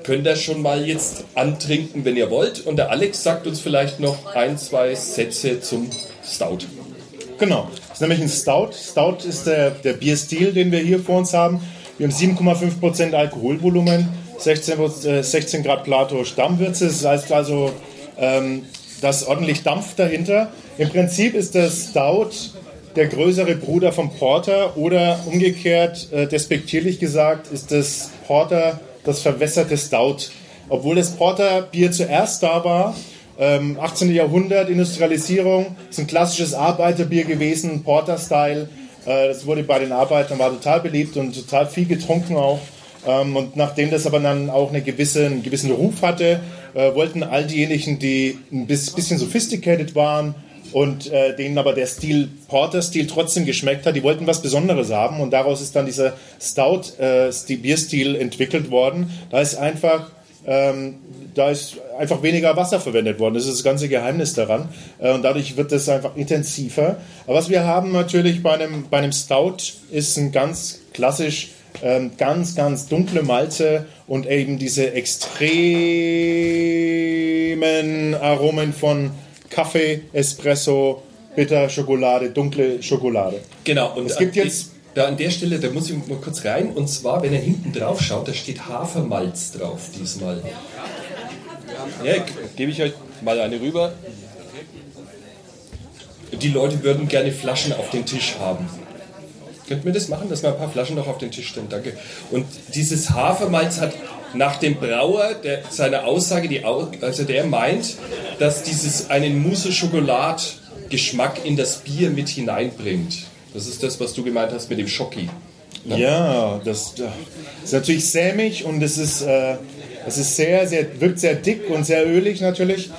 könnt das schon mal jetzt antrinken, wenn ihr wollt. Und der Alex sagt uns vielleicht noch ein, zwei Sätze zum Stout. Genau, das ist nämlich ein Stout. Stout ist der, der Bierstil, den wir hier vor uns haben. Wir haben 7,5% Alkoholvolumen, 16, äh, 16 Grad Plato Stammwürze. Das heißt also, ähm, da ist ordentlich Dampf dahinter. Im Prinzip ist der Stout der größere Bruder vom Porter oder umgekehrt, äh, despektierlich gesagt, ist das Porter das verwässerte Stout. Obwohl das Porterbier zuerst da war, ähm, 18. Jahrhundert, Industrialisierung, ist ein klassisches Arbeiterbier gewesen, Porter-Style. Äh, das wurde bei den Arbeitern, war total beliebt und total viel getrunken auch. Ähm, und nachdem das aber dann auch eine gewisse, einen gewissen Ruf hatte, äh, wollten all diejenigen, die ein bisschen sophisticated waren und äh, denen aber der Stil, Porter-Stil trotzdem geschmeckt hat, die wollten was Besonderes haben und daraus ist dann dieser Stout-Bierstil äh, entwickelt worden. Da ist einfach ähm, da ist einfach weniger Wasser verwendet worden. Das ist das ganze Geheimnis daran. Äh, und dadurch wird das einfach intensiver. Aber was wir haben natürlich bei einem, bei einem Stout ist ein ganz klassisch ähm, ganz, ganz dunkle Malze und eben diese extremen Aromen von Kaffee, Espresso, Bitter, Schokolade, dunkle Schokolade. Genau, und es gibt jetzt. Da an der Stelle, da muss ich mal kurz rein. Und zwar, wenn er hinten drauf schaut, da steht Hafermalz drauf diesmal. Ja, gebe ich euch mal eine rüber. Die Leute würden gerne Flaschen auf den Tisch haben. Könnten wir das machen, dass wir ein paar Flaschen noch auf den Tisch stellen? Danke. Und dieses Hafermalz hat nach dem Brauer der, seine Aussage, die, also der meint, dass dieses einen Mousse-Schokolad-Geschmack in das Bier mit hineinbringt. Das ist das, was du gemeint hast mit dem Schocki. Ne? Ja, das, das, ist natürlich sämig und es ist, äh, ist sehr, sehr, wirkt sehr dick und sehr ölig natürlich.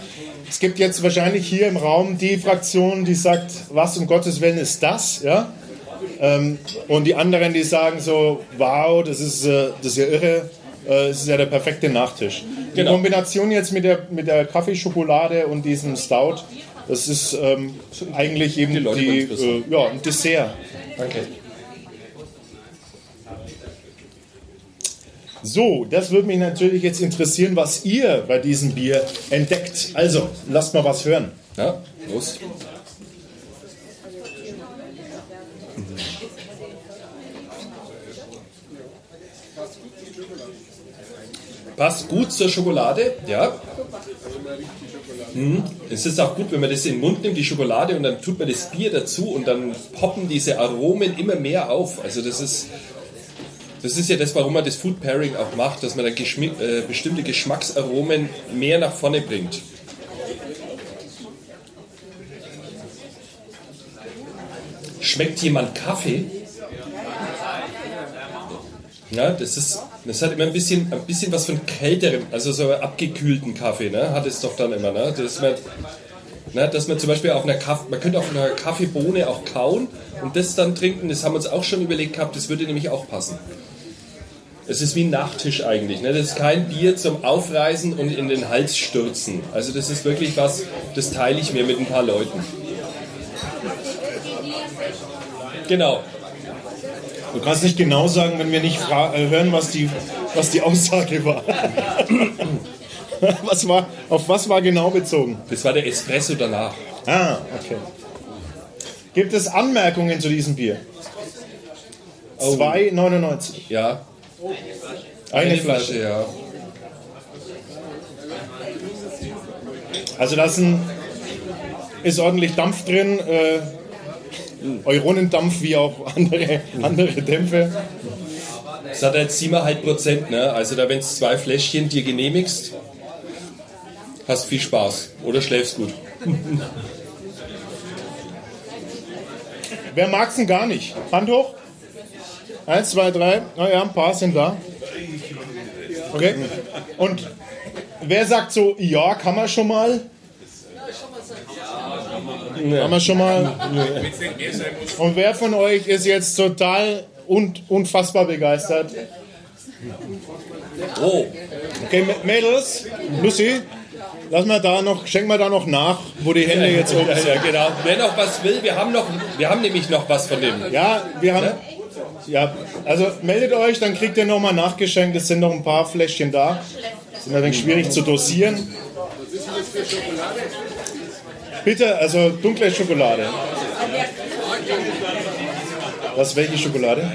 Es gibt jetzt wahrscheinlich hier im Raum die Fraktion, die sagt, was um Gottes Willen ist das? Ja? Ähm, und die anderen, die sagen so, wow, das ist, äh, das ist ja irre, äh, das ist ja der perfekte Nachtisch. Die Genau. Kombination jetzt mit der, mit der Kaffeeschokolade und diesem Stout, das ist ähm, eigentlich eben die, Leute wissen. äh, ja, ein Dessert. Danke. So, das würde mich natürlich jetzt interessieren, was ihr bei diesem Bier entdeckt. Also, lasst mal was hören. Ja, los. Passt gut zur Schokolade, ja. Mhm. Es ist auch gut, wenn man das in den Mund nimmt, die Schokolade, und dann tut man das Bier dazu und dann poppen diese Aromen immer mehr auf. Also das ist, das ist ja das, warum man das Food Pairing auch macht, dass man dann geschmi- äh, bestimmte Geschmacksaromen mehr nach vorne bringt. Schmeckt jemand Kaffee? Ja, das ist, das hat immer ein bisschen, ein bisschen was von kälterem, also so abgekühlten Kaffee, ne? Hat es doch dann immer, ne? Dass man, ne? dass man zum Beispiel auf einer Kaffee, man könnte auf einer Kaffeebohne auch kauen und das dann trinken. Das haben wir uns auch schon überlegt gehabt. Das würde nämlich auch passen. Es ist wie ein Nachtisch eigentlich. Ne? Das ist kein Bier zum Aufreißen und in den Hals stürzen. Also das ist wirklich was, das teile ich mir mit ein paar Leuten. Genau. Du kannst nicht genau sagen, wenn wir nicht äh, hören, was die, was die Aussage war. was war. Auf was war genau bezogen? Das war der Espresso danach. Ah, okay. Gibt es Anmerkungen zu diesem Bier? Oh. 2,99. Ja. Eine, Eine Flasche. Flasche, ja. Also da ist, ein, ist ordentlich Dampf drin, äh, Euronendampf wie auch andere, andere Dämpfe. Das hat jetzt 7,5 Prozent, ne? Also da, wenn du zwei Fläschchen dir genehmigst, hast viel Spaß. Oder schläfst gut. Wer mag's denn gar nicht? Hand hoch. Eins, zwei, drei. Na ja, ein paar sind da. Okay. Und wer sagt so, ja, kann man schon mal? Kann man schon mal? Es nicht mehr sein muss. Und wer von euch ist jetzt total und unfassbar begeistert? Oh. Okay, Mädels, Lucy, lass mal da noch, schenk mal da noch nach, wo die Hände jetzt oben sind. ja, genau. Wer noch was will, wir haben noch, wir haben nämlich noch was von dem. Ja, wir haben. Ja, also meldet euch, dann kriegt ihr nochmal nachgeschenkt. Es sind noch ein paar Fläschchen da. Sind ein wenig schwierig zu dosieren. Was ist denn das für Schokolade? Bitte, also dunkle Schokolade. Was, welche Schokolade?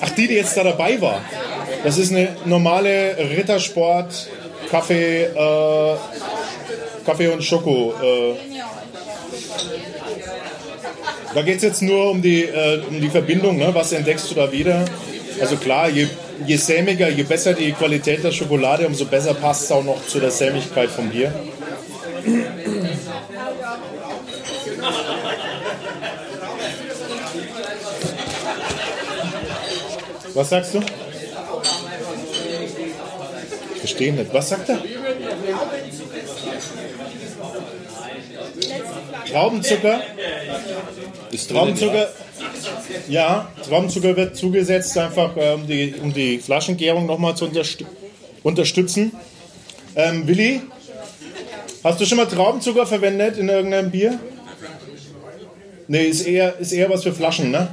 Ach, die, die jetzt da dabei war. Das ist eine normale Rittersport Kaffee, äh, Kaffee und Schoko. Äh. Da geht es jetzt nur um die, äh, um die Verbindung. Ne? Was entdeckst du da wieder? Also klar, je, je sämiger, je besser die Qualität der Schokolade, umso besser passt es auch noch zu der Sämigkeit vom Bier. Was sagst du? Ich verstehe nicht. Was sagt er? Traubenzucker? Ist Traubenzucker? Ja, Traubenzucker wird zugesetzt, einfach um die, um die Flaschengärung nochmal zu unterstü unterstützen. Ähm, Willi, hast du schon mal Traubenzucker verwendet in irgendeinem Bier? Nee, ist eher, ist eher was für Flaschen, ne?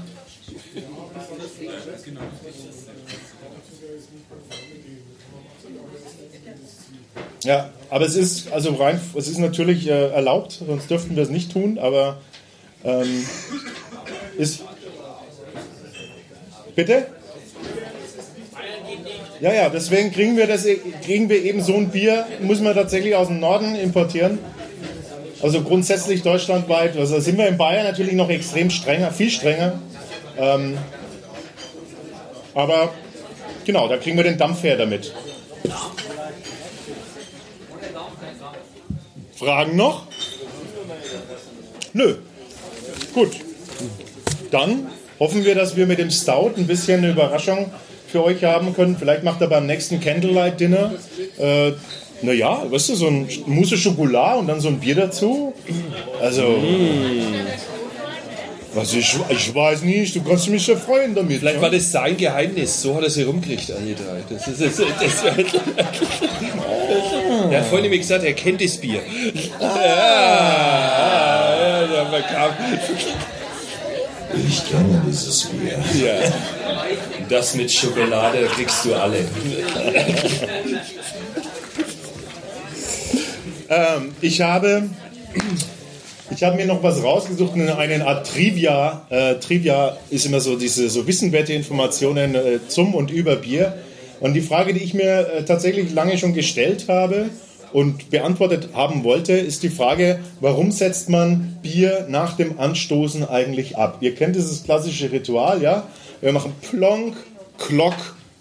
Ja, aber es ist also rein, es ist natürlich äh, erlaubt, sonst dürften wir es nicht tun, aber ähm, ist. Bitte? Ja, ja, deswegen kriegen wir, das, kriegen wir eben so ein Bier, müssen wir tatsächlich aus dem Norden importieren. Also grundsätzlich deutschlandweit. Also sind wir in Bayern natürlich noch extrem strenger, viel strenger. Ähm, aber genau, da kriegen wir den Dampf her damit. Fragen noch? Nö. Gut. Dann hoffen wir, dass wir mit dem Stout ein bisschen eine Überraschung für euch haben können. Vielleicht macht er beim nächsten Candlelight Dinner, äh, naja, weißt du, so ein Mousse Schokolade und dann so ein Bier dazu. Also, was ich, ich weiß nicht, du kannst mich ja freuen damit. Vielleicht ja? war das sein Geheimnis, so hat er sie rumgekriegt, alle drei. Das ist, das, das, das, er hat vorhin nämlich gesagt, er kennt das Bier. Ah, ja, ja, man kam. Ich kenne dieses Bier. Ja. Das mit Schokolade kriegst du alle. Ähm, ich habe, ich habe mir noch was rausgesucht, eine, Art Trivia. Äh, Trivia ist immer so diese so wissenwerte Informationen äh, zum und über Bier. Und die Frage, die ich mir äh, tatsächlich lange schon gestellt habe und beantwortet haben wollte, ist die Frage, warum setzt man Bier nach dem Anstoßen eigentlich ab? Ihr kennt dieses klassische Ritual, ja? Wir machen Plonk, Klock,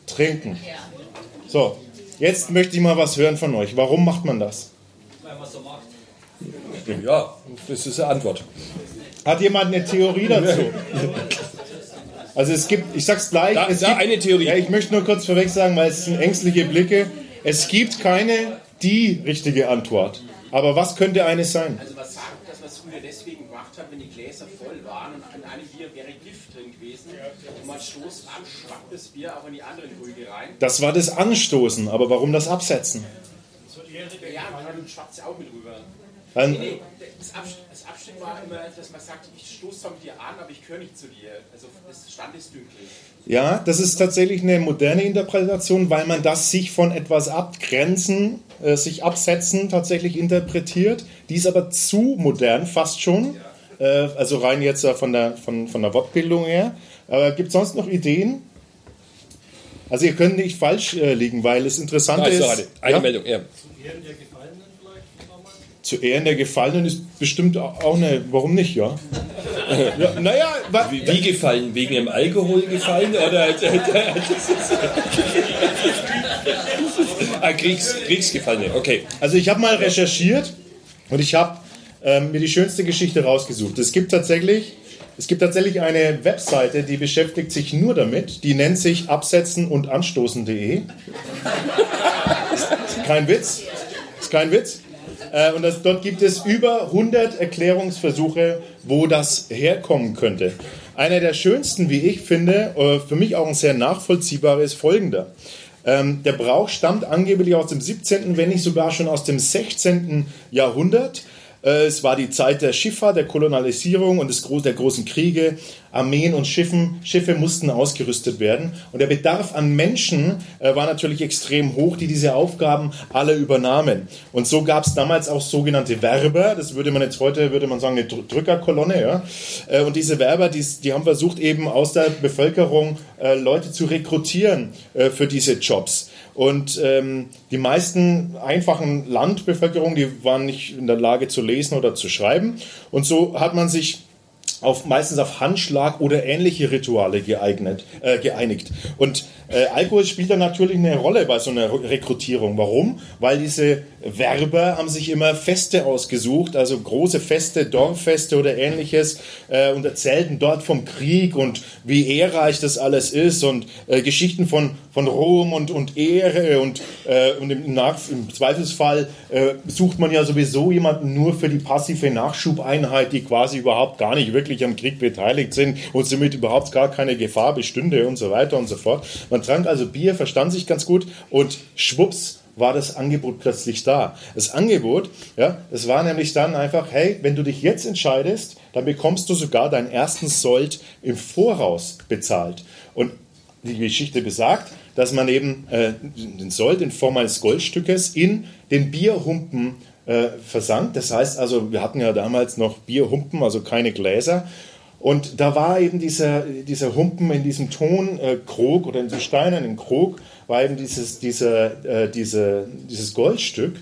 Trinken. So, jetzt möchte ich mal was hören von euch. Warum macht man das? Weil man so macht. Ja, das ist eine Antwort. Hat jemand eine Theorie dazu? Also es gibt, ich sag's gleich, Da- es da gibt eine Theorie. Ja, ich möchte nur kurz vorweg sagen, weil es sind ängstliche Blicke. Es gibt keine die richtige Antwort. Aber was könnte eine sein? Also man sagt, dass man es früher deswegen gemacht hat, wenn die Gläser voll waren und in einem Bier wäre Gift drin gewesen und man stoßt an, schwappt das Bier auch in die anderen Krüge rein. Das war das Anstoßen, aber warum das Absetzen? Ja, schwappt es auch mit rüber. Dann- nee, nee, das, Abst das Abstück war immer, dass man sagt, ich stoße zwar mit dir an, aber ich gehöre nicht zu dir. Also das standesdünklich. Ja, das ist tatsächlich eine moderne Interpretation, weil man das sich von etwas abgrenzen, äh, sich absetzen tatsächlich interpretiert. Die ist aber zu modern, fast schon. Äh, also rein jetzt äh, von der, von, von der Wortbildung her. Aber gibt es sonst noch Ideen? Also ihr könnt nicht falsch äh, liegen, weil es interessant ist ist. eine, eine ja, Meldung, ja. Zu Ehren der Gefallenen ist bestimmt auch eine. Warum nicht, ja? ja naja, wie, wie gefallen? Wegen dem Alkohol gefallen? Oder ah, Kriegs, Kriegsgefallene, okay. Also ich habe mal recherchiert und ich habe ähm, mir die schönste Geschichte rausgesucht. Es gibt tatsächlich, es gibt tatsächlich eine Webseite, die beschäftigt sich nur damit. Die nennt sich absetzen und anstoßen.de. kein Witz. Ist kein Witz. Äh, und das, dort gibt es über 100 Erklärungsversuche, wo das herkommen könnte. Einer der schönsten, wie ich finde, äh, für mich auch ein sehr nachvollziehbarer, ist folgender. Ähm, der Brauch stammt angeblich aus dem 17., wenn nicht sogar schon aus dem 16. Jahrhundert. Äh, es war die Zeit der Schifffahrt, der Kolonialisierung und des, der großen Kriege. Armeen und Schiffen, Schiffe mussten ausgerüstet werden. Und der Bedarf an Menschen äh, war natürlich extrem hoch, die diese Aufgaben alle übernahmen. Und so gab es damals auch sogenannte Werber. Das würde man jetzt heute, würde man sagen, eine Drückerkolonne. Ja? Äh, und diese Werber, die, die haben versucht, eben aus der Bevölkerung äh, Leute zu rekrutieren äh, für diese Jobs. Und ähm, die meisten einfachen Landbevölkerung, die waren nicht in der Lage zu lesen oder zu schreiben. Und so hat man sich auf, meistens auf Handschlag oder ähnliche Rituale geeignet, äh, geeinigt. Und äh, Alkohol spielt da natürlich eine Rolle bei so einer Rekrutierung. Warum? Weil diese Werber haben sich immer Feste ausgesucht, also große Feste, Dorffeste oder ähnliches äh, und erzählten dort vom Krieg und wie ehrreich das alles ist und äh, Geschichten von, von Ruhm und, und Ehre und, äh, und im, Nach im Zweifelsfall äh, sucht man ja sowieso jemanden nur für die passive Nachschubeinheit, die quasi überhaupt gar nicht wirklich am Krieg beteiligt sind und somit überhaupt gar keine Gefahr bestünde und so weiter und so fort. Man trank also Bier, verstand sich ganz gut und schwupps war das Angebot plötzlich da. Das Angebot, ja, das war nämlich dann einfach, hey, wenn du dich jetzt entscheidest, dann bekommst du sogar deinen ersten Sold im Voraus bezahlt. Und die Geschichte besagt, dass man eben äh, den Sold in Form eines Goldstückes in den Bierhumpen äh, versank. Das heißt also, wir hatten ja damals noch Bierhumpen, also keine Gläser. Und da war eben dieser, dieser Humpen in diesem Tonkrog oder in diesem steinernen Krog, war eben dieses, dieser, äh, diese, dieses Goldstück.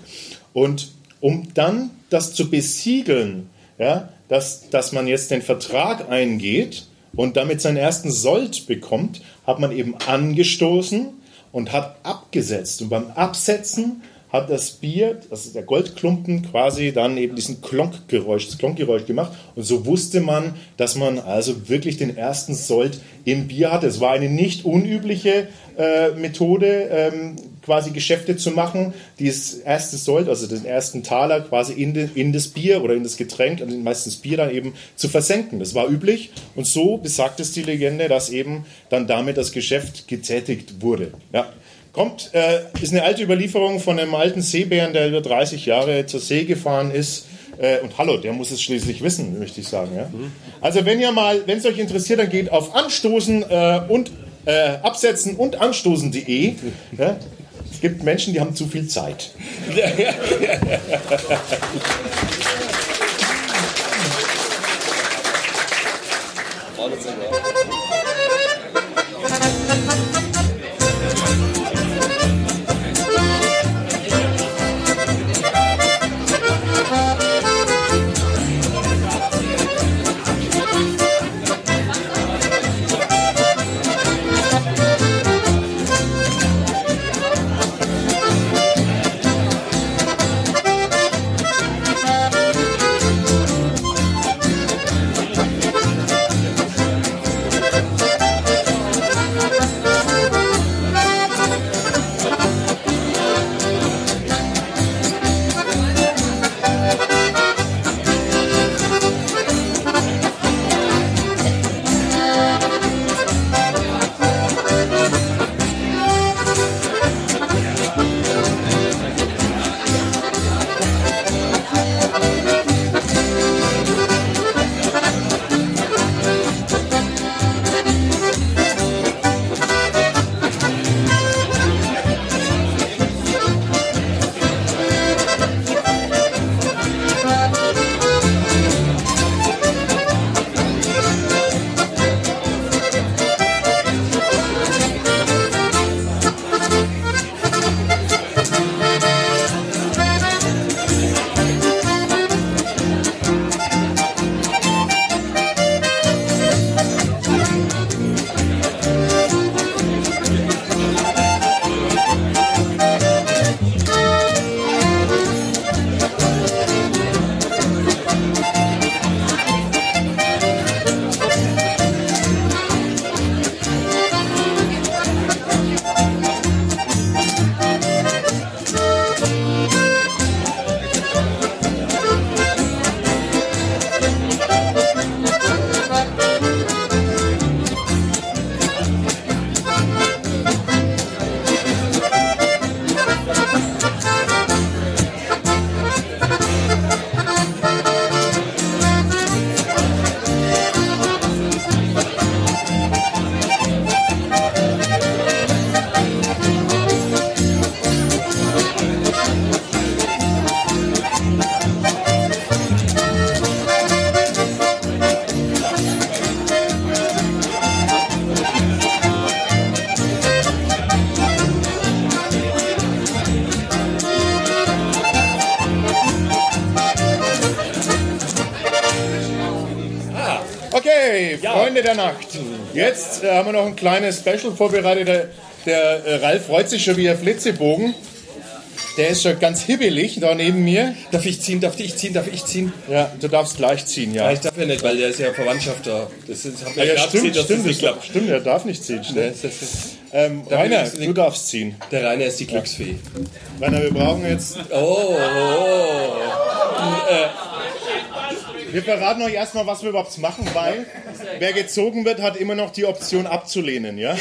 Und um dann das zu besiegeln, ja, dass, dass man jetzt den Vertrag eingeht und damit seinen ersten Sold bekommt, hat man eben angestoßen und hat abgesetzt. Und beim Absetzen hat das Bier, also der Goldklumpen, quasi dann eben diesen Klonkgeräusch, das Klonkgeräusch gemacht. Und so wusste man, dass man also wirklich den ersten Sold im Bier hatte. Es war eine nicht unübliche äh, Methode, ähm, quasi Geschäfte zu machen, dieses erste Sold, also den ersten Taler quasi in, de, in das Bier oder in das Getränk, also meistens Bier dann eben zu versenken. Das war üblich und so besagt es die Legende, dass eben dann damit das Geschäft getätigt wurde. Ja. Kommt, äh, ist eine alte Überlieferung von einem alten Seebären, der über 30 Jahre zur See gefahren ist. Äh, und hallo, der muss es schließlich wissen, möchte ich sagen. Ja? Also wenn ihr mal, wenn es euch interessiert, dann geht auf anstoßen äh, und äh, absetzen und anstoßen.de. Ja? Es gibt Menschen, die haben zu viel Zeit. Ja, ja, ja. Der Nacht. Jetzt äh, haben wir noch ein kleines Special vorbereitet. Der, der äh, Ralf freut sich schon wie ein Flitzebogen. Der ist schon ganz hibbelig da neben mir. Darf ich ziehen? Darf ich ziehen? Darf ich ziehen? Ja, du darfst gleich ziehen, ja. Ja, ich darf ja nicht, weil der ist ja Verwandtschaft da. Das ist, hab Ja, ja, grad stimmt, dass stimmt, das nicht klappt. stimmt, er darf nicht ziehen. Ne, Schnell. Ähm, Da Rainer, du darfst ziehen. Der Rainer ist die Glücksfee. Rainer, wir brauchen jetzt. Oh, oh. Wir verraten euch erstmal, was wir überhaupt machen, weil wer gezogen wird, hat immer noch die Option abzulehnen, ja?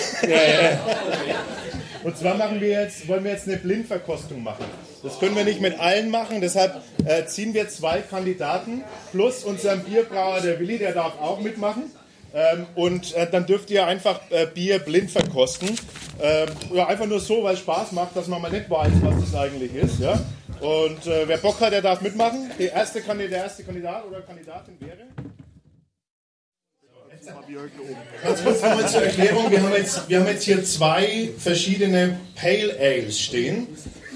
Und zwar machen wir jetzt, wollen wir jetzt eine Blindverkostung machen. Das können wir nicht mit allen machen, deshalb äh, ziehen wir zwei Kandidaten plus unseren Bierbrauer, der Willi, der darf auch mitmachen. Ähm, und äh, dann dürft ihr einfach äh, Bier blind verkosten. Ähm, ja, einfach nur so, weil es Spaß macht, dass man mal nicht weiß, was das eigentlich ist. Ja? Und äh, wer Bock hat, der darf mitmachen. Der erste, Kandi- der erste Kandidat oder Kandidatin wäre. Ganz kurz nochmal zur Erklärung. Wir haben, jetzt, wir haben jetzt hier zwei verschiedene Pale Ales stehen.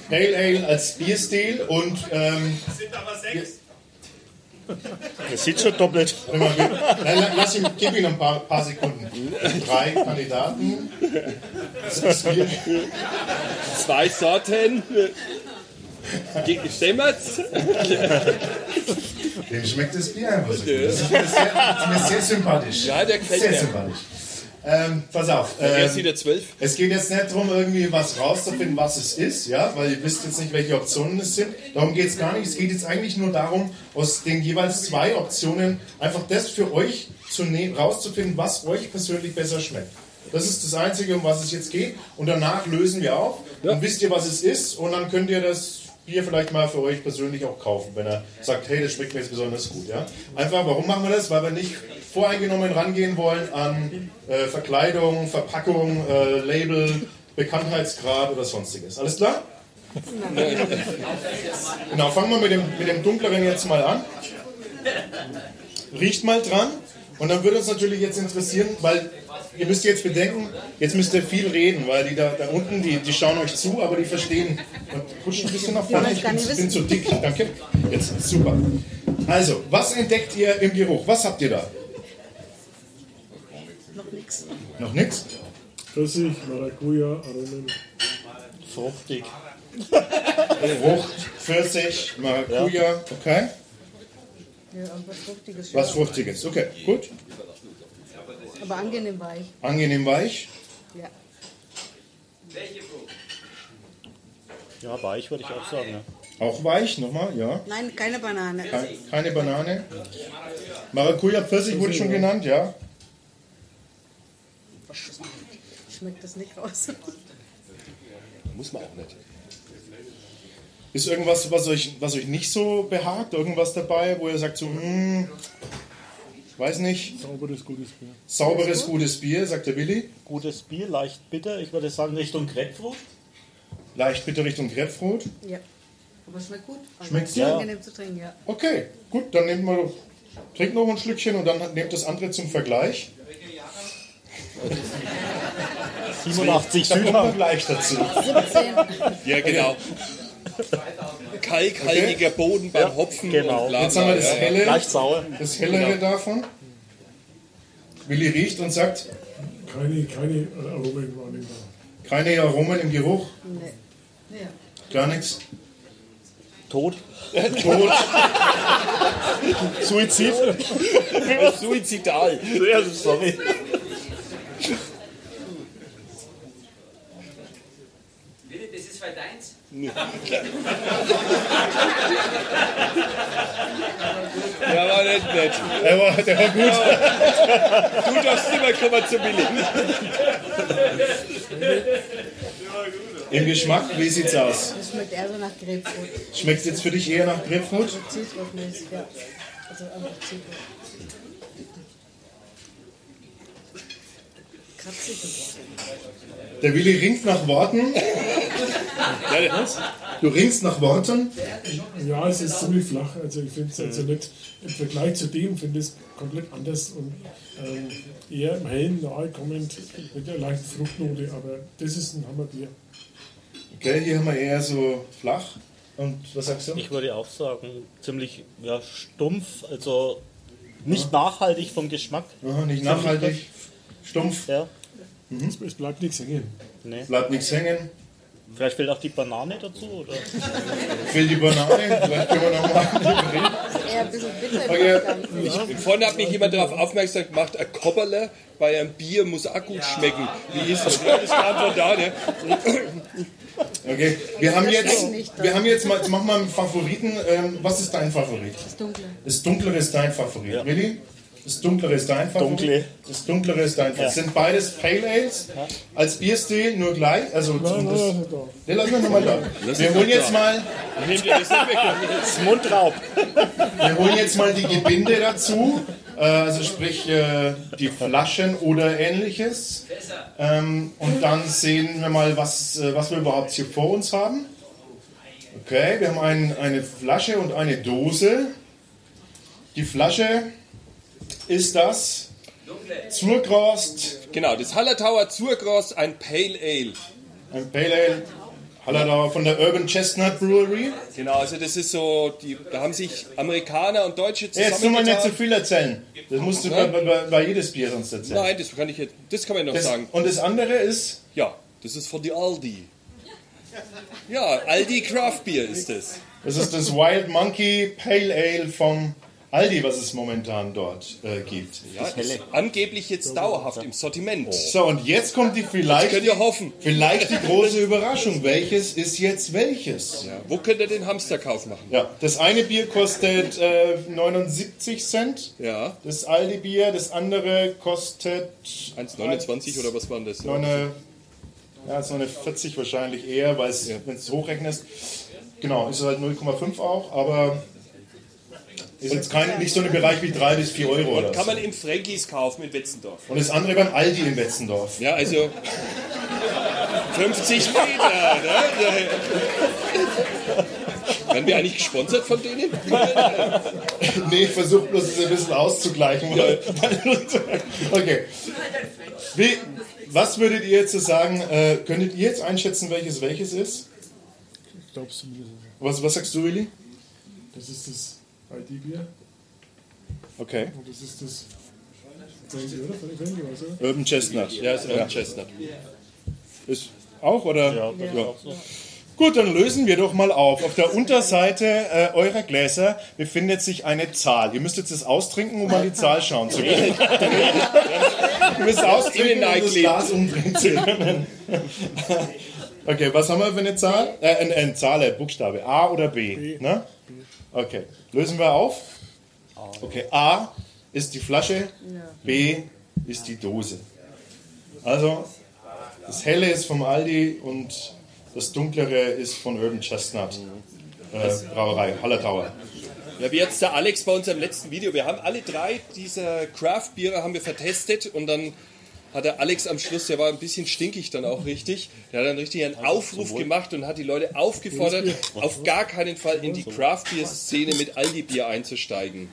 Pale Ale als Bierstil und. Ähm, Sind aber sechs. das sieht schon doppelt. Lass ihn, gib ihm ein paar, paar Sekunden. Drei Kandidaten. Zwei Sorten. Stimmert's? Dem schmeckt das Bier einfach so gut. Das ist mir sehr, das ist mir sehr sympathisch. Ja, der gefällt sehr mir. sympathisch. Ähm, pass auf. Er Ähm, wieder zwölf. es geht jetzt nicht darum, irgendwie was rauszufinden, was es ist, ja, weil ihr wisst jetzt nicht, welche Optionen es sind. Darum geht es gar nicht. Es geht jetzt eigentlich nur darum, aus den jeweils zwei Optionen einfach das für euch zu ne rauszufinden, was euch persönlich besser schmeckt. Das ist das Einzige, um was es jetzt geht. Und danach lösen wir auf. Dann wisst ihr, was es ist. Und dann könnt ihr das Bier vielleicht mal für euch persönlich auch kaufen, wenn er sagt, hey, das schmeckt mir jetzt besonders gut. Ja? Einfach, warum machen wir das? Weil wir nicht voreingenommen rangehen wollen an äh, Verkleidung, Verpackung, äh, Label, Bekanntheitsgrad oder sonstiges. Alles klar? Genau, fangen wir mit dem, mit dem dunkleren jetzt mal an. Riecht mal dran. Und dann würde uns natürlich jetzt interessieren, weil ihr müsst jetzt bedenken, jetzt müsst ihr viel reden, weil die da, da unten, die, die schauen euch zu, aber die verstehen. Und rutscht ein bisschen nach vorne, ich bin, bin zu dick. Danke. Jetzt, super. Also, was entdeckt ihr im Geruch? Was habt ihr da? Noch nichts. Noch nichts? Pfirsich, Maracuja, Aromen. Fruchtig. Frucht, Pfirsich, Maracuja, okay. Ja, und was Fruchtiges. Was. Fruchtiges, okay, gut. Aber angenehm weich. Angenehm weich. Ja. Ja, weich würde ich auch sagen. Ja. Auch weich, nochmal, ja. Nein, keine Banane. Ke- Keine Banane. Maracuja, Pfirsich wurde schon genannt, ja. Schmeckt das nicht raus. Muss man auch nicht. Ist irgendwas, was euch, was euch nicht so behagt? Irgendwas dabei, wo ihr sagt so, hm, weiß nicht. Sauberes, gutes Bier. Sauberes, gutes Bier, sagt der Willi. Gutes Bier, leicht bitter. Ich würde sagen Richtung Grapefruit. Leicht bitter Richtung Grapefruit. Ja. Aber schmeckt gut. Also Schmeckt's? sehr Ja. angenehm zu trinken, ja. Okay, gut, dann nehmt mal, trinkt noch ein Schlückchen und dann nehmt das andere zum Vergleich. 87 Da kommen wir Südhang. gleich dazu. 17. Ja, genau. Kalkhaltiger Boden beim Hopfen genau. und bla, Jetzt haben wir das ja, ja. helle, Leicht sauer. das hellere davon. Willi riecht und sagt, Keine, keine Aromen wahrnehmbar. keine Aromen im Geruch, Nee. Ja. gar nichts. Tod. Tot. Suizid. Suizidal. Ja, sorry. Willi, das ist weil deins. Der war nicht nett. Der war, der war gut. Du darfst immer kommen zu Billy. Im Geschmack, wie sieht's aus? Das schmeckt eher so nach Grapefruit. Schmeckt jetzt für dich eher nach Grapefruit? Zitrusmäßig, ja. Also einfach Zitrus. Der Willi ringt nach Worten. Du ringst nach Worten. Ja, es ist ziemlich flach. Also ich finde es also nicht im Vergleich zu dem finde ich es komplett anders und ähm, eher im hellen nahe kommend mit einer leichten Fruchtnote, aber das ist ein Hammerbier. Okay, hier haben wir eher so flach. Und was sagst du? Ich würde auch sagen, ziemlich ja, stumpf, also Nicht nachhaltig vom Geschmack. Aha, nicht nachhaltig, stumpf. Ja. Es bleibt nichts hängen. Nee. Bleibt nichts hängen. Vielleicht fehlt auch die Banane dazu, oder? Fehlt die Banane? Vielleicht können wir nochmal. Eher ein bisschen bitter. Ich, vorhin hat mich jemand darauf aufmerksam gemacht, ein Kobberle bei einem Bier muss auch gut schmecken. Wie ist das? Ja, das kam von da, ne? Okay, wir haben jetzt, wir haben jetzt mal, jetzt mach mal einen Favoriten. Ähm, was ist dein Favorit? Das Dunkle. Das Dunklere ist dein Favorit. Willi? Das Dunklere ist dein Favorit. Dunkle. Das Dunklere ist dein Favorit. Ja. Das sind beides Pale Ales. Als Bierstil nur gleich. Also zum, das, nein, nein. lassen wir nochmal da. Lass Wir holen jetzt da. mal, Nehmt ihr das nicht weg? Das Mundraub. wir holen jetzt mal die Gebinde dazu. Äh, also sprich äh, die Flaschen oder ähnliches. Ähm, und dann sehen wir mal, was, äh, was wir überhaupt hier vor uns haben. Okay, wir haben ein, eine Flasche und eine Dose. Die Flasche ist das Zurgrost, Genau, das Hallertauer Zurgross, ein Pale Ale. ein Pale Ale, Hallertauer von der Urban Chestnut Brewery. Genau, also das ist so, die, da haben sich Amerikaner und Deutsche Ja, Jetzt nur mal nicht zu zusammengetan. viel erzählen. Das musst du bei, bei, bei jedes Bier sonst erzählen. Nein, das kann ich jetzt, das kann man noch Das, sagen. und das andere ist, Ja, das ist von die Aldi. Ja, Aldi Craft Beer ist das. das ist das Wild Monkey Pale Ale vom Aldi, was es momentan dort äh, gibt. Ja, ist angeblich jetzt dauerhaft im Sortiment. So, und jetzt kommt die vielleicht, Könnt ihr hoffen. vielleicht die große Überraschung. Welches ist jetzt welches? Ja, wo könnt ihr den Hamsterkauf machen? Ja, das eine Bier kostet äh, 79 Cent, Ja, das Aldi-Bier. Das andere kostet 1,29 oder was war denn das? noch eine, ja, so eine 40 wahrscheinlich eher, weil es, wenn es hochrechnest, genau, ist es halt 0,5 auch, aber ist jetzt kein, nicht so ein Bereich wie 3 bis 4 Euro oder Kann so. man im Frankies kaufen in Wetzendorf. Und das andere beim Aldi in Wetzendorf. Ja, also 50 Meter. Ne? Werden wir eigentlich gesponsert von denen? Nee, ich versuche bloß es ein bisschen auszugleichen. Weil, okay. Wie, was würdet ihr jetzt sagen? Äh, könntet ihr jetzt einschätzen, welches welches ist? Ich glaube zumindest. Was, was sagst du, Willi? Das ist das ID-Bier Okay. und das ist das Frankie, oder? Oder? Urban Chestnut. Ja, ist Urban Chestnut. Ist auch, oder? Ja, das ist Ja. auch so. Gut, dann lösen wir doch mal auf. Auf der Unterseite äh, eurer Gläser befindet sich eine Zahl. Ihr müsst jetzt das austrinken, um an die Zahl schauen zu können. Ihr müsst austrinken, um das Glas umdrehen zu können. Okay, was haben wir für eine Zahl? Äh, eine, eine Zahl, äh, Buchstabe. A oder B? Ne? Okay, lösen wir auf. Okay, A ist die Flasche, B ist die Dose. Also, das Helle ist vom Aldi und das Dunklere ist von Urban Chestnut äh, Brauerei, Hallertauer. Ja, wie jetzt der Alex bei unserem letzten Video. Wir haben alle drei dieser Craft-Biere haben wir vertestet und dann hat der Alex am Schluss, der war ein bisschen stinkig dann auch richtig, der hat dann richtig einen Aufruf gemacht und hat die Leute aufgefordert, auf gar keinen Fall in die Craft-Bier-Szene mit Aldi-Bier einzusteigen.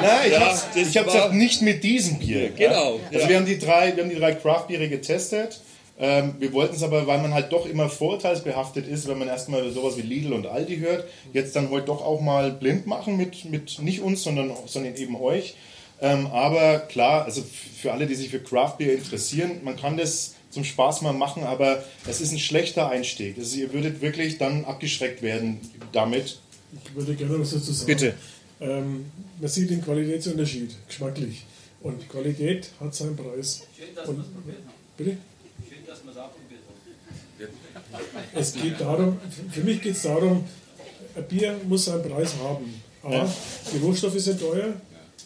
Nein, ich Ja, ich war- gesagt, nicht mit diesem Bier. Genau, Also ja. wir haben die drei, wir haben die drei Craft-Biere getestet. Ähm, wir wollten es aber, weil man halt doch immer vorurteilsbehaftet ist, wenn man erstmal sowas wie Lidl und Aldi hört, jetzt dann heute doch auch mal blind machen mit, mit nicht uns, sondern, sondern eben euch. Ähm, aber klar, also für alle, die sich für Craft Beer interessieren, man kann das zum Spaß mal machen, aber es ist ein schlechter Einstieg. Also ihr würdet wirklich dann abgeschreckt werden damit. Ich würde gerne was dazu sagen. Bitte. Ähm, man sieht den Qualitätsunterschied, geschmacklich. Und Qualität hat seinen Preis. Und, bitte? Es geht darum, für mich geht es darum, ein Bier muss seinen Preis haben. A, Ja. die Rohstoffe sind teuer.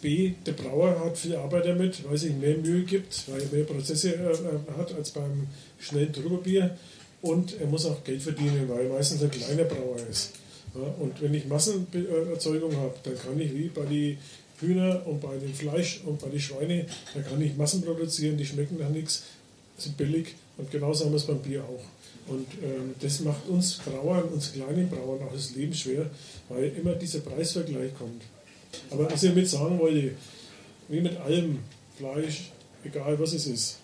B, der Brauer hat viel Arbeit damit, weil sich mehr Mühe gibt, weil er mehr Prozesse äh, äh, hat als beim schnellen Turbobier. Und er muss auch Geld verdienen, weil er meistens ein kleiner Brauer ist. Ja, und wenn ich Massenerzeugung habe, dann kann ich wie bei den Hühner und bei dem Fleisch und bei den Schweine, da kann ich Massen produzieren, die schmecken nach nichts, sind billig und genauso haben wir es beim Bier auch. Und ähm, das macht uns Brauern, uns kleinen Brauern auch das Leben schwer, weil immer dieser Preisvergleich kommt. Aber was ich damit sagen wollte, wie mit allem Fleisch, egal was es ist,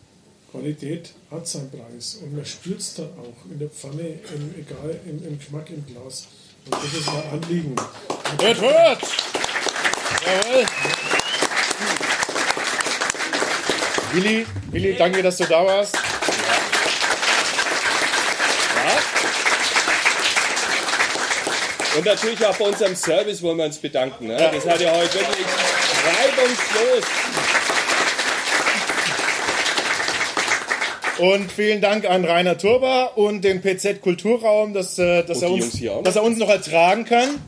Qualität hat seinen Preis und man spürt es dann auch in der Pfanne, im, egal im, im Geschmack, im Glas. Und das ist mein Anliegen. Hört, hört! Jawohl! Willi, Willi, danke, dass du da warst. Und natürlich auch bei unserem Service wollen wir uns bedanken. Ne? Das hat ja heute wirklich reibungslos. Und vielen Dank an Rainer Turba und den PZ Kulturraum, dass, äh, dass, er, uns, dass er uns noch ertragen kann.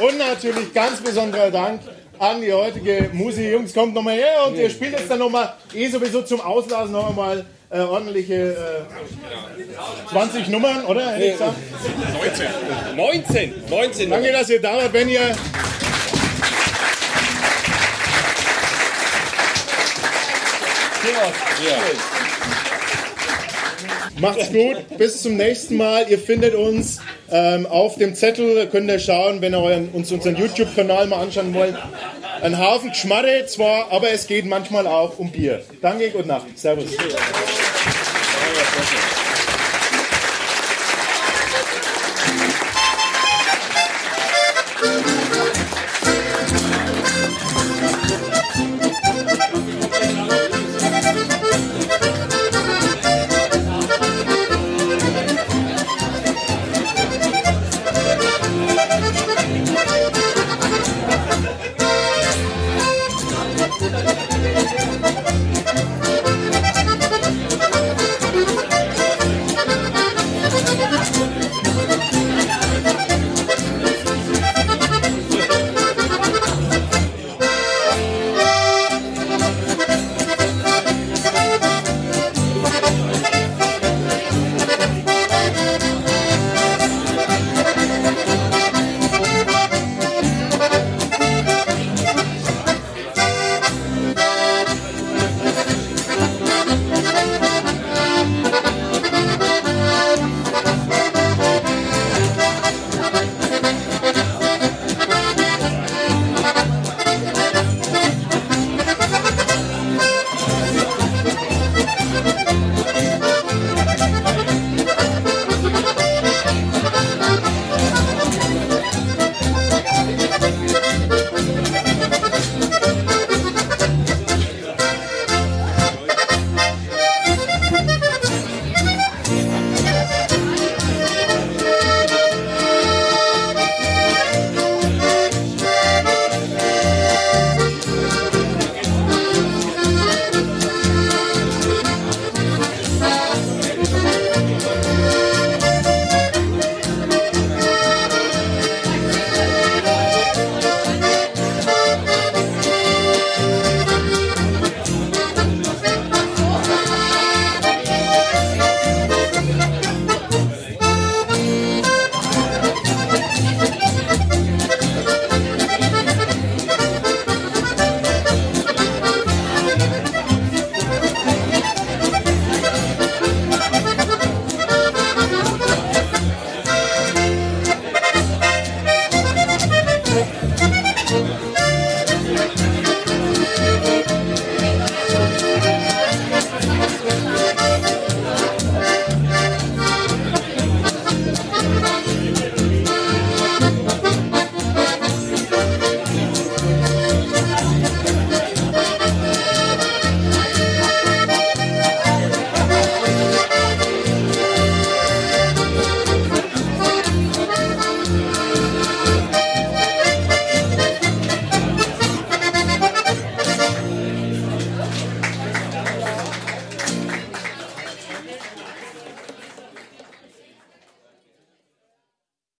Und natürlich ganz besonderer Dank an die heutige Musik. Jungs, kommt nochmal her und ihr spielt jetzt dann nochmal, eh sowieso zum Auslassen noch einmal äh, ordentliche äh, 20 Nummern, oder? Hätte ich gesagt? 19. 19. Danke, dass ihr da wart. Wenn ihr Macht's gut, bis zum nächsten Mal. Ihr findet uns ähm, auf dem Zettel, könnt ihr schauen, wenn ihr euren, uns unseren YouTube-Kanal mal anschauen wollt. Ein Haufen Geschmarre zwar, aber es geht manchmal auch um Bier. Danke, gute Nacht. Servus.